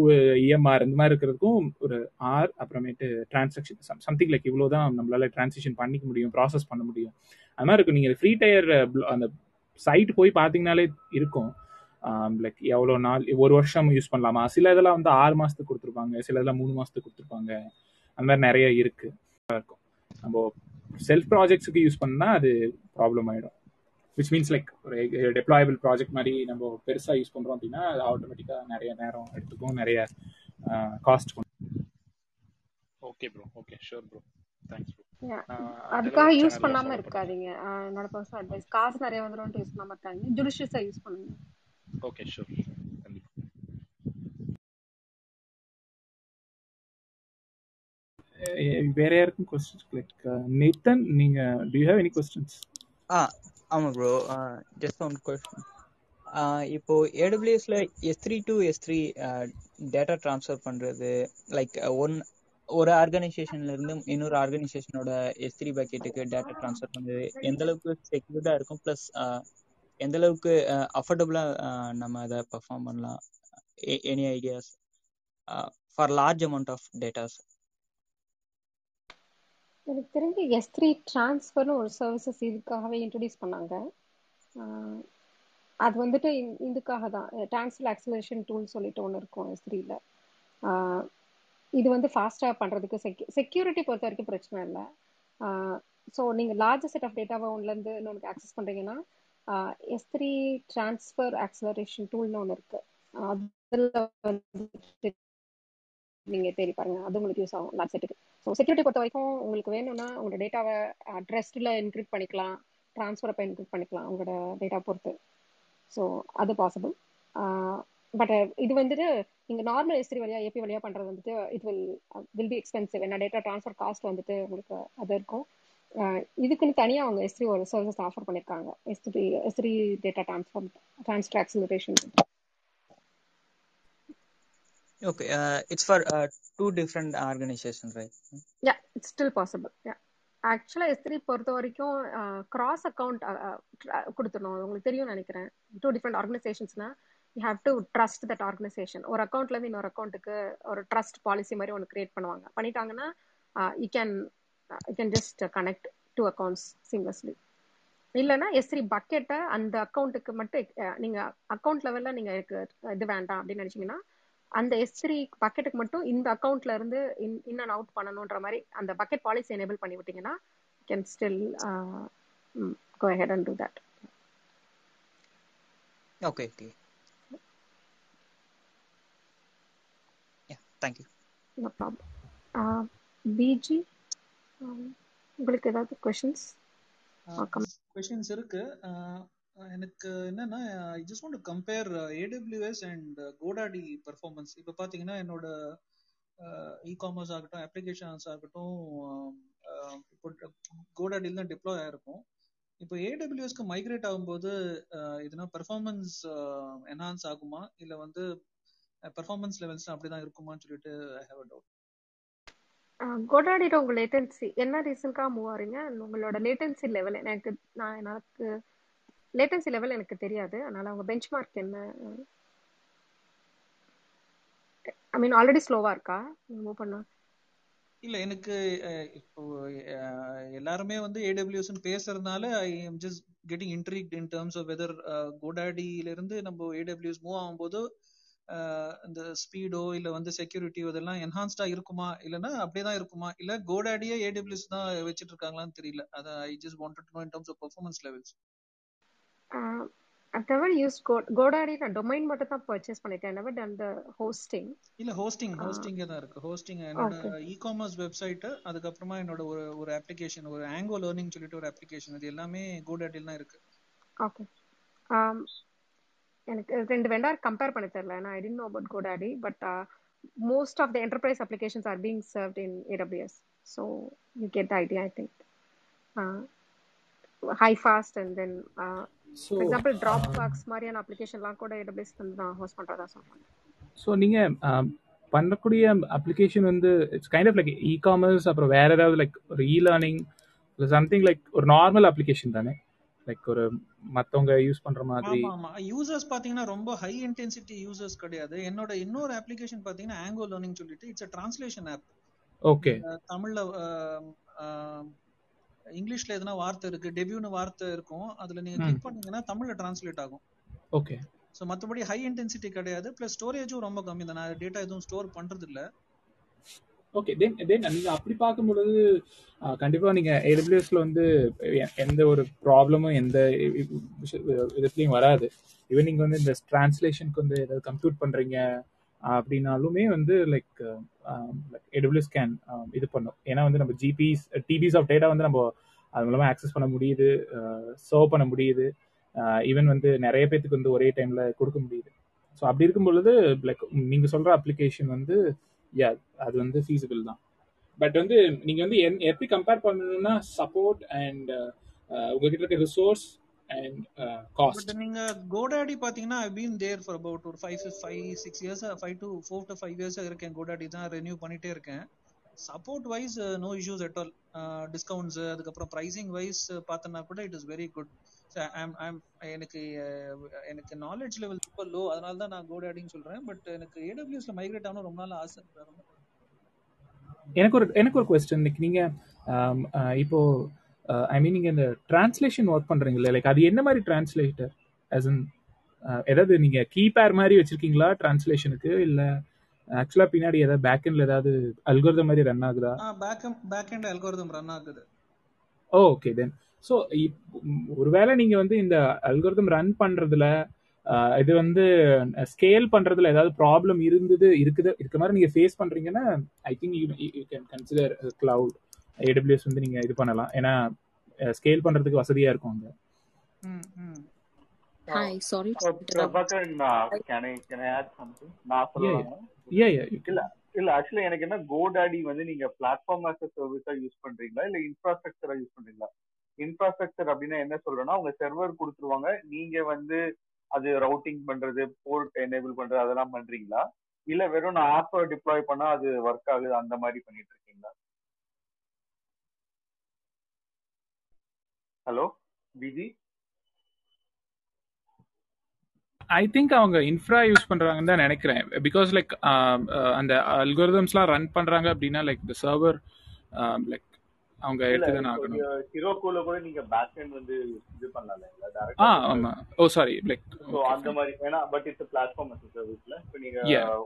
இஎம்ஆர் இந்த மாதிரி இருக்கிறதுக்கும் ஒரு ஆர் அப்புறமேட்டு டிரான்சாக்ஷன் சம்திங் லைக் இவ்வளோ தான் நம்மளால டிரான்சாக்ஷன் பண்ணிக்க முடியும் ப்ராசஸ் பண்ண முடியும். அது மாதிரி இருக்கும். நீங்கள் ஃப்ரீ டயர் அந்த சைட் போய் பார்த்தீங்கனாலே இருக்கும். லைக் எவ்வளோ நாள் ஒரு வருஷம் யூஸ் பண்ணலாமா? சில இதெல்லாம் வந்து ஆறு மாதத்துக்கு கொடுத்துருப்பாங்க. சில இதெல்லாம் மூணு மாதத்துக்கு கொடுத்துருப்பாங்க. அந்த மாதிரி நிறைய இருக்குது இருக்கும். நம்ம செல்ஃப் ப்ராஜெக்ட்ஸுக்கு யூஸ் பண்ணால் அது ப்ராப்ளம் ஆகிடும் விச் மீன்ஸ் லைக் ஒரு டெப்ளாயபிள் ப்ராஜெக்ட் மாதிரி நம்ம பெருசாக யூஸ் பண்ணுறோம் அப்படின்னா அது ஆட்டோமேட்டிக்காக நிறைய நேரம் எடுத்துக்கும் நிறைய cost okay bro okay sure bro thanks bro அதுக்காக யூஸ் பண்ணாம இருக்காதீங்க. என்னோட பர்சனல் அட்வைஸ் காசு நிறைய வந்துடும் யூஸ் பண்ணாம இருக்காதீங்க. ஜுடிஷியஸா யூஸ் பண்ணுங்க. ஓகே ஷூர் வேற யாருக்கும் கொஸ்டின்ஸ் லைக் நேத்தன் நீங்க do you have any questions ஆ ஆமாம் ப்ரோ ஜஸ்ட் ஒன் கொஸ்டின் இப்போ ஏடபிள்யூஎஸ்ல S three to S three data transfer பண்றது லைக் ஒன் ஒரு ஆர்கனைசேஷன்ல இருந்து இன்னொரு ஆர்கனைசேஷனோட எஸ் த்ரீ பக்கெட்டுக்கு டேட்டா ட்ரான்ஸ்ஃபர் பண்றது எந்த அளவுக்கு செக்யூர்டா இருக்கும்? ப்ளஸ் எந்த அளவுக்கு அஃபோர்டபுளா நம்ம அதை பர்ஃபார்ம் பண்ணலாம்? Any ideas for large amount of datas எனக்கு தெரிஞ்சு எஸ் த்ரீ ட்ரான்ஸ்ஃபர்னு ஒரு சர்வீசஸ் இதுக்காகவே இன்ட்ரடியூஸ் பண்ணாங்க. அது வந்துட்டு இதுக்காக தான். ட்ரான்ஸ்ஃபர் ஆக்சிலரேஷன் டூல் சொல்லிட்டு ஒன்று இருக்கும் எஸ் த்ரீல இது வந்து ஃபாஸ்ட்டாக பண்ணுறதுக்கு செக்யூ செக்யூரிட்டி பொறுத்த வரைக்கும் பிரச்சனை இல்லை. ஸோ நீங்கள் லார்ஜ் செட் ஆஃப் டேட்டாவை ஒன்றுலேருந்து இன்னொன்று ஆக்சஸ் பண்ணுறீங்கன்னா எஸ் த்ரீ ட்ரான்ஸ்ஃபர் ஆக்சலரேஷன் டூல்னு ஒன்று இருக்குது அதில் வந்து நீங்கள் தேடி பாருங்க. அது உங்களுக்கு யூஸ் ஆகும். லார்ஜ் செட்டுக்கு ஸோ செக்யூரிட்டி பொறுத்த வரைக்கும் உங்களுக்கு வேணும்னா உங்களோட டேட்டாவை அட்ரஸ்டில் என்கிரிப்ட் பண்ணிக்கலாம். ட்ரான்ஸ்ஃபர் அப்போ என்கிரிப்ட் பண்ணிக்கலாம் உங்களோட டேட்டா பொறுத்து. ஸோ அது பாசிபிள் பட் இது வந்துட்டு நீங்கள் நார்மல் எஸ்திரி வழியாக ஏபி வழியாக பண்ணுறது வந்துட்டு it will will be expensive என்ன டேட்டா ட்ரான்ஸ்ஃபர் காஸ்ட் வந்துட்டு உங்களுக்கு அது இருக்கும். இதுக்குன்னு தனியாக அவங்க எஸ்த்ரி ஒரு சர்வீஸ் ஆஃபர் பண்ணியிருக்காங்க S three S three data transform transfer acceleration Okay, uh, it's for uh, two different organizations, right? Yeah it's still possible yeah ஆக்சுவலாக எஸ்திரி பொறுத்த வரைக்கும் uh, cross account uh, uh, கொடுத்துடணும். உங்களுக்கு தெரியும்னு நினைக்கிறேன். Two different ஆர்கனைசேஷன்ஸ்னா you have to trust that organization ஒரு அக்கௌண்ட்லேருந்து இன்னொரு அக்கௌண்ட்டுக்கு ஒரு ட்ரஸ்ட் பாலிசி மாதிரி ஒன்று கிரியேட் பண்ணுவாங்க. பண்ணிட்டாங்கன்னா you can you can just connect two accounts seamlessly இல்லைன்னா எஸ்ரி பக்கெட்டை அந்த அக்கௌண்ட்டுக்கு மட்டும் நீங்கள் நீங்க அக்கௌண்ட் லெவல்ல நீங்க எனக்கு இது வேண்டாம் அப்படின்னு நினைச்சீங்கன்னா அந்த எஸ்ரி பக்கெட்டுக்கு மட்டும் இந்த அக்கௌண்ட்ல இருந்து இன் இன் அண்ட் அவுட் பண்ணணுன்ற மாதிரி அந்த பக்கெட் பாலிசி எனேபிள் பண்ணி விட்டீங்கன்னா can still go ahead and do that Okay, okay. Yeah, thank you. No problem PG உங்களுக்கு ஏதாவது கொஷின்ஸ் கொஷின்ஸ் இருக்கு. ஆஹ் எனக்கு என்னன்னா I just want compare AWS and GoDaddy performance இப்போ பார்த்தீங்கன்னா என்னோட இ காமர்ஸ் ஆகட்டும் அப்ளிகேஷன்ஸ் ஆகட்டும் இப்போ கோடாடியில் தான் டிப்ளாய் ஆயிருக்கும். இப்போ ஏடபிள்யூஎஸ்க்கு மைக்ரேட் ஆகும்போது இதுனா பெர்ஃபார்மன்ஸ் என்ஹான்ஸ் ஆகுமா? இல்லை வந்து பெர்ஃபார்மன்ஸ் லெவல்ஸ் அப்படிதான் இருக்குமான்னு சொல்லிட்டு ஐ ஹேவ் அ டவுட் கோடாடியில் உங்க லேட்டன்சி என்ன ரீசன்க்காக மூவ் ஆறீங்க? உங்களோட லேட்டன்சி லெவல் எனக்கு நான் எனக்கு லேட்டன்சி லெவல் எனக்கு தெரியாது. அதனால அவங்க பெஞ்ச் மார்க் என்ன ஐ மீன் ஆல்ரெடி ஸ்லோவா இருக்கா? மூவ் பண்ணா? இல்ல எனக்கு இப்போ எல்லாருமே வந்து ஏடபிள்யூஎஸ் பேசுறதுனால I am just getting intrigued in terms of whether கோடாடியில இருந்து நம்ம ஏடபிள்யூஎஸ் மூவ் ஆகும்போது இந்த ஸ்பீடோ இல்ல வந்து செக்யூரிட்டியோ இதெல்லாம் என்ஹான்ஸ்டா இருக்குமா? இல்லைன்னா அப்படியே தான் இருக்குமா? இல்ல கோடாடியே ஏடபிள்யூஎஸ் தான் வச்சிட்டு இருக்காங்களான்னு தெரியல. அதை I just wanted to know in terms of performance levels I've never used Go GoDaddy நான் டொமைன் மட்டும் தான் பர்ச்சேஸ் பண்ணிட்டேன். Never done the hosting. இல்ல ஹோஸ்டிங் ஹோஸ்டிங்கே தான் இருக்கு. ஹோஸ்டிங் என்னோட ஓகே இ காமர்ஸ் வெப்சைட் அதுக்கப்புறமா என்னோட ஒரு ஒரு அப்ளிகேஷன் ஒரு ஆங்கோ லேர்னிங் சொல்லிட்டு ஒரு அப்ளிகேஷன் இது எல்லாமே கோடாட்டில் தான் இருக்கு. ஓகே எனக்கு ரெண்டு வெண்டார் கம்பேர் பண்ண தெரியல. நான் I didn't know about GoDaddy but most of the enterprise applications are being served in AWS so you get the idea I think high fast and then for example Dropbox மாதிரியான அப்ளிகேஷன்லாம் கூட AWS வந்து தான் host பண்ணுறதா சொன்னாங்க so நீங்கள் பண்ணக்கூடிய application வந்து it's kind of like e commerce அப்புறம் வேற ஏதாவது லைக் ஒரு இ லேர்னிங் சம்திங் லைக் ஒரு நார்மல் அப்ளிகேஷன் தானே? லைக் ஒரு மற்றவங்க யூஸ் பண்ணுற மாதிரி. ஆமா யூசர்ஸ் பாத்தீங்கன்னா ரொம்ப ஹை இன்டென்சிட்டி யூசர்ஸ் கிடையாது. என்னோட இன்னொரு அப்ளிகேஷன் பாத்தீங்கன்னா ஆங்கோ லேர்னிங் சொல்லிட்டு it's a translation app okay தமிழ்ல இங்கிலீஷ்ல எதனா வார்த்தை இருக்கு டெபியூன்னு வார்த்தை இருக்கும். அதுல நீங்க கிளிக் பண்ணீங்கன்னா தமிழ்ல டிரான்ஸ்லேட் ஆகும். ஓகே. ஸோ மற்றபடி ஹை இன்டென்சிட்டி கிடையாது. ப்ளஸ் ஸ்டோரேஜும் ரொம்ப கம்மி தான். நான் டேட்டா எதுவும் ஸ்டோர் பண்றது இல்ல ஓகே. தென் தென் நீங்கள் அப்படி பார்க்கும்பொழுது கண்டிப்பா நீங்க ஏடபிள்யூஎஸ்ல வந்து எந்த ஒரு ப்ராப்ளமும் எந்த விதத்துலையும் வராது. ஈவன் நீங்க வந்து இந்த டிரான்ஸ்லேஷனுக்கு வந்து ஏதாவது கம்ப்யூட் பண்றீங்க அப்படின்னாலுமே வந்து லைக் ஏடபிள்யூஎஸ் கேன் இது பண்ணும். ஏன்னா வந்து நம்ம ஜிபிஸ் டிபிஸ் ஆஃப் டேட்டா வந்து நம்ம அது மூலமா ஆக்சஸ் பண்ண முடியுது uh, சர்வ் பண்ண முடியுது uh, ஈவன் வந்து நிறைய பேத்துக்கு வந்து ஒரே டைம்ல கொடுக்க முடியுது. ஸோ அப்படி இருக்கும் பொழுது லைக் நீங்க சொல்ற அப்ளிகேஷன் வந்து யா அது வந்து ஃபீஸிபிள் தான். பட் வந்து நீங்க வந்து என்- எப்படி கம்பேர் பண்ணணும்னா சப்போர்ட் அண்ட் uh, உங்ககிட்ட இருக்க ரிசோர்ஸ் அண்ட் காஸ்ட் பட் நீங்க கோடாடி பாத்தீங்கன்னா I been there for about ஒரு five five six years five to four to five years இருக்கேன் கோடாடி தான் ரெனியூ பண்ணிட்டே இருக்கேன். Support wise no issues at all discounts அதுக்கப்புறம் ப்ரைசிங் வைஸ் பார்த்தோன்னா கூட இட் இஸ் வெரி குட் எனக்கு அஹ், எனக்கு நாலேஜ் லெவல் ரொம்ப லோ அதனால தான் நான் கோடாடின்னு சொல்றேன். பட் எனக்கு ஏடபிள்யூஸ்ல மைக்ரேட் ஆகணும் ரொம்ப நாள் ஆசை. எனக்கு ஒரு எனக்கு ஒரு கொஸ்டின் நீங்க ஆம், ஆஹ், இப்போ ஐ மீன் நீங்க இந்த டிரான்ஸ்லேஷன் ஒர்க் பண்றீங்களா லைக் அது என்ன மாதிரி டிரான்ஸ்லேட்டர் as in ஆஹ், ஏதாவது நீங்க கீபேர் மாதிரி வச்சிருக்கீங்களா டிரான்ஸ்லேஷனுக்கு இல்ல ஆக்சுவலா பின்னாடி ஏதாவது பேக் எண்ட்ல ஏதாவது அல்கோரிதம் மாதிரி ரன் ஆகுதா? Back back and algorithm run ஆகுது. ஓகே தென் ஸோ ஒருவேளை நீங்க வந்து இந்த அல்கோரிதம் ரன் பண்றதுல ஆஹ், இது வந்து ஸ்கேல் பண்றதுல ஏதாவது ப்ராப்ளம் இருந்தது இருக்குது இருக்க மாதிரி நீங்க ஃபேஸ் பண்றீங்கன்னா I think you you can consider cloud AWS வந்து நீங்க இது பண்ணலாம். ஏன்னா ஸ்கேல் பண்றதுக்கு வசதியா இருக்கும் அங்க. Hi, sorry. Uh, uh, can I can I add something? நான் yeah சொல்லலாமா yeah yeah, இல்ல இல்ல ஆக்சுவலி எனக்கு என்ன கோடாடி வந்து நீங்க பிளாட்ஃபார்ம் ஆஸ் சர்வீஸா யூஸ் பண்றீங்களா? இல்ல இன்ஃப்ராஸ்ட்ரக்சரா யூஸ் பண்றீங்களா? இன்ஃப்ராஸ்ட்ரக்சர் அப்படின்னா என்ன சொல்றேன்னா உங்க சர்வர் கொடுத்துருவாங்க. நீங்க வந்து அது ரவுட்டிங் பண்றது போர்ட் எனேபிள் பண்றது அதெல்லாம் பண்றீங்களா? இல்ல வெறும் நான் ஆப் டிப்ளாய் பண்ணா அது ஒர்க் ஆகுது அந்த மாதிரி பண்ணிட்டு இருக்கீங்களா? ஹலோ பிஜி ஐ திங்க் அவங்க இன்ஃப்ரா யூஸ் பண்றாங்கன்னு தான் நினைக்கிறேன். பிகாஸ் லைக் அந்த அல்கோரிதம்ஸ்லாம் ரன் பண்றாங்க அப்படின்னா லைக் த சர்வர் லைக் அவங்க எடுத்து ஆகணும். ஹீரோக்குள்ள கூட நீங்க பேக் எண்ட் வந்து இது பண்ணலாம் ஆ ஆமா. ஓ சாரி லைக் ஸோ அந்த மாதிரி ஏன்னா பட் இட்ஸ் பிளாட்ஃபார்ம் அஸ் சர்வீஸ்ல இப்போ நீங்க.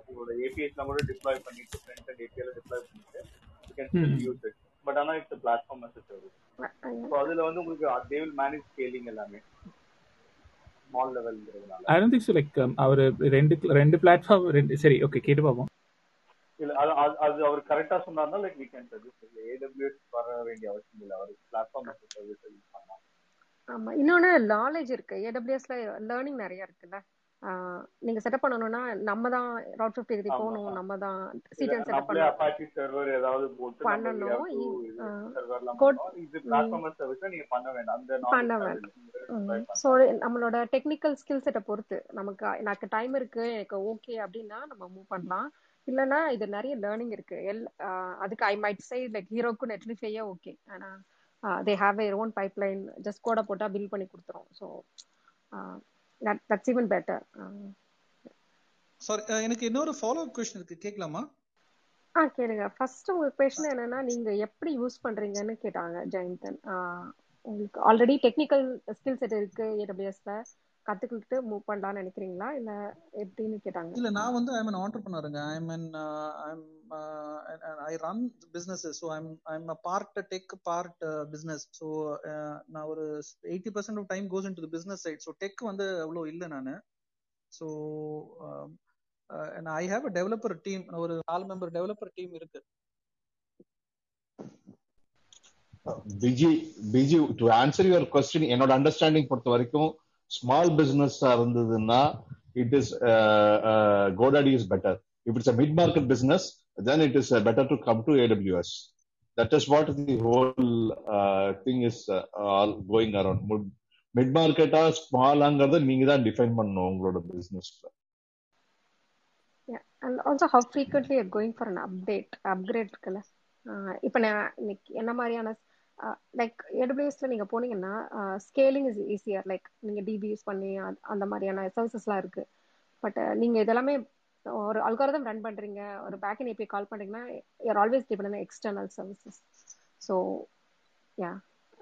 உங்களோட ஏபிஎஸ்லாம் கூட டிப்ளாய் பண்ணிட்டு ஃப்ரண்ட் அண்ட் ஏபிஐல டிப்ளாய் பண்ணிட்டு you can. Use it but ஆனா it's platform as service so அதுல வந்து உங்களுக்கு தே வில் மேனேஜ் ஸ்கேலிங் எல்லாமே. Small லெவல்ங்கிறதுனால I don't think so like அவர் ரெண்டு ரெண்டு பிளாட்ஃபார்ம் ரெண்டு சரி ஓகே கேட்டு பார்ப்போம். இல்ல அது அது- அது அவர் கரெக்டா சொன்னார்னா like we can suggest AWS வர வேண்டிய அவசியம் இல்லை. அவர் பிளாட்ஃபார்ம் அஸ் சர்வீஸ் யூஸ் பண்ணலாம். ஆமா இன்னொன்னு நாலேஜ் இருக்கு. ஏடபிள்யூஎஸ்ல லேர்னிங் நிறைய இருக்குல்ல? நீங்க செட்டப் பண்ணணும்னா நம்ம தான் ரவுட் ஃபிஃப்டி ஆமா போகணும் நம்ம தான் சிடிஎன் செட்டப் பண்ணணும். அப்பாச்சி சர்வர் ஏதாவது போட்டு பண்ணணும். இது பிளாட்ஃபார்ம் சர்வீஸ் நீங்க பண்ண வேண்டாம். அந்த பண்ண வேண்டாம். ஸோ நம்மளோட டெக்னிக்கல் ஸ்கில் செட்டை பொறுத்து நமக்கு எனக்கு டைம் இருக்கு எனக்கு ஓகே அப்படின்னா நம்ம மூவ் பண்ணலாம். இல்லைன்னா இது நிறைய லேர்னிங் இருக்கு. எல் அதுக்கு ஐ மைட் சை லைக் ஹீரோக்கும் நெட்லிஃபையே ஓகே ஆனா they have a own pipeline just கோடை போட்டா பில் பண்ணி கொடுத்துரும். So that's even better sorry எனக்கு இன்னொரு ஃபாலோ அப் கொஸ்டின் இருக்கு. கேட்கலாமா? ஆ கேளுங்க. ஃபர்ஸ்ட் உங்க கொஸ்டின் என்னன்னா நீங்க எப்படி யூஸ் பண்றீங்கன்னு கேட்டாங்க ஜெயந்தன். உங்களுக்கு ஆல்ரெடி டெக்னிக்கல் ஸ்கில் செட் இருக்கு ஏடபிள்யூஎஸ்ல கத்துக்கிட்டு மூவ் பண்ணலாம்னு நினைக்கிறீங்களா? இல்ல எப்படின்னு கேட்டாங்க. இல்ல நான் வந்து I'm an entrepreneurங்க. I'm an I'm I run businesses so I'm I'm a part tech part business so நான் ஒரு eighty percent of time goes into business side so tech வந்து அவ்வளோ இல்லை நான். So I have a developer team ஒரு நாலு member developer team இருக்கு. PG PG to answer your question என்னோட அண்டர்ஸ்டாண்டிங் பொறுத்த வரைக்கும் ஸ்மால் பிசினஸ் இருந்ததுன்னா it is GoDaddy is better if it's a mid market business then it is better to come to AWS that is what the whole thing is all going around mid மார்க்கெட்டா ஸ்மாலாங்கிறத நீங்க தான் define பண்ணணும் உங்களோட பிசினஸ்ல and also how frequently are going for an update upgrade இருக்குல்ல இப்போ நான் இன்னைக்கு என்ன மாதிரியான லைக் ஏடபிள்யூஎஸ்ல நீங்க போனீங்கன்னா ஸ்கேலிங் இஸ் ஈஸியர் லைக் நீங்க டிபி யூஸ் பண்ணி அந்த மாதிரியான சர்வீசஸ்லாம் இருக்கு. பட் நீங்க இதெல்லாமே ஒரு அல்காரதம் ரன் பண்றீங்க ஒரு பேக் அண்ட் ஏபி கால் பண்றீங்கன்னா you are always depend external services so yeah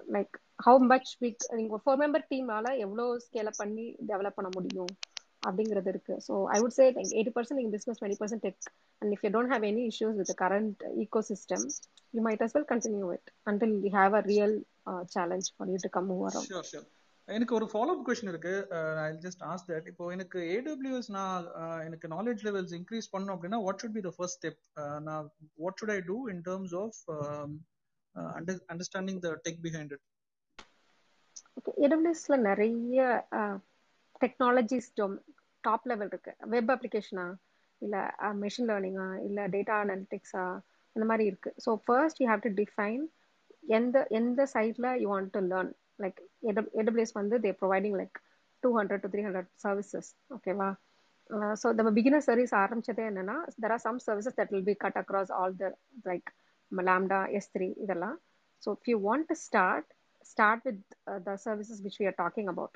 like how much week நீங்க ஃபோர் மெம்பர் டீம்னால எவ்வளோ ஸ்கேலப் பண்ணி டெவலப் பண்ண முடியும்? அப்படிங்கிறது இருக்கு. So I would say eighty percent நீங்க business twenty percent tech and if you don't have any issues with current ecosystem you might as well continue it until you have a real challenge for you to come sure எனக்கு ஒரு follow up question இருக்கு I just as that இப்போ எனக்கு AWS நான் எனக்கு knowledge levels increase பண்ணணும் அப்படின்னா what should be the first step நான் what should I do in terms of understanding the tech behind it okay ஏடபிள்யூஎஸ்ல நிறைய டெக்னாலஜிஸ் டொம் டாப் லெவல் இருக்கு. வெப் அப்ளிகேஷனா இல்லை மெஷின் லேர்னிங்கா இல்லை டேட்டா அனலிட்டிக்ஸா அந்த மாதிரி இருக்கு. So first you have to define எந்த எந்த சைட்ல you want to learn like AWS வந்து they providing like two hundred to three hundred services ஓகேவா ஸோ நம்ம பிகினர் சர்வீஸ் ஆரம்பிச்சதே என்னன்னா there are some services that will be cut across all the like Lambda S three இதெல்லாம். So if you want to start start with the services which we are talking about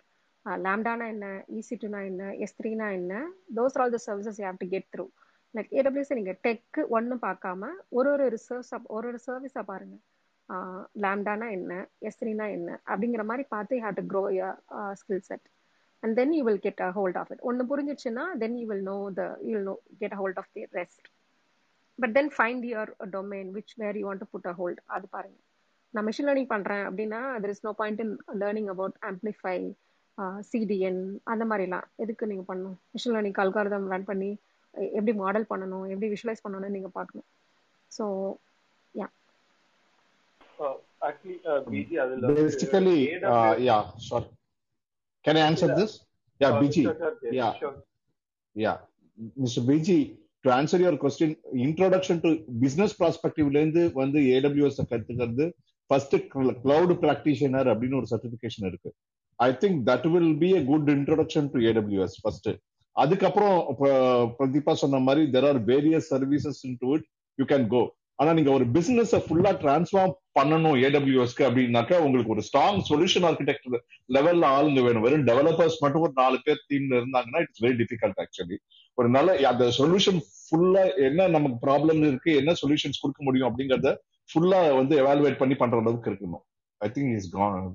லாம்டானா என்ன EC டூனா என்ன S த்ரீனா என்ன those are all the services you have to get through like AWS நீங்கள் tech ஒன்றும் பார்க்காம ஒரு ஒரு ரிசர்வ்ஸாக ஒரு ஒரு சர்வீஸாக பாருங்கள் லாம்டானா என்ன எஸ்த்ரீனா என்ன அப்படிங்கிற மாதிரி பார்த்து you have to grow skill set and then you will get a hold of it ஒன்று புரிஞ்சிச்சுன்னா then you will know the you will know get a hold of the rest but then find your domain which where you want to put a hold அது பாருங்கள் நான் machine learning பண்ணுறேன் அப்படின்னா there is no point in learning about Amplify CDN அந்த மாதிரிலாம். எதுக்கு நீங்க பண்ணணும்? மிஷின் லேர்னிங் அல்காரதம் ரன் பண்ணி எப்படி மாடல் பண்ணணும்? எப்படி விஷுவலைஸ் பண்ணணும்னு நீங்க பார்க்கணும். ஸோ யா அதுல basically uh, yeah sorry. Can i answer this? Yeah bg yeah. Yeah. Mr bg to answer your question introduction to business ப்ராஸ்பெக்டிவ்ல இருந்து வந்து ஏடபிள்யூஎஸ் கத்துக்கிறது ஃபர்ஸ்ட் கிளவுட் பிராக்டிஷனர் அப்படின்னு ஒரு சர்டிபிகேஷன் இருக்கு. I think that will be a good introduction to AWS first அதுக்கப்புறம் பிரதீபா சொன்ன மாதிரி there are various services into it you can go ஆனா நீங்க ஒரு பிசினஸ் ஃபுல்லா டிரான்ஸ்ஃபார்ம் பண்ணணும் ஏடபிள்யூஎஸ்க்கு அப்படின்னாக்கா உங்களுக்கு ஒரு ஸ்ட்ராங் சொல்யூஷன் ஆர்கிடெக்ட் லெவல்ல ஆளுங்க வேணும். வெறும் டெவலப்பர்ஸ் மட்டும் ஒரு நாலு பேர் டீம்ல இருந்தாங்கன்னா இட்ஸ் வெரி டிஃபிகல்ட் ஆக்சுவலி ஒரு நல்ல அந்த சொல்யூஷன் ஃபுல்லா என்ன நமக்கு ப்ராப்ளம் இருக்கு என்ன சொல்யூஷன்ஸ் கொடுக்க முடியும் அப்படிங்கறத ஃபுல்லா வந்து எவாலுவேட் பண்ணி பண்ற அளவுக்கு இருக்கணும். ஐ திங்க் இஸ் கான்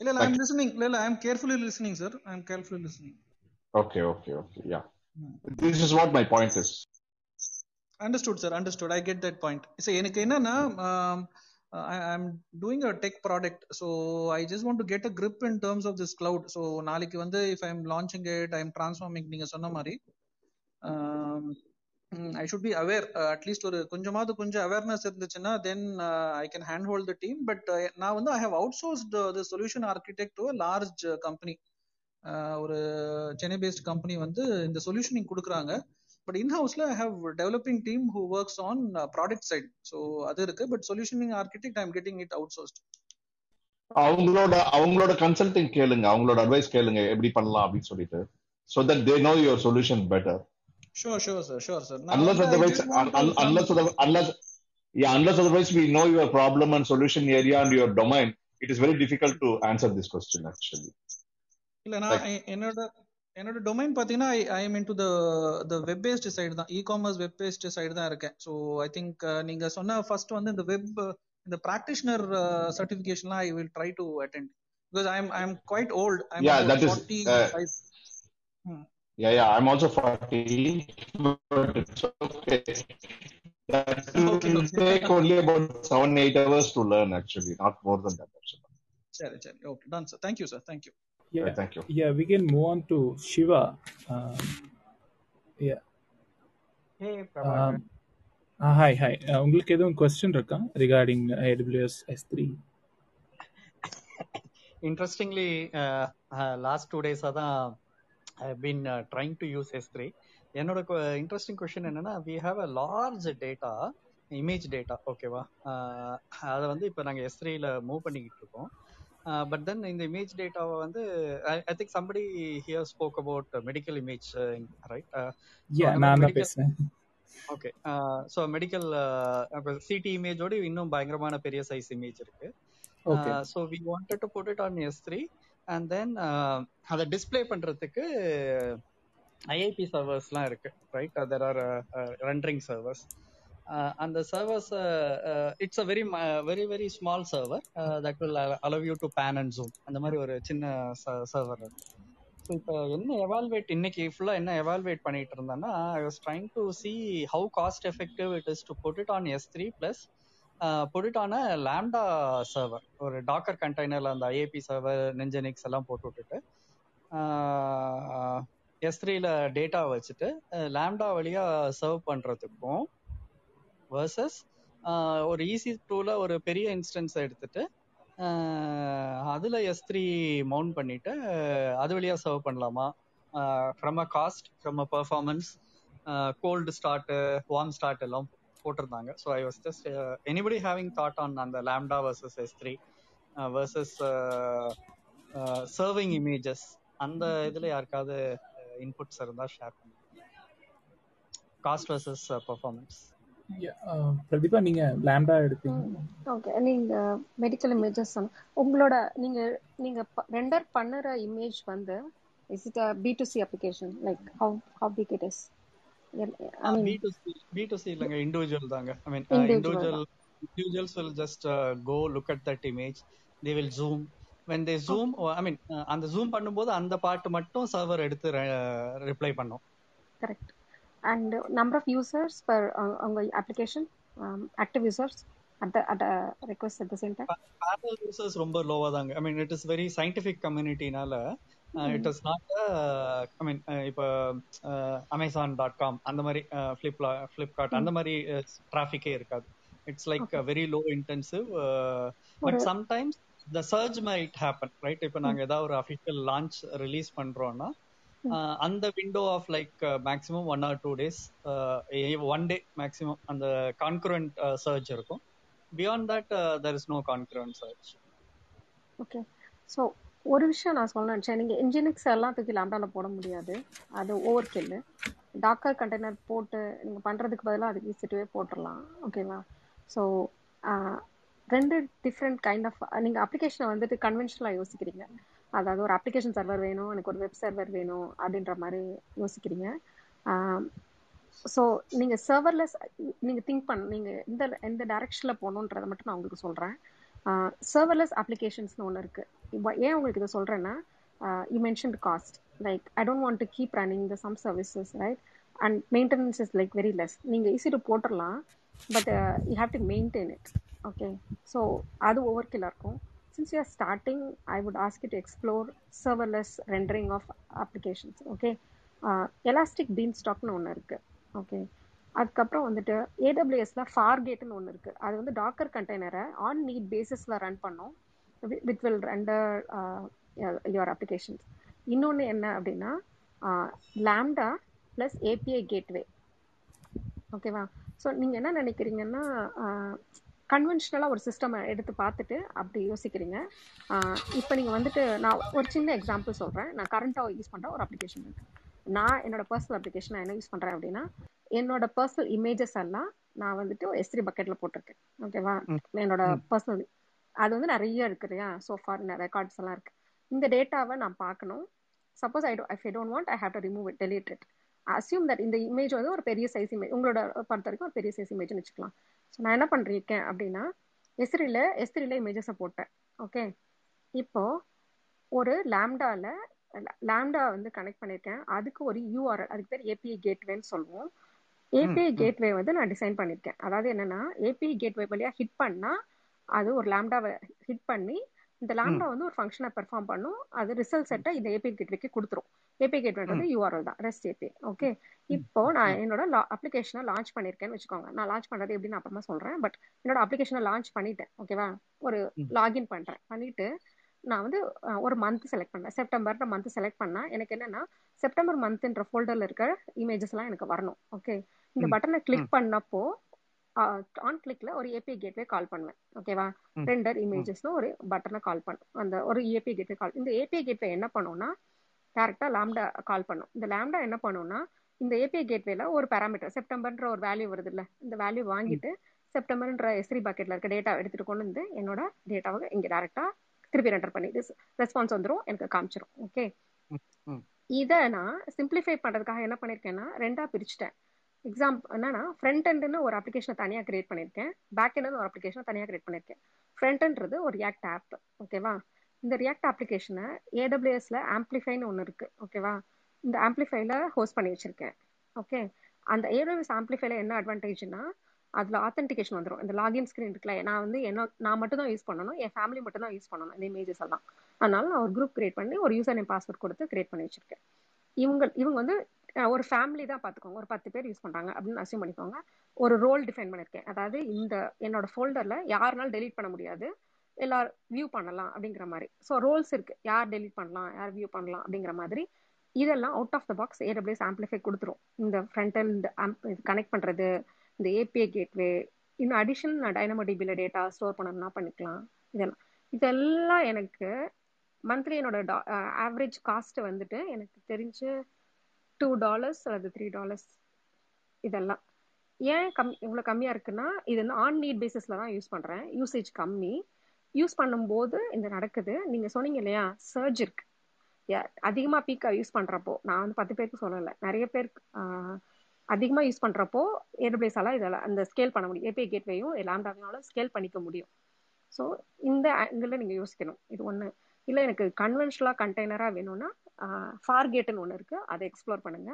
இல்ல இல்ல ஐம் லிசனிங் இல்ல இல்ல I'm carefully listening sir I'm carefully listening okay okay okay yeah this is what my point is understood sir understood I get that point so எனக்கு என்னன்னா I am doing a tech product so I just want to get a grip in terms of this cloud. So நாளைக்கு வந்து if I am launching it I am transforming நீங்க சொன்ன மாதிரி I should be aware at least ஒரு கொஞ்சமாவது கொஞ்சம் awareness இருந்துச்சுன்னா then I can hand hold the team but நான் வந்து I have outsourced the solution architect to large company ஒரு சென்னை பேஸ்ட் கம்பெனி வந்து இந்த சொல்யூஷனிங் கொடுக்குறாங்க. பட் இன் ஹவுஸ்ல I have developing team who works on product side so அது இருக்கு. But solutioning architect I'm getting it outsourced அவங்களோட அவங்களோட consulting கேளுங்க. அவங்களோட அட்வைஸ் கேளுங்க. எப்படி பண்ணலாம் அப்படின்னு சொல்லிட்டு. So that they know your solution better sure sure sir sure sir நான் unless வந்து I otherwise just want un, to un, unless other, unless yeah unless otherwise we know your problem and solution area and your domain it is very difficult to answer this question actually இல்ல நான் எ- என்னோட என்னோட domain பாத்தீங்கன்னா I am into the the web based side தான் e commerce web based side தான் இருக்கேன் so I think நீங்க சொன்ன ஃபர்ஸ்ட் வந்து இந்த வெப் இந்த practitioner சர்டிஃபிகேஷன்லாம் I will try to attend because I am I am quite old I am yeah that is forty uh, five yeah yeah i'm also 40 but it's okay that okay will okay take only about seven eight hours to learn actually not more than that actually. சரி சரி okay done sir thank you sir thank you Yeah, Yeah, thank you yeah, we can move on to Shiva. Um, yeah. Hey, Um, Prabhakar. uh, hi, hi. Uh, உங்களுக்கு எதுவும் question இருக்கா regarding AWS S3? Interestingly, uh, uh, last two days தான் I've been uh, trying to use S3. என்னோட interesting question என்னன்னா we have a large data image data ஓகேவா அதை வந்து இப்போ நாங்கள் எஸ் த்ரீல மூவ் பண்ணிக்கிட்டு இருக்கோம் பட் தென் இந்த இமேஜ் டேட்டாவை வந்து I think somebody here spoke about medical image right நான் பேசுறேன். ஓகே ஸோ மெடிக்கல் சிடி இமேஜோட இன்னும் பயங்கரமான பெரிய சைஸ் இமேஜ் இருக்கு Okay. So we wanted to put it on S three and then அதை டிஸ்பிளே பண்றதுக்கு ஐஐபி சர்வர்ஸ்லாம் இருக்கு right there are rendering servers அந்த servers it's a very very very small server that will allow you to pan and zoom அந்த மாதிரி ஒரு சின்ன server இருக்கு ஸோ இப்போ என்ன எவால்வேட் இன்னைக்கு ஃபுல்லாக என்ன எவால்வேட் பண்ணிட்டு இருந்தேன்னா I was trying to see how cost effective it is to put it on S three plus put Lambda server ஒரு டாக்கர் கண்டெய்னர்ல அந்த ஐஏபி சர்வர் நெஞ்சனிக்ஸ் எல்லாம் போட்டு விட்டுட்டு எஸ் த்ரீல டேட்டா வச்சுட்டு லேம்டா வழியா சர்வ் பண்றதுக்கும் வர்சஸ் ஒரு ஈசி டூல ஒரு பெரிய இன்ஸ்டன்ஸ் எடுத்துட்டு அதுல எஸ் த்ரீ மவுண்ட் பண்ணிட்டு அது வழியா சர்வ் பண்ணலாமா? From a cost from a performance cold start warm start எல்லாம் போட்டிருந்தாங்க. So I was just anybody having thought on அந்த Lambda versus S three versus serving images அந்த இதுல யாருக்காவது இன்புட்ஸ் இருந்தா ஷேர் பண்ணுங்க. Cost versus performance Yeah, uh, Pratibha நீங்க Lambda எடுப்பீங்க. ஓகே நீங்க மெடிக்கல் இமேஜஸ் உங்களோட நீங்க நீங்க ரெண்டர் பண்ணுற இமேஜ் வந்து is it B to C application like how how big it is I mean இல்லைங்க இண்டிவிஜுவல் தாங்க. I mean individual individual individuals will just go look at that image. They will zoom. When they zoom oh, i mean uh, அந்த zoom பண்ணும்போது அந்த part மட்டும் server எடுத்து reply பண்ணும். Correct and number of users per உங்க application active users at the at request at the same time ரொம்ப லோவா தாங்க. I mean it is very scientific கம்யூனிட்டினால it is not I mean இப்போ Amazon dot com அந்த மாதிரி ஃபிளிப்லா ஃபிளிப்கார்ட் அந்த மாதிரி டிராஃபிக்கே இருக்காது. It's like very low intensive but sometimes the surge might happen right இப்போ நாங்க ஏதாவது ஒரு அஃபிஷியல் லான்ச் ரிலீஸ் பண்றோம்னா அந்த window of like maximum one or two days one day maximum அந்த கான்குரண்ட் சர்ச் இருக்கும். Beyond that there is no concurrent surge okay so ஒரு விஷயம் நான் சொல்ல நினச்சேன். நீங்கள் இன்ஜினிக்ஸ் எல்லாம் தூக்கி லேம்டாவில் போட முடியாது. அது ஓவர் கில்லு டாக்கர் கண்டெய்னர் போட்டு நீங்கள் பண்ணுறதுக்கு பதிலாக அதுக்கு ஈஸிட்டுவே போட்டுடலாம் ஓகேவா ஸோ ரெண்டு டிஃப்ரெண்ட் கைண்ட் ஆஃப் நீங்கள் அப்ளிகேஷனை வந்துட்டு கன்வென்ஷனலாக யோசிக்கிறீங்க. அதாவது ஒரு அப்ளிகேஷன் சர்வர் வேணும் எனக்கு ஒரு வெப் சர்வர் வேணும் அப்படின்ற மாதிரி யோசிக்கிறீங்க. ஸோ நீங்கள் சர்வர்லெஸ் நீங்கள் திங்க் பண்ண நீங்கள் இந்த எந்த டைரக்ஷனில் போகணுன்றதை மட்டும் நான் உங்களுக்கு சொல்கிறேன் சர்வர்லெஸ் அப்ளிகேஷன்ஸ்னு ஒன்று இருக்குது ஏன் உங்களுக்கு இதை சொல்கிறேன்னா you mention cost like I don't want to keep running the some services right and maintenance is like very less நீங்கள் ஈஸி டு போட்டுடலாம் but you have to maintain it okay so அது ஓவர் கில்லாக இருக்கும். Since you are starting, I would ask you to explore serverless rendering of applications. Okay. Uh, Elastic ஒன்று இருக்கு okay அதுக்கப்புறம் வந்துட்டு ஏடபிள்யூஎஸ்ல ஃபார்கேட்னு ஒன்று இருக்கு. அது வந்து டாக்கர் கண்டெய்னரை ஆன் நீட் பேசிஸ்ல ரன் பண்ணும். With will render your applications இன்னொன்று என்ன அப்படின்னா லேம்டா ப்ளஸ் ஏபிஐ கேட்வே ஓகேவா ஸோ நீங்கள் என்ன நினைக்கிறீங்கன்னா uh, கன்வென்ஷனலாக ஒரு சிஸ்டம் எடுத்து பார்த்துட்டு அப்படி யோசிக்கிறீங்க. Uh, இப்போ நீங்கள் வந்துட்டு நான் ஒரு சின்ன எக்ஸாம்பிள் சொல்கிறேன் நான் கரண்ட்டாக யூஸ் பண்ணுற ஒரு அப்ளிகேஷன் இருக்குது நான் என்னோட பர்சனல் அப்ளிகேஷன் நான் என்ன யூஸ் பண்ணுறேன் அப்படின்னா என்னோட பர்சனல் இமேஜஸ் எல்லாம் நான் வந்துட்டு எஸ்த்ரி பக்கெட்டில் போட்டிருக்கேன். ஓகேவா என்னோட பர்சனல் அது வந்து நிறைய இருக்கு இல்லையா? சோஃபார் ரெக்கார்ட்ஸ் எல்லாம் இருக்கு. இந்த டேட்டாவை நான் பார்க்கணும். Suppose I do if I don't want I have to remove it delete it assume that இந்த இமேஜ் வந்து ஒரு பெரிய சைஸ் இமேஜ் உங்களோட பொறுத்த வரைக்கும் ஒரு பெரிய சைஸ் இமேஜ்னு வச்சுக்கலாம். ஸோ நான் என்ன பண்ணிருக்கேன் அப்படின்னா எஸ்ரியில் எஸ்ரியில் இமேஜஸை போட்டேன். ஓகே இப்போ ஒரு லேம்டாவில் லேம்டா வந்து கனெக்ட் பண்ணியிருக்கேன். அதுக்கு ஒரு யூஆர்எல் அதுக்கு பேர் ஏபிஐ கேட்வேன்னு சொல்லுவோம். ஏபிஐ கேட்வே வந்து நான் டிசைன் பண்ணியிருக்கேன் அதாவது என்னன்னா ஏபிஐ கேட்வே வழியாக ஹிட் பண்ணால் அது ஒரு லேம்டாவை ஹிட் பண்ணி இந்த லேம்டா வந்து ஒரு ஃபங்க்ஷனை பெர்ஃபார்ம் பண்ணும். அது ரிசல்ட் செட்டை இந்த ஏபிஐ கேட்வேக்கு கொடுத்துரும். ஏபிஐ கேட்வேன்றது யூஆர்எல் தான். Rest API. ஓகே இப்போ நான் என்னோட அப்ளிகேஷனை லான்ச் பண்ணியிருக்கேன்னு வச்சுக்கோங்க. நான் லான்ச் பண்ணுறது எப்படின்னு அப்புறமா சொல்கிறேன் பட் என்னோட அப்ளிகேஷனை லான்ச் பண்ணிட்டேன். ஓகேவா ஒரு லாகின் பண்ணுறேன் பண்ணிட்டு நான் வந்து ஒரு மந்த் செலக்ட் பண்ணேன். செப்டம்பர்ன்ற மந்த் செலக்ட் பண்ணா எனக்கு என்னன்னா செப்டம்பர் மந்த்ன்ற ஃபோல்டர்ல இருக்க இமேஜஸ் எல்லாம் எனக்கு வரணும். ஓகே இந்த பட்டனை கிளிக் பண்ணப்போ ஆன் கிளிக்ல ஒரு ஏபிஐ கேட்வே கால் பண்ணுவேன். ஓகேவா ரெண்டர் இமேஜஸ்னு ஒரு பட்டனை கால் பண்ணும் அந்த ஒரு ஏபிஐ கேட்வே கால் இந்த ஏபிஐ கேட்வே என்ன பண்ணும்னா டேரக்டா லாம்டா கால் பண்ணும். இந்த லாம்டா என்ன பண்ணும்னா இந்த ஏபிஐ கேட்வேல ஒரு பேராமீட்டர் செப்டம்பர்ன்ற ஒரு வேல்யூ வருது இல்ல இந்த வேல்யூ வாங்கிட்டு செப்டம்பர்ன்ற எஸ்ரி பாக்கெட்ல இருக்க டேட்டா எடுத்துட்டு கொண்டு வந்து என்னோட டேட்டாவை இங்க டேரக்டா திருப்பி ரெண்டர் பண்ணி ரெஸ்பான்ஸ் வந்துடும் எனக்கு காமிச்சிரும். ஓகே இதை நான் சிம்பிளிஃபை பண்றதுக்காக என்ன பண்ணிருக்கேன்னா ரெண்டா பிரிச்சுட்டேன். எக்ஸாம் என்னன்னா ஃப்ரண்ட் எண்டுன்னு ஒரு அப்ளிகேஷனை தனியாக கிரியேட் பண்ணியிருக்கேன் பேக் எண்டுன்னு ஒரு அப்ளிகேஷனை தனியாக கிரியேட் பண்ணியிருக்கேன் ஃப்ரண்ட் எண்ட்றது ஒரு ரியாக்ட் ஆப் ஓகேவா இந்த ரியாக்ட் அப்ளிகேஷனை ஏடபிள்யூஎஸ்ல ஆம்ப்ளிஃபைன்னு ஒன்று இருக்குது ஓகேவா இந்த ஆம்ப்ளிஃபைல ஹோஸ்ட் பண்ணி வச்சிருக்கேன் ஓகே அந்த ஏடபிள்யூஎஸ் ஆம்ப்ளிஃபைல என்ன அட்வான்டேஜ்னா அதில் ஆத்தென்டிகேஷன் வந்துடும் இந்த லாகின் ஸ்க்ரீன் இருக்குல்ல நான் வந்து என்ன நான் மட்டும் தான் யூஸ் பண்ணணும் என் ஃபேமிலி மட்டும் தான் யூஸ் பண்ணணும் இந்த இமேஜஸ் எல்லாம். அதனால நான் ஒரு குரூப் கிரியேட் பண்ணி ஒரு யூசர் நேம் பாஸ்வேர்ட் கொடுத்து கிரியேட் பண்ணி வச்சிருக்கேன். இவங்க இவங்க வந்து ஒரு ஃபேமிலி தான் பார்த்துக்கோங்க ஒரு பத்து பேர் யூஸ் பண்ணுறாங்க அப்படின்னு அசியூம் பண்ணிக்கோங்க. ஒரு ரோல் டிஃபைன் பண்ணியிருக்கேன் அதாவது இந்த என்னோட ஃபோல்டரில் யாருனாலும் டெலீட் பண்ண முடியாது. எல்லாரும் வியூ பண்ணலாம் அப்படிங்கிற மாதிரி. ஸோ ரோல்ஸ் இருக்குது யார் டெலீட் பண்ணலாம்? யார் வியூ பண்ணலாம்? அப்படிங்கிற மாதிரி. இதெல்லாம் out of the box AWS Amplify கொடுத்துரும். இந்த ஃப்ரண்டல் இந்த கனெக்ட் பண்ணுறது இந்த ஏபிஐ கேட்வே இன்னும் அடிஷன் நான் டைனமோ டிபியில் டேட்டா ஸ்டோர் பண்ணணும்னா பண்ணிக்கலாம். இதெல்லாம். இதெல்லாம் எனக்கு மந்த்லி என்னோட ஆவரேஜ் காஸ்ட்டு வந்துட்டு எனக்கு தெரிஞ்சு டூ டாலர்ஸ் அல்லது த்ரீ டாலர்ஸ் இதெல்லாம். ஏன் கம் இவ்வளோ கம்மியாக இருக்குன்னா இது வந்து ஆன் நீட் பேசிஸில் தான் யூஸ் பண்ணுறேன் யூசேஜ் கம்மி. யூஸ் பண்ணும்போது இந்த நடக்குது. நீங்கள் சொன்னீங்க இல்லையா சர்ஜ் இருக்கு. அதிகமாக பீக்காக யூஸ் பண்ணுறப்போ நான் வந்து பத்து பேருக்கு சொல்லலை. நிறைய பேருக்கு அதிகமாக யூஸ் பண்ணுறப்போ ஏர்பிளேஸ் இதெல்லாம் அந்த ஸ்கேல் பண்ண முடியும். ஏபிஐ கேட்வேயும் லேம்டாவினாலும் ஸ்கேல் பண்ணிக்க முடியும். ஸோ இந்த ஆங்கிளில் நீங்கள் யோசிக்கணும். இது ஒன்று இல்லை எனக்கு கன்வென்ஷனலாக கண்டெய்னராக வேணும்னா ஃபார்கேட்னு ஒன்று இருக்குது அதை எக்ஸ்ப்ளோர் பண்ணுங்க.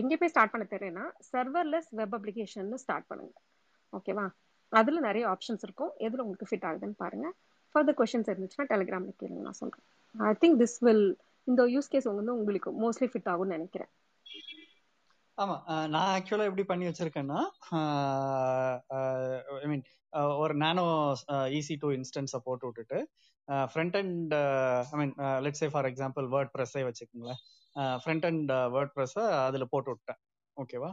எங்கே போய் ஸ்டார்ட் பண்ண தெரியலனா சர்வர்லெஸ் வெப் அப்ளிகேஷன் ஸ்டார்ட் பண்ணுங்க. ஓகேவா அதில் நிறைய ஆப்ஷன்ஸ் இருக்கும். எதில் உங்களுக்கு ஃபிட் ஆகுதுன்னு பாருங்கள் ஃபர்தர் கொஷின்ஸ் இருந்துச்சுன்னா டெலிகிராமில் கேளுங்க நான் சொல்கிறேன் ஐ திங்க் திஸ் வில் இந்த யூஸ் கேஸ் வந்து உங்களுக்கு மோஸ்ட்லி ஃபிட் ஆகும்னு நினைக்கிறேன். ஆமா. நான் ஆக்சுவலா எப்படி பண்ணி வச்சிருக்கேன்னா ஐ மீன் ஒரு நானோ ஈசி டூ இன்ஸ்டன்ஸை போட்டு விட்டுட்டு front end I mean let say for example word ப்ரெஸ்ஸே வச்சுக்கோங்களேன். ஃப்ரண்ட் அண்ட் வேர்ட் ப்ரெஸ்ஸை அதில் போட்டு விட்டேன். ஓகேவா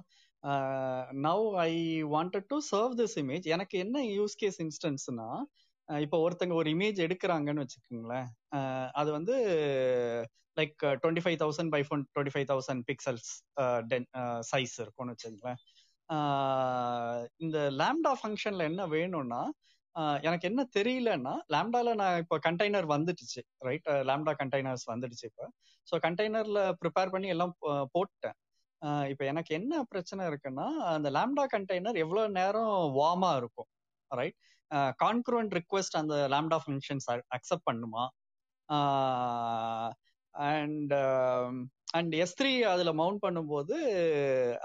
now I wanted to serve this image எனக்கு என்ன யூஸ் கேஸ் இன்ஸ்டன்ஸ்னா இப்போ ஒருத்தங்க ஒரு இமேஜ் எடுக்கிறாங்கன்னு வச்சுக்கோங்களேன். அது வந்து like twenty five thousand by phone twenty five thousand pixels size இருக்கும்னு வச்சுக்கோங்களேன். இந்த லேம்டா ஃபங்க்ஷன்ல என்ன வேணும்னா எனக்கு என்ன தெரியலன்னா லேம்டால நான் இப்போ கண்டெய்னர் வந்துடுச்சு ரைட் லேம்டா கண்டெய்னர்ஸ் வந்துடுச்சு இப்போ. ஸோ கண்டெய்னர்ல ப்ரிப்பேர் பண்ணி எல்லாம் போட்டேன் இப்போ எனக்கு என்ன பிரச்சனை இருக்குன்னா அந்த லேம்டா கண்டெய்னர் எவ்வளோ நேரம் வார்மா இருக்கும் ரைட் கான்க்ரூவன்ட் ரிக்வெஸ்ட் அந்த லேம்டா ஃபங்க்ஷன்ஸ் அக்செப்ட் பண்ணுமா? அண்ட் அண்ட் எஸ் த்ரீ அதுல மவுண்ட் பண்ணும்போது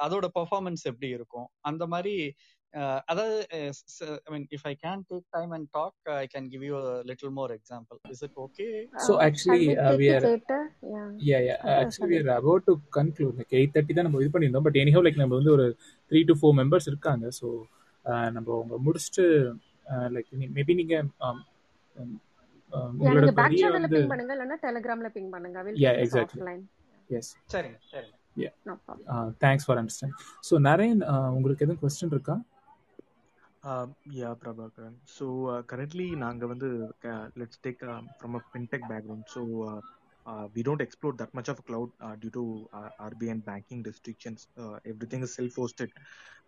அதோட பெர்ஃபார்மன்ஸ் எப்படி இருக்கும்? அந்த மாதிரி அதாவது I mean if I can take time and talk I can give you little more example is it okay? Yeah. yeah yeah. Uh, Uh, actually we sorry. are about to conclude. Like eight thirty தான் நம்ம இது பண்ணியிருந்தோம். But anyhow like நம்ம வந்து ஒரு three to four members இருக்காங்க. So நம்ம அவங்க முடிச்சுட்டு லைக் மேபி நீங்க um, um, um, உங்களோட சேனல்ல வந்து பிங் பண்ணுங்க இல்லைன்னா டெலிகிராம்ல பிங் பண்ணுங்க டேக் exactly ஆஃப்லைன் yes சரிங்க problem uh, thanks for understanding so Naren uh, உங்களுக்கு எதுவும் கொஸ்டின் இருக்கா Uh, yeah, Prabhakaran. So uh, currently, நாங்க வந்து uh, let's take um, from a fintech background. So uh, uh, we don't explore that much of cloud uh, due to uh, RBI and banking restrictions. Uh, everything is self-hosted.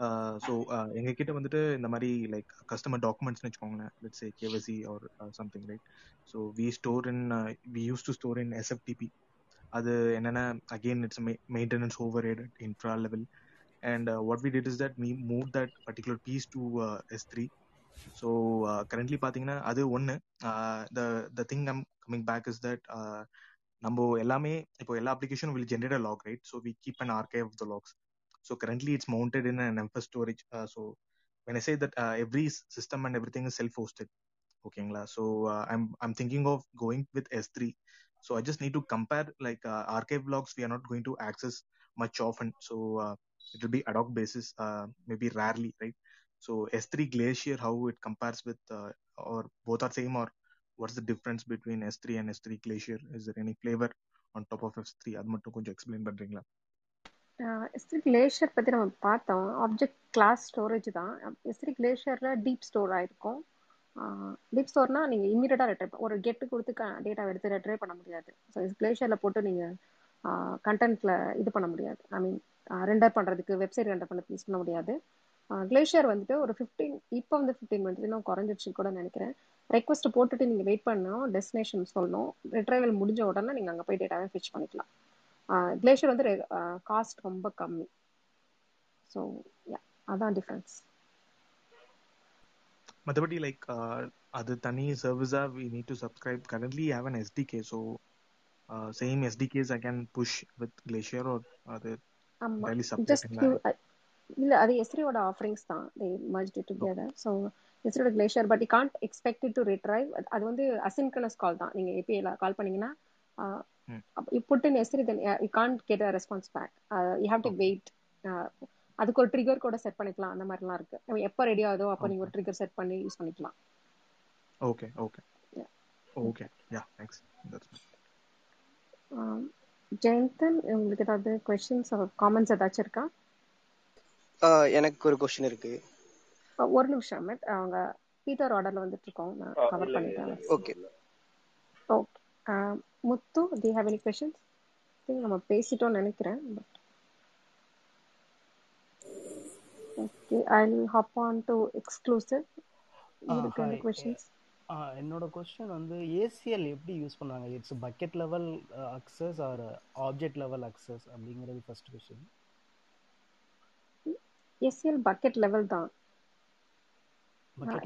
Uh, so uh, எங்க கிட்ட வந்துட்டு இந்த மாதிரி like customer documents வச்சுக்கோங்களேன் let's say KYC or uh, something right. So we store in uh, we used to store in SFTP. அது என்னன்னா again it's a ma- maintenance overhead at infra level. And uh, what we did is that we moved that particular piece to uh, S3. So currently பார்த்தீங்கன்னா அது ஒன்று the the thing I'm coming back is that நம்ம எல்லாமே இப்போ எல்லா அப்ளிகேஷனும் will generate a log right so we keep an archive of the logs so currently it's mounted in an ember storage so when I say that uh, every s- system and everything is self-hosted, ஓகேங்களா so I'm I'm thinking of going with S three so I just need to compare like archive logs we are not going to access much often so it will be ad hoc basis, uh, maybe rarely, right? So S3 Glacier, how it compares with, uh, or both are same, or what's the difference between S3 and S3 Glacier? Is there any flavor on top of S3? அது மட்டும் கொஞ்சம் explain பண்றீங்களா? Esri glacier பற்றி நம்ம பார்த்தோம். Object class storage தான். S three கிளேஷியரில் deep store ஆயிருக்கும். டீப் ஸ்டோர்னா நீங்கள் இமீடியட்டாக ரெட்ரை ஒரு கெட்டு கொடுத்து டேட்டாவை எடுத்து ரெட்ரை பண்ண முடியாது. ஸோ கிளேஷியரில் போட்டு நீங்கள் கண்டென்ட்டில் இது பண்ண முடியாது. ஐ மீன் ரெண்டர் பண்ணுறதுக்கு வெப்சைட் ரெண்டர் பண்ணுறதுக்கு யூஸ் பண்ண முடியாது. கிளேஷியர் வந்துட்டு ஒரு ஃபிஃப்டீன் இப்போ வந்து ஃபிஃப்டீன் மினிட்ஸ் இன்னும் குறைஞ்சிடுச்சு கூட நினைக்கிறேன். ரெக்வஸ்ட் போட்டுட்டு நீங்கள் வெயிட் பண்ணணும் டெஸ்டினேஷன் சொல்லணும். ரிட்ரைவல் முடிஞ்ச உடனே நீங்கள் அங்கே போய் டேட்டாவை ஃபிச் பண்ணிக்கலாம். கிளேஷியர் வந்து காஸ்ட் ரொம்ப கம்மி. ஸோ அதான் டிஃப்ரென்ஸ் மற்றபடி லைக் அது தனி சர்வீஸா we need to subscribe currently have an SDK so same SDKs I can push with glacier ஒரு அது இல்லை அது எஸ்ரியோட ஆஃபரிங்ஸ் தான். They merge together so எஸ்ரியோட glacier but you can't expect to retrieve அது வந்து அசின்கனஸ் கால் தான். நீங்கள் ஏபிஐல கால் பண்ணீங்கன்னா you put in S three then you can't get a response back you have to wait அதுக்கு ஒரு trigger கூட set பண்ணிக்கலாம். அந்த மாதிரிலாம் இருக்கு. எப்போ ரெடி ஆகுதோ அப்போ நீங்கள் ஒரு ட்ரிகர் செட் பண்ணி யூஸ் பண்ணிக்கலாம். Okay okay okay yeah thanks Jayanthan உங்களுக்கு ஏதாவது கொஸ்டின்ஸ் காமெண்ட்ஸ் ஏதாச்சும் இருக்கா? எனக்கு ஒரு கொஸ்டின் இருக்கு. ஒரு நிமிஷம் அமித் அவங்க பீட்டர் ஆர்டர்ல வந்துட்டு இருக்கோம். நான் கவர் பண்ணிட்டேன் okay okay Muthu do have any questions think நம்ம பேசிட்டோம்னு நினைக்கிறேன் but okay I hope on to exclusive உங்களுக்கு என்ன கொஸ்டின்ஸ் என்னோட கொஸ்டின் வந்து ஏசிஎல் எப்படி யூஸ் பண்ணுவாங்க it's bucket level access or object level access அப்படிங்கிறது first question ACL bucket level தான்.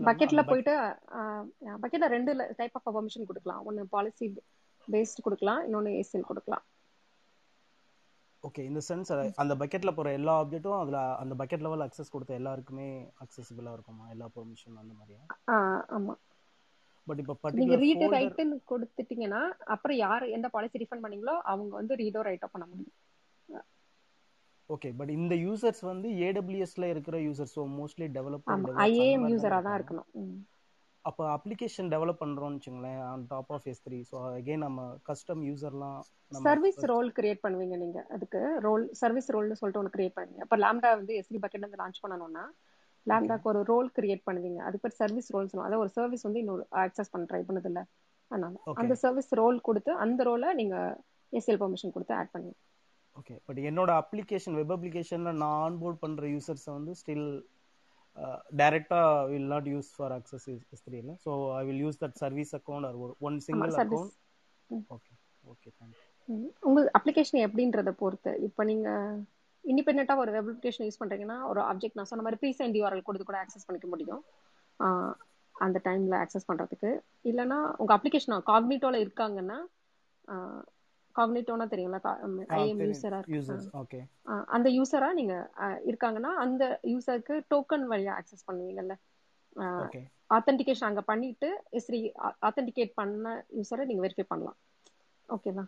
பக்கெட்ல போயிட்டு பக்கெட்ல ரெண்டு டைப் ஆஃப் பர்மிஷன் கொடுக்கலாம். ஒன்னு பாலிசி பேஸ்ட் கொடுக்கலாம் இன்னொன்னு ஏசிஎல் கொடுக்கலாம். ஓகே இந்த சென்ஸ் அந்த பக்கெட்ல போற எல்லா ஆப்ஜெக்ட்டும் அதுல அந்த பக்கெட் லெவல் அக்சஸ் கொடுத்த எல்லாருக்குமே அக்சசிபிளா இருக்குமா? எல்லா பெர்மிஷன் அந்த மாதிரியா? ஆஹ் ஆமா. பட் இப்போ நீங்க பர்டிகுலர் ரீட் ரைட்னு கொடுத்துட்டீங்கன்னா அப்புறம் யார் எந்த பாலிசி ரிஃபண்ட் பண்ணீங்களோ அவங்க வந்து ரீடோ ரைட்டோ பண்ண முடியும். ஓகே பட் இந்த யூசர்ஸ் வந்து ஏடபிள்யூஎஸ்ல இருக்கிற யூசர்ஸ் ஸோ மோஸ்ட்லி அந்த ஐஏஎம் யூசரா தான் இருக்கணும். அப்போ அப்ளிகேஷன் டெவலப் பண்ணுறோம்னு வச்சுங்களேன் on top of S three so again நம்ம கஸ்டம் யூசர்லாம் சர்வீஸ் ரோல் கிரியேட் பண்ணுவீங்க நீங்க. அதுக்கு ரோல் சர்வீஸ் ரோல்னு சொல்லிட்டு ஒன்று கிரியேட் பண்ணுவீங்க. அப்போ லேம்டா வந்து எஸ்ரி பக்கெட் வந்து லான்ச் பண்ணணும்னா லேம்டாக்கு ஒரு ரோல் கிரியேட் பண்ணுவீங்க. அதுக்கு பேர் சர்வீஸ் ரோல்ஸ் அதாவது ஒரு சர்வீஸ் வந்து இன்னொரு ஆக்சஸ் பண்ண ட்ரை பண்ணது இல்ல அதனால. அந்த சர்வீஸ் ரோல் கொடுத்து அந்த ரோலை நீங்க எஸ்எல் பெர்மிஷன் கொடுத்து ஆட் பண்ணுவீங்க. ஓகே பட் என்னோட அப்ளிகேஷன் வெப் அப்ளிகேஷனில் நான் ஆன்போர்ட் பண்ணுற யூசர்ஸை வந்து ஸ்டில் டைரெக்டாக will not use for access இல்லை? So I will use that service account or one single. Account okay okay thank you ம். உங்க அப்ளிகேஷன் எப்படின்றத பொறுத்து இப்போ நீங்க இண்டிபெண்டா ஒரு வெப் அப்ளிகேஷன் யூஸ் பண்றீங்கன்னா ஒரு ஆப்ஜெக்ட் நான் சொன்ன மாதிரி ப்ரீசென்ட் யூஆர்எல் கொடுத்து கூட ஆக்சஸ் பண்ணிக்க முடியும். அந்த டைம்ல ஆக்சஸ் பண்றதுக்கு. இல்லைன்னா உங்க அப்ளிகேஷன் காக்னிட்டோல இருக்காங்கன்னா காக்னிட்டோனா தெரியுங்களா ஐஎம் யூசரா ஓகே அந்த யூசரா நீங்க இருக்காங்கன்னா அந்த யூசருக்கு டோக்கன் வழியா ஆக்சஸ் பண்ணுவீங்கல்ல. ஆத்தென்டிகேஷன் அங்க பண்ணிட்டு எஸ்ரி ஆத்தென்டிகேட் பண்ண யூசரை நீங்க வெரிஃபை பண்ணலாம். ஓகேவா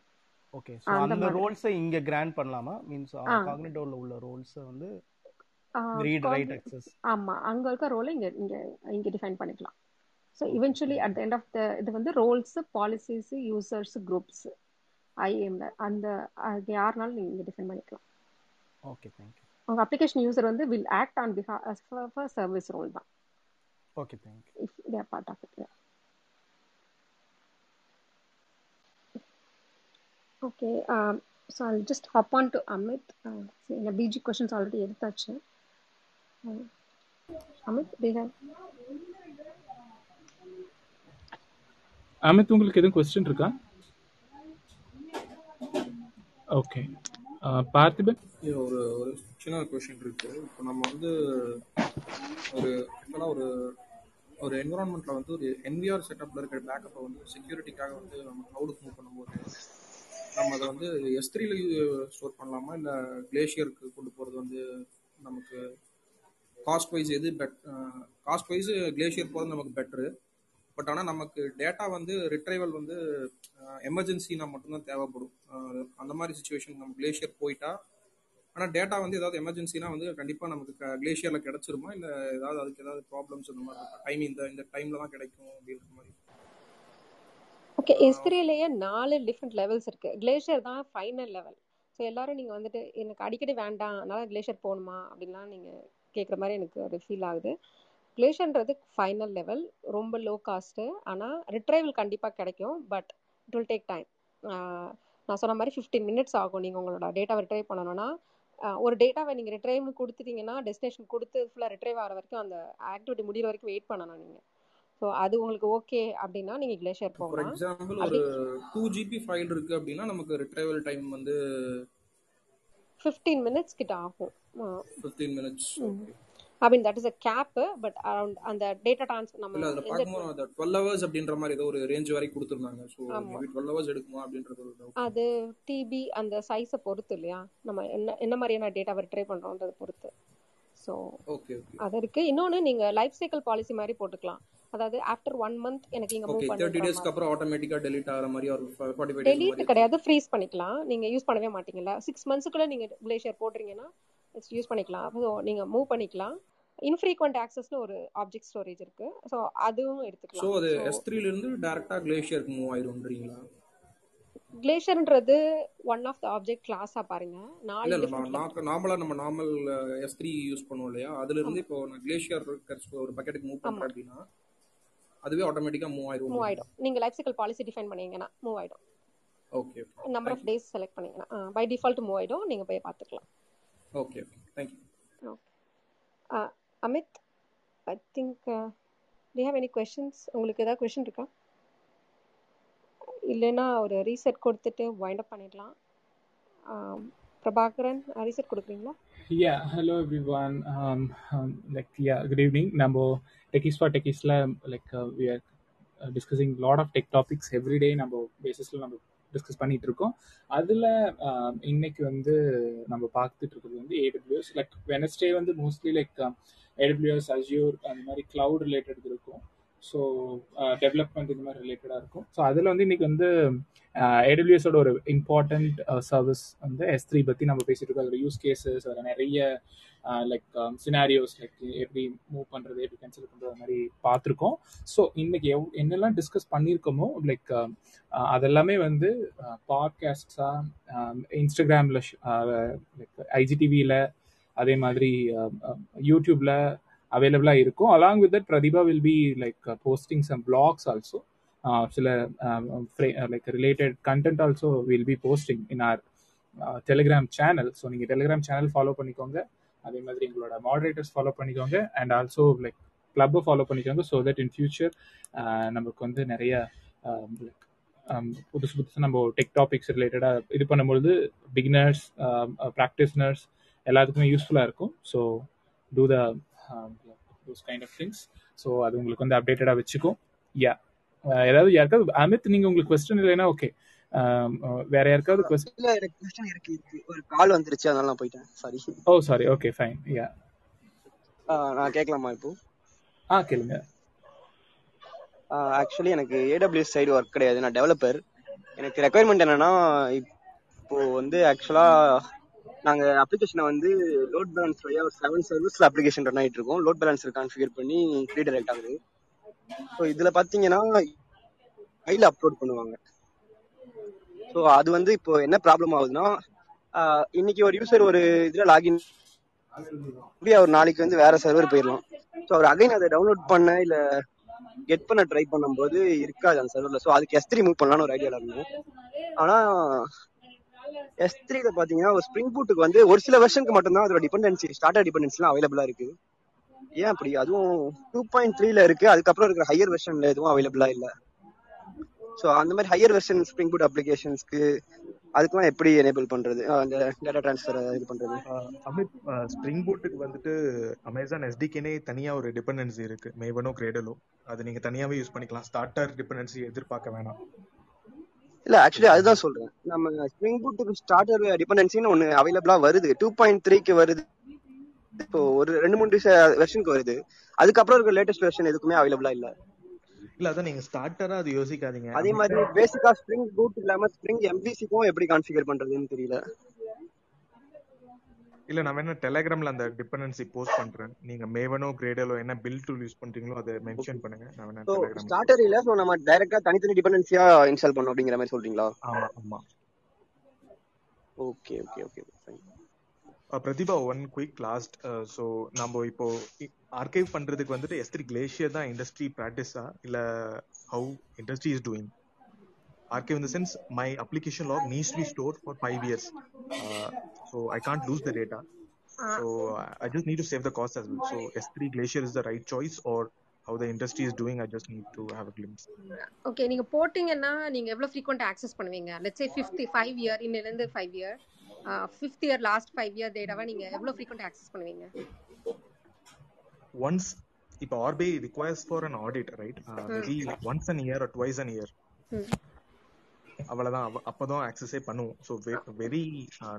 ஓகே ஸோ அந்த. ரோல்ஸை இங்கே கிராண்ட் பண்ணலாமா? மீன்ஸ் ஆ. காக்னிட்டோவில் உள்ள ரோல்ஸை வந்து ரீட் ரைட் அக்சஸ் ஆமா அங்க இருக்க ரோலை இங்க இங்க இங்க டிஃபைன் பண்ணிக்கலாம். So eventually at the end of the இது வந்து ரோல்ஸ் பாலிசிஸ் யூசர்ஸ் குரூப்ஸ் ஐஎம்ல அந்த அது யாருனாலும் நீங்க இங்க டிஃபைன் பண்ணிக்கலாம் ஓகே தேங்க்யூ உங்க அப்ளிகேஷன் யூசர் வந்து will act on behalf service role தான் okay are part of it. Yeah. Okay, um, so I'll just hop on to Amit. Uh, see, இந்த BG questions already எடுத்தாச்சு. You have? Amit உங்களுக்கு எதுவும் question இருக்கா okay Parthiban? ஒரு ஒரு சின்ன கொஷின் இருக்கு. இப்போ நம்ம வந்து ஒரு ஒரு ஒரு என்விரான்மெண்ட்ல வந்து ஒரு என்விஆர் செட்டப்ல இருக்கிற பேக்கப்பை வந்து செக்யூரிட்டிக்காக வந்து நம்ம க்ளவுடுக்கு மூவ் பண்ணும்போது நம்ம அதை வந்து எஸ் த்ரீல ஸ்டோர் பண்ணலாமா? இல்லை கிளேஷியருக்கு கொண்டு போகிறது வந்து நமக்கு காஸ்ட் வைஸ் எது பெட் காஸ்ட் வைஸ் கிளேஷியர் போகிறது நமக்கு பெட்ரு பட் ஆனால் நமக்கு டேட்டா வந்து ரிட்ரைவல் வந்து எமர்ஜென்சினா மட்டும்தான் தேவைப்படும். அந்த மாதிரி சுச்சுவேஷன் நம்ம கிளேஷியர் போயிட்டா ஆனால் டேட்டா வந்து ஏதாவது எமர்ஜென்சினா வந்து கண்டிப்பாக நமக்கு கிளேஷியரில் கிடச்சிருமா? இல்லை ஏதாவது அதுக்கு ஏதாவது ப்ராப்ளம்ஸ் இந்த மாதிரி டைம் இந்த இந்த டைமில் தான் கிடைக்கும் அப்படின்ற மாதிரி. ஓகே எஸ்திரியிலேயே நாலு டிஃப்ரெண்ட் லெவல்ஸ் இருக்கு. கிளேஷியர் தான் ஃபைனல் லெவல் ஸோ எல்லாரும் நீங்கள் வந்துட்டு எனக்கு அடிக்கடி வேண்டாம் அதனால கிளேஷியர் போகணுமா? அப்படின்லாம் நீங்கள் கேட்குற மாதிரி எனக்கு ஒரு ஃபீல் ஆகுது. கிளேஷியர்ன்றது ஃபைனல் லெவல் ரொம்ப லோ காஸ்ட்டு ஆனால் ரிட்ரைவல் கண்டிப்பாக கிடைக்கும் but it will take time நான் சொன்ன மாதிரி ஃபிஃப்டீன் மினிட்ஸ் ஆகும் நீங்கள் உங்களோட டேட்டாவை ரிட்ரைவ் பண்ணணும்னா. ஒரு டேட்டாவை நீங்கள் ரிட்ரைவ்னு கொடுத்துட்டீங்கன்னா டெஸ்டினேஷன் கொடுத்து ஃபுல்லாக ரிட்ரைவ் ஆகிற வரைக்கும் அந்த ஆக்டிவிட்டி முடிகிற வரைக்கும் வெயிட் பண்ணணும் நீங்கள் ஸோ அது உங்களுக்கு ஓகே அப்படின்னா நீங்கள் கிளேஷியர் ஃபார் போகலாம். எக்ஸாம்பிள் அப்படி ஒரு டூ ஜிபி ஃபைல் இருக்கு அப்படின்னா நமக்கு ரிட்ரைவல் டைம் வந்து ஃபிஃப்டீன் மினிட்ஸ் கிட்ட ஆகும். Fifteen minutes I mean that is a cap but around அந்த டேட்டா ட்ரான்ஸ்ஃபர் நம்ம இல்ல அதுல எந்த பார்க்கும்போது அந்த டுவெல் ஹவர்ஸ் அப்படின்ற மாதிரி ஏதோ ஒரு ரேஞ்ச் வரைக்கும் கொடுத்துருந்தாங்க. ஆமா. மேபி டுவெல் ஹவர்ஸ் எடுக்குமா அப்படின்றது ஒரு டவுட் அது டிபி அந்த சைஸை பொறுத்து இல்லையா? நம்ம என்ன என்ன மாதிரியான டேட்டாவை ட்ரை பண்றோன்றதை பொறுத்து. ஸோ ஓகே ஓகே அது இருக்கு. இன்னொன்று நீங்க லைஃப் சைக்கிள் பாலிசி மாதிரி போட்டுக்கலாம். அதாவது ஆஃப்டர் ஒன் மந்த் எனக்கு இங்க மூவ் தேர்ட்டி பண்ணுன்ற டேஸ்க்கு மாதிரி. அப்புறம் ஆட்டோமேட்டிக்கா டெலிட் ஆகிற மாதிரி ஒரு ஃபார்ட்டி ஃபைவ் டேஸ் டெலீட் கிடையாது ஃப்ரீஸ் பண்ணிக்கலாம். நீங்க யூஸ் பண்ணவே மாட்டீங்கல்ல. சிக்ஸ் மந்த்ஸ்க்குள்ள நீங்க கிளேஷியர் போடுறீங்கன்னா யூஸ் பண்ணிக்கலாம். ஸோ நீங்க மூவ் பண்ணிக்கலாம். இன்ஃப்ரீக்வெண்ட் ஆக்சஸ்னு ஒரு ஆப்ஜெக்ட் ஸ்டோரேஜ் இருக்கு. ஸோ அதுவும் ஸோ எடுத்துக்கலாம் அது ஸோ எஸ் த்ரீல இருந்து டேரக்டா கிளேஷியருக்கு மூவ் ஆயிரும்ன்றீங்களா? கிளேஷியர்ன்றது ஒன் ஆஃப் த ஆப்ஜெக்ட் கிளாஸா பாருங்க. நாலு நார்மலா நம்ம நார்மல் எஸ் த்ரீ யூஸ் பண்ணுவோம் இல்லையா? அதுல இருந்து இப்போ நான் கிளேஷியர் ஒரு பக்கெட்டுக்கு மூவ் பண்றேன் அப்படின்னா அதுவே ஆட்டோமேட்டிக்கா மூவ் மூவ் ஆயிரும். ஆயிடும். நீங்க லைஃப் சைக்கிள் பாலிசி டிஃபைன் பண்ணீங்கன்னா மூவ் ஆயிடும். Okay number of days select பண்ணீங்கன்னா பை டிஃபால்ட் மூவ் ஆயிடும். நீங்க போய் பார்த்துக்கலாம். Okay okay thank you okay Amit I think to have any questions உங்களுக்கு ஏதாவது கொஷின் இருக்கா? இல்லைன்னா ஒரு ரீசெட் கொடுத்துட்டு வைண்ட் அப் பண்ணிடலாம். பிரபாகரன் ரீசெட் கொடுக்குறீங்களா? Yeah, hello everyone. Um, um, like yeah, good evening. நம்ம like uh, we are uh, discussing lot of tech topics every day. நம்ம பேசிஸ்ல நம்ம டிஸ்கஸ் பண்ணிட்டு இருக்கோம் அதுல இன்னைக்கு வந்து நம்ம பார்த்துட்டு இருக்கிறது வந்து ஏடபிள்யூஎஸ் லைக் வெனஸ்டே வந்து மோஸ்ட்லி லைக் ஏடபிள்யூஎஸ் அஜியூர் அந்த மாதிரி கிளவுட் ரிலேட்டட் இருக்கும். ஸோ டெவலப்மெண்ட் இந்த மாதிரி ரிலேட்டடாக இருக்கும். ஸோ அதில் வந்து இன்னைக்கு வந்து uh, ஏடபிள்யூஎஸோட ஒரு இம்பார்ட்டண்ட் சர்வீஸ் uh, வந்து எஸ் த்ரீ பற்றி நம்ம பேசிட்டு இருக்கோம். அதில் யூஸ் கேசஸ் அதில் நிறைய லைக் சினாரியோஸ் லைக் எப்படி மூவ் பண்ணுறது எப்படி கேன்சல் பண்ணுறது மாதிரி பார்த்துருக்கோம். ஸோ இன்னைக்கு எவ் என்னெல்லாம் டிஸ்கஸ் பண்ணியிருக்கோமோ லைக் um, uh, அதெல்லாமே வந்து பாட்காஸ்ட்ஸாக இன்ஸ்டாகிராமில் லைக் ஐஜிடிவியில் அதே மாதிரி um, um, யூடியூப்பில் அவைலபிளாக இருக்கும். Along with that Prathibha will be like posting some blogs also சில like related content also will be posting in our Telegram channel so நீங்கள் டெலிகிராம் சேனல் ஃபாலோ பண்ணிக்கோங்க. அதே மாதிரி எங்களோட மாடரேட்டர்ஸ் ஃபாலோ பண்ணிக்கோங்க. அண்ட் ஆல்சோ லைக் கிளப்பை follow பண்ணிக்கோங்க so that in future நமக்கு வந்து நிறைய um, லைக் um, புதுசு புதுசு நம்ம டெக் டாபிக்ஸ் ரிலேட்டடாக இது பண்ணும்பொழுது பிகினர்ஸ் ப்ராக்டிஸ்னர்ஸ் um, uh, எல்லாத்துக்குமே யூஸ்ஃபுல்லாக இருக்கும். So to the those kind of things so அது உங்களுக்கு வந்து அப்டேட்டடாக வச்சுக்கும். யா ஏதாவது யாருக்காவது அமித் நீங்கள் உங்களுக்கு கொஸ்டின் இல்லைன்னா ஓகே வேற யாருக்காவது கொஸ்டின் எனக்கு கொஸ்டின் இருக்கு. ஒரு கால் வந்துருச்சு அதனால நான் போயிட்டேன். Sorry oh sorry okay fine yeah நான் கேட்கலாமா இப்போ? ஆ கேளுங்க. ஆக்சுவலி எனக்கு ஏடபிள்யூஎஸ் சைடு ஒர்க் கிடையாது. நான் டெவலப்பர் எனக்கு ரெக்குயர்மெண்ட் என்னன்னா இப்போ வந்து ஆக்சுவலா நாங்க அப்ளிகேஷனை வந்து லோட் பேலன்ஸ் வழியா ஒரு செவன் சர்வீஸ்ல அப்ளிகேஷன் ரன் ஆயிட்டு இருக்கோம். லோட் பேலன்ஸ் கான்ஃபிகர் பண்ணி ரீடைரக்ட் ஆகுது. ஸோ இதுல பாத்தீங்கன்னா ஃபைல் அப்லோட் பண்ணுவாங்க. ஸோ அது வந்து இப்போ என்ன ப்ராப்ளம் ஆகுதுன்னா இன்னைக்கு ஒரு யூசர் ஒரு இதுல லாகின் ஒரு நாளைக்கு வந்து வேற சர்வர் போயிடலாம் ஸோ அவர் அகைன் அதை டவுன்லோட் பண்ண இல்ல கெட் பண்ண ட்ரை பண்ணும்போது இருக்காது அந்த சர்வர்ல ஸோ அதுக்கு எஸ் த்ரீ மூவ் பண்ணலாம்னு ஒரு ஐடியால இருந்தோம். ஆனா எஸ் த்ரீல பாத்தீங்கன்னா ஒரு ஸ்ப்ரிங் பூட்டுக்கு வந்து ஒரு சில வெர்ஷனுக்கு மட்டும்தான் அதோட டிபெண்டன்சி ஸ்டார்டர் டிபெண்டன்சிலாம் அவைலபிளா இருக்கு. ஏன் அப்படி? அதுவும் டூ பாயிண்ட் த்ரீல இருக்கு. அதுக்கப்புறம் இருக்கிற ஹையர் வெர்ஷன்ல எதுவும் அவைலபிளா இல்ல. ஸோ அந்த மாதிரி ஹையர் வெர்ஷன் ஸ்ப்ரிங் பூட் அப்ளிகேஷன்ஸ்க்கு அதுக்கெல்லாம் எப்படி எனேபிள் பண்றது? அந்த டேட்டா ட்ரான்ஸ்ஃபர் இது பண்றது? அமித் ஸ்ப்ரிங் பூட்டுக்கு வந்துட்டு அமேசான் எஸ்டிகேனே தனியா ஒரு டிபெண்டன்சி இருக்கு. மேவனோ கிரேடலோ அது நீங்க தனியாவே யூஸ் பண்ணிக்கலாம். ஸ்டார்டர் டிபெண்டன்சி எதிர்பார்க்க வேணாம். இல்ல ஆக்சுவலி அதுதான் சொல்றேன். நம்ம ஸ்ப்ரிங் பூட்டுக்கு ஸ்டார்டர் டிபெண்டன்சின்னு ஒன்னு அவைலபிளா வருது. டூ பாயிண்ட் த்ரீக்கு வருது. இப்போ ஒரு ரெண்டு மூணு வெர்ஷனுக்கு வருது. அதுக்கப்புறம் இருக்க லேட்டஸ்ட் வெர்ஷன் எதுக்குமே அவைலபிளா இல்ல. இல்ல அதான் நீங்க ஸ்டார்டரா அது யோசிக்காதீங்க. அதே மாதிரி பேசிக்கா ஸ்ப்ரிங் பூட் இல்லாம ஸ்ப்ரிங் எம்பிசிக்கும் எப்படி கான்ஃபிகர் பண்றதுன்னு தெரியல. இல்ல நான் வேணா டெலிகிராம்ல அந்த டிபெண்டன்சி போஸ்ட் பண்றேன். நீங்க மேவனோ கிரேடலோ என்ன பில் டூல் யூஸ் பண்றீங்களோ அதை மென்ஷன் பண்ணுங்க. நான் வேணா டெலிகிராம் ஸ்டார்டர் இல்ல ஸோ நம்ம டைரக்டா தனித்தனி டிபெண்டன்சியா இன்ஸ்டால் பண்ணோம் அப்படிங்கிற மாதிரி சொல்றீங்களா? ஆமா ஆமா. Okay okay okay fine Prathibha one quick last so நம்ம இப்போ ஆர்கைவ் பண்றதுக்கு வந்துட்டு எஸ்திரி கிளேஷியர் தான் இண்டஸ்ட்ரி ப்ராக்டிஸா இல்ல how industry is doing archive in the sense my application log needs to be stored for five years uh, so i can't lose the data so i just need to save the cost as well so s3 glacier is the right choice or how the industry is doing i just need to have a glimpse okay நீங்க போட்டீங்கன்னா நீங்க எவ்வளவு frequent access பண்ணுவீங்க let's say fifth five year இன்னில இருந்து five year fifth year last five year டேட்டாவை நீங்க எவ்வளவு frequent access பண்ணுவீங்க once if RBI requires for an audit right uh, maybe once an year or twice an year அவ்வளவுதான். அப்பதான் ஆக்சஸே பண்ணுவோம். So very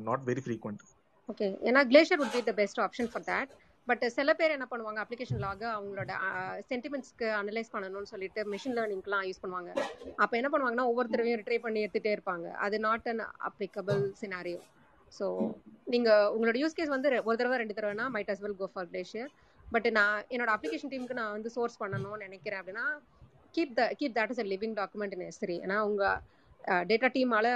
not very frequent okay ஏன்னா glacier would be the best option for that but சில பேர் என்ன பண்ணுவாங்க application லாக அவங்களோட uh, சென்டிமெண்ட்ஸ்க்கு அனலைஸ் பண்ணணும்னு சொல்லிட்டு மிஷின் லேர்னிங்க்குலாம் யூஸ் பண்ணுவாங்க. அப்போ என்ன பண்ணுவாங்கன்னா ஒவ்வொருத்தரையும் ரிட்ரை பண்ணி எடுத்துகிட்டே இருப்பாங்க. அது not an applicable scenario so நீங்கள் உங்களோட யூஸ் கேஸ் வந்து ஒரு தடவை ரெண்டு தடவைனா might as well go for glacier but நான் என்னோட அப்ளிகேஷன் டீமுக்கு நான் வந்து சோர்ஸ் பண்ணணும்னு நினைக்கிறேன் அப்படின்னா keep the keep that is a living document in S three ஏன்னா உங்கள் டேட்டா டீமால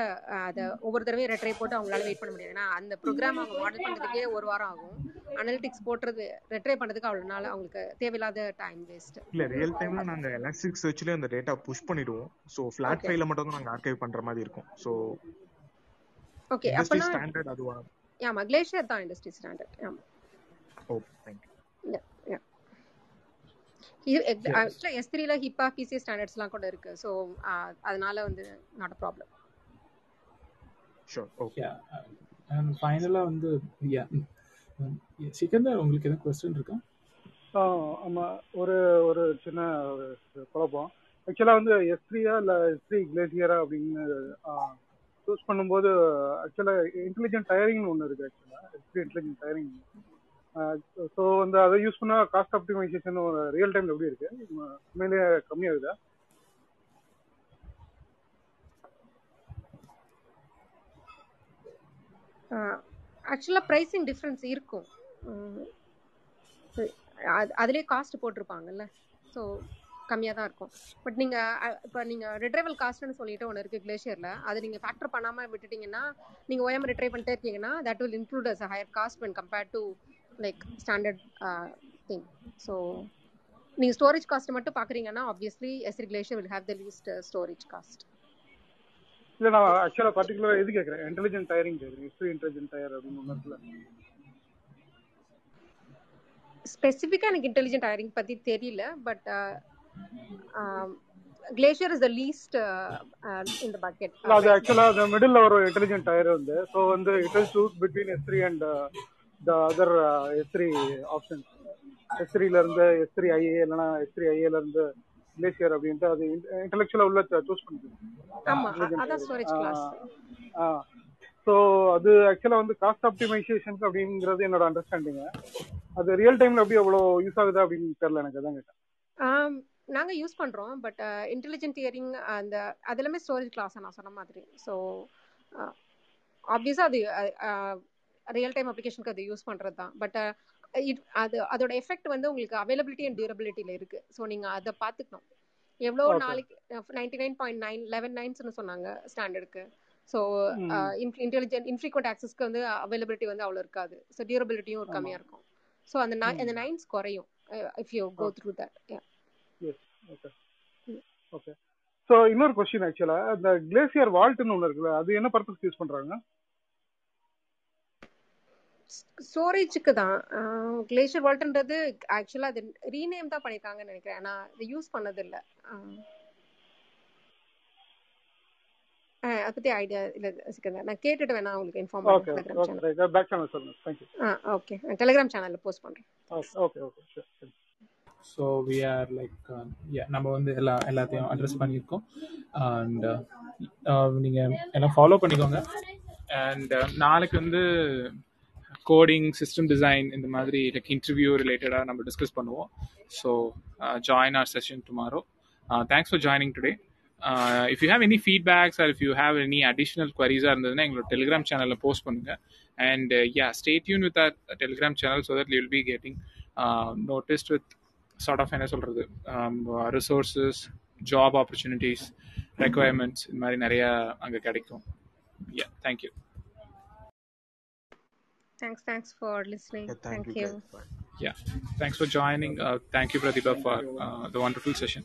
அதை ஒவ்வொரு தடவையும் ரெட்ரை போட்டு அவங்களால வெயிட் பண்ண முடியாது. ஏன்னா அந்த ப்ரோக்ராம் அவங்க மாடல் பண்ணுறதுக்கே ஒரு வாரம் ஆகும். அனலிட்டிக்ஸ் போட்டுறது ரெட்ரை பண்ணுறதுக்கு அவ்வளோ நாள் அவங்களுக்கு தேவையில்லாத டைம் வேஸ்ட் இல்ல ரியல் டைம்ல நாங்க எலாஸ்டிக் சர்ச்லயே அந்த டேட்டா புஷ் பண்ணிடுவோம். So flat. ஃபைல மட்டும் தான் நாங்க ஆர்கைவ் பண்ற மாதிரி இருக்கும். ஸோ ஓகே அப்போனா ஸ்டாண்டர்ட் அதுவா? ஆமா கிளேஷியர் தான் இண்டஸ்ட்ரி ஸ்டாண்டர்ட் ஆமா. ஓ தேங்க்யூ ஆக்சுவலாக எஸ் த்ரீல ஹிப்பா பிசி ஸ்டாண்டர்ட்ஸ்லாம் கூட இருக்கு. ஸோ அதனால வந்து not a problem sure okay and ஃபைனலாக வந்து யா சிக்கந்தர் உங்களுக்கு எதுவும் கொஸ்டின் இருக்கா? ஆ ஆமா ஒரு ஒரு சின்ன ஒரு குழப்பம். ஆக்சுவலா வந்து எஸ் த்ரீயா இல்ல எஸ் த்ரீ கிளேசியரா அப்படின்னு சூஸ் பண்ணும்போது ஆக்சுவலா இன்டெலிஜென்ட் டயரிங்னு ஒன்று இருக்கு actually S three intelligent tiering so வந்து அதை யூஸ் பண்ணா காஸ்ட் ஆப்டிமைசேஷன் ரியல் டைம்ல எப்படி இருக்கு? உண்மையிலே உண்மையிலேயே கம்மியாகுதா ஆக்சுவலாக ப்ரைஸிங் டிஃப்ரென்ஸ் இருக்கும். அது அதுலேயே காஸ்ட் போட்டிருப்பாங்கல்ல. ஸோ கம்மியாக தான் இருக்கும். பட் நீங்கள் இப்போ நீங்கள் ரிட்ரைவல் காஸ்ட்னு சொல்லிட்டு ஒன்று இருக்குது கிளேஷியரில் அது நீங்கள் ஃபேக்டர் பண்ணாமல் விட்டுட்டீங்கன்னா நீங்கள் ஓஎம் ரிட்ரை பண்ணிட்டே இருக்கீங்கன்னா that will include us higher cost when compared to like standard thing so நீங்கள் ஸ்டோரேஜ் காஸ்ட் மட்டும் பார்க்குறீங்கன்னா obviously S three glacier will have the least storage cost இல்ல நான் ஆக்சுவலா பர்டிகுலரா எது கேக்குறேன். இன்டெலிஜென்ட் டயரிங் கேக்குறேன். ஹிஸ்டரி இன்டெலிஜென்ட் டயர் அப்படின்னு ஒன்று இருக்குல்ல. ஸ்பெசிஃபிக்காக எனக்கு இன்டெலிஜென்ட் ஹயரிங் பற்றி தெரியல but glacier is the least இந்த பக்கெட் இல்ல அது ஆக்சுவலா அந்த மிடில் ஒரு இன்டெலிஜென்ட் டயர் வந்து ஸோ வந்து it is choose between S three and the other S three options S த்ரீல இருந்து எஸ் த்ரீ ஐஏ இல்லைன்னா எஸ் த்ரீ ஐஏல இருந்து கிளேசியர் அப்படின்ட்டு அது இன்டெலெக்சுவலா உள்ள சூஸ் கிளாஸ் ஸோ அது ஆக்சுவலா வந்து காஸ்ட் ஆப்டிமைசேஷன் அப்படிங்கிறது என்னோட அண்டர்ஸ்டாண்டிங் அது ரியல் டைம்ல எப்படி அவ்வளோ யூஸ் ஆகுது அப்படின்னு தெரியல எனக்கு அதான் கேட்டேன். நாங்கள் யூஸ் பண்ணுறோம் பட் இன்டெலிஜென்ட் இயரிங் அந்த அது எல்லாமே ஸ்டோரேஜ் கிளாஸ் நான் சொன்ன மாதிரி. ஸோ ஆப்வியஸாக அது ரியல் டைம் அப்ளிகேஷனுக்கு அது யூஸ் பண்ணுறது தான் பட் அது அதோட எஃபெக்ட் வந்து உங்களுக்கு அவைலபிலிட்டி அண்ட் டியூரபிலிட்டியில் இருக்குது ஸோ நீங்கள் அதை பார்த்துக்கணும். எவ்வளோ. நாளைக்கு ninety nine point nine eleven நைன்ஸ்னு சொன்னாங்க ஸ்டாண்டர்டுக்கு ஸோ. இன்டெலிஜென்ட் இன்ஃப்ரீக்வெண்ட் ஆக்சஸ்க்கு வந்து அவைலபிலிட்டி வந்து அவ்வளோ இருக்காது. ஸோ டியூரபிலிட்டியும் ஒரு. கம்மியாக இருக்கும். ஸோ அந்த அந்த. நைன்ஸ் குறையும் if you go through that okay okay so இன்னொரு கொஸ்டின் ஆக்சுவலா இந்த கிளேசியர் வால்ட்னு ஒன்று இருக்குல்ல அது என்ன பர்பஸ் யூஸ் பண்றாங்க? ஸ்டோரேஜுக்கு தான். கிளேஷியர் வால்ட்ன்றது ஆக்சுவலாக அது ரீநேம் தான் பண்ணியிருக்காங்கன்னு நினைக்கிறேன். நான் அதை யூஸ் பண்ணதில்லை. அதை பற்றி ஐடியா இல்லை சிக்கந்தர். நான் கேட்டுட்டு வேணா உங்களுக்கு இன்ஃபார்ம் பண்ணுறேன் ஓகே ஆ டெலிகிராம் சேனலில் போஸ்ட் பண்ணுறேன் okay okay so we are like நம்ம வந்து எல்லா எல்லாத்தையும் அட்ரஸ் பண்ணியிருக்கோம். அண்ட் நீங்கள் எல்லாம் ஃபாலோ பண்ணிக்கோங்க. அண்ட் நாளைக்கு வந்து கோடிங் சிஸ்டம் டிசைன் இந்த மாதிரி லைக் இன்டர்வியூ ரிலேட்டடாக நம்ம டிஸ்கஸ் பண்ணுவோம். So join our session tomorrow thanks for joining today if you have any feedbacks or if you have any additional குவரிஸாக இருந்ததுன்னா எங்களோட டெலிகிராம் சேனலில் போஸ்ட் பண்ணுங்கள் and yeah stay tuned with our Telegram channel so that you'll be getting noticed with sort of என்ன சொல்கிறது resources job opportunities requirements இந்த மாதிரி நிறையா அங்கே கிடைக்கும். Yeah thank you Thanks. Thanks for listening. Yeah, thank, thank, you. you. Yeah. Thanks for joining. Uh, thank you, Pratibha, for uh, the wonderful session.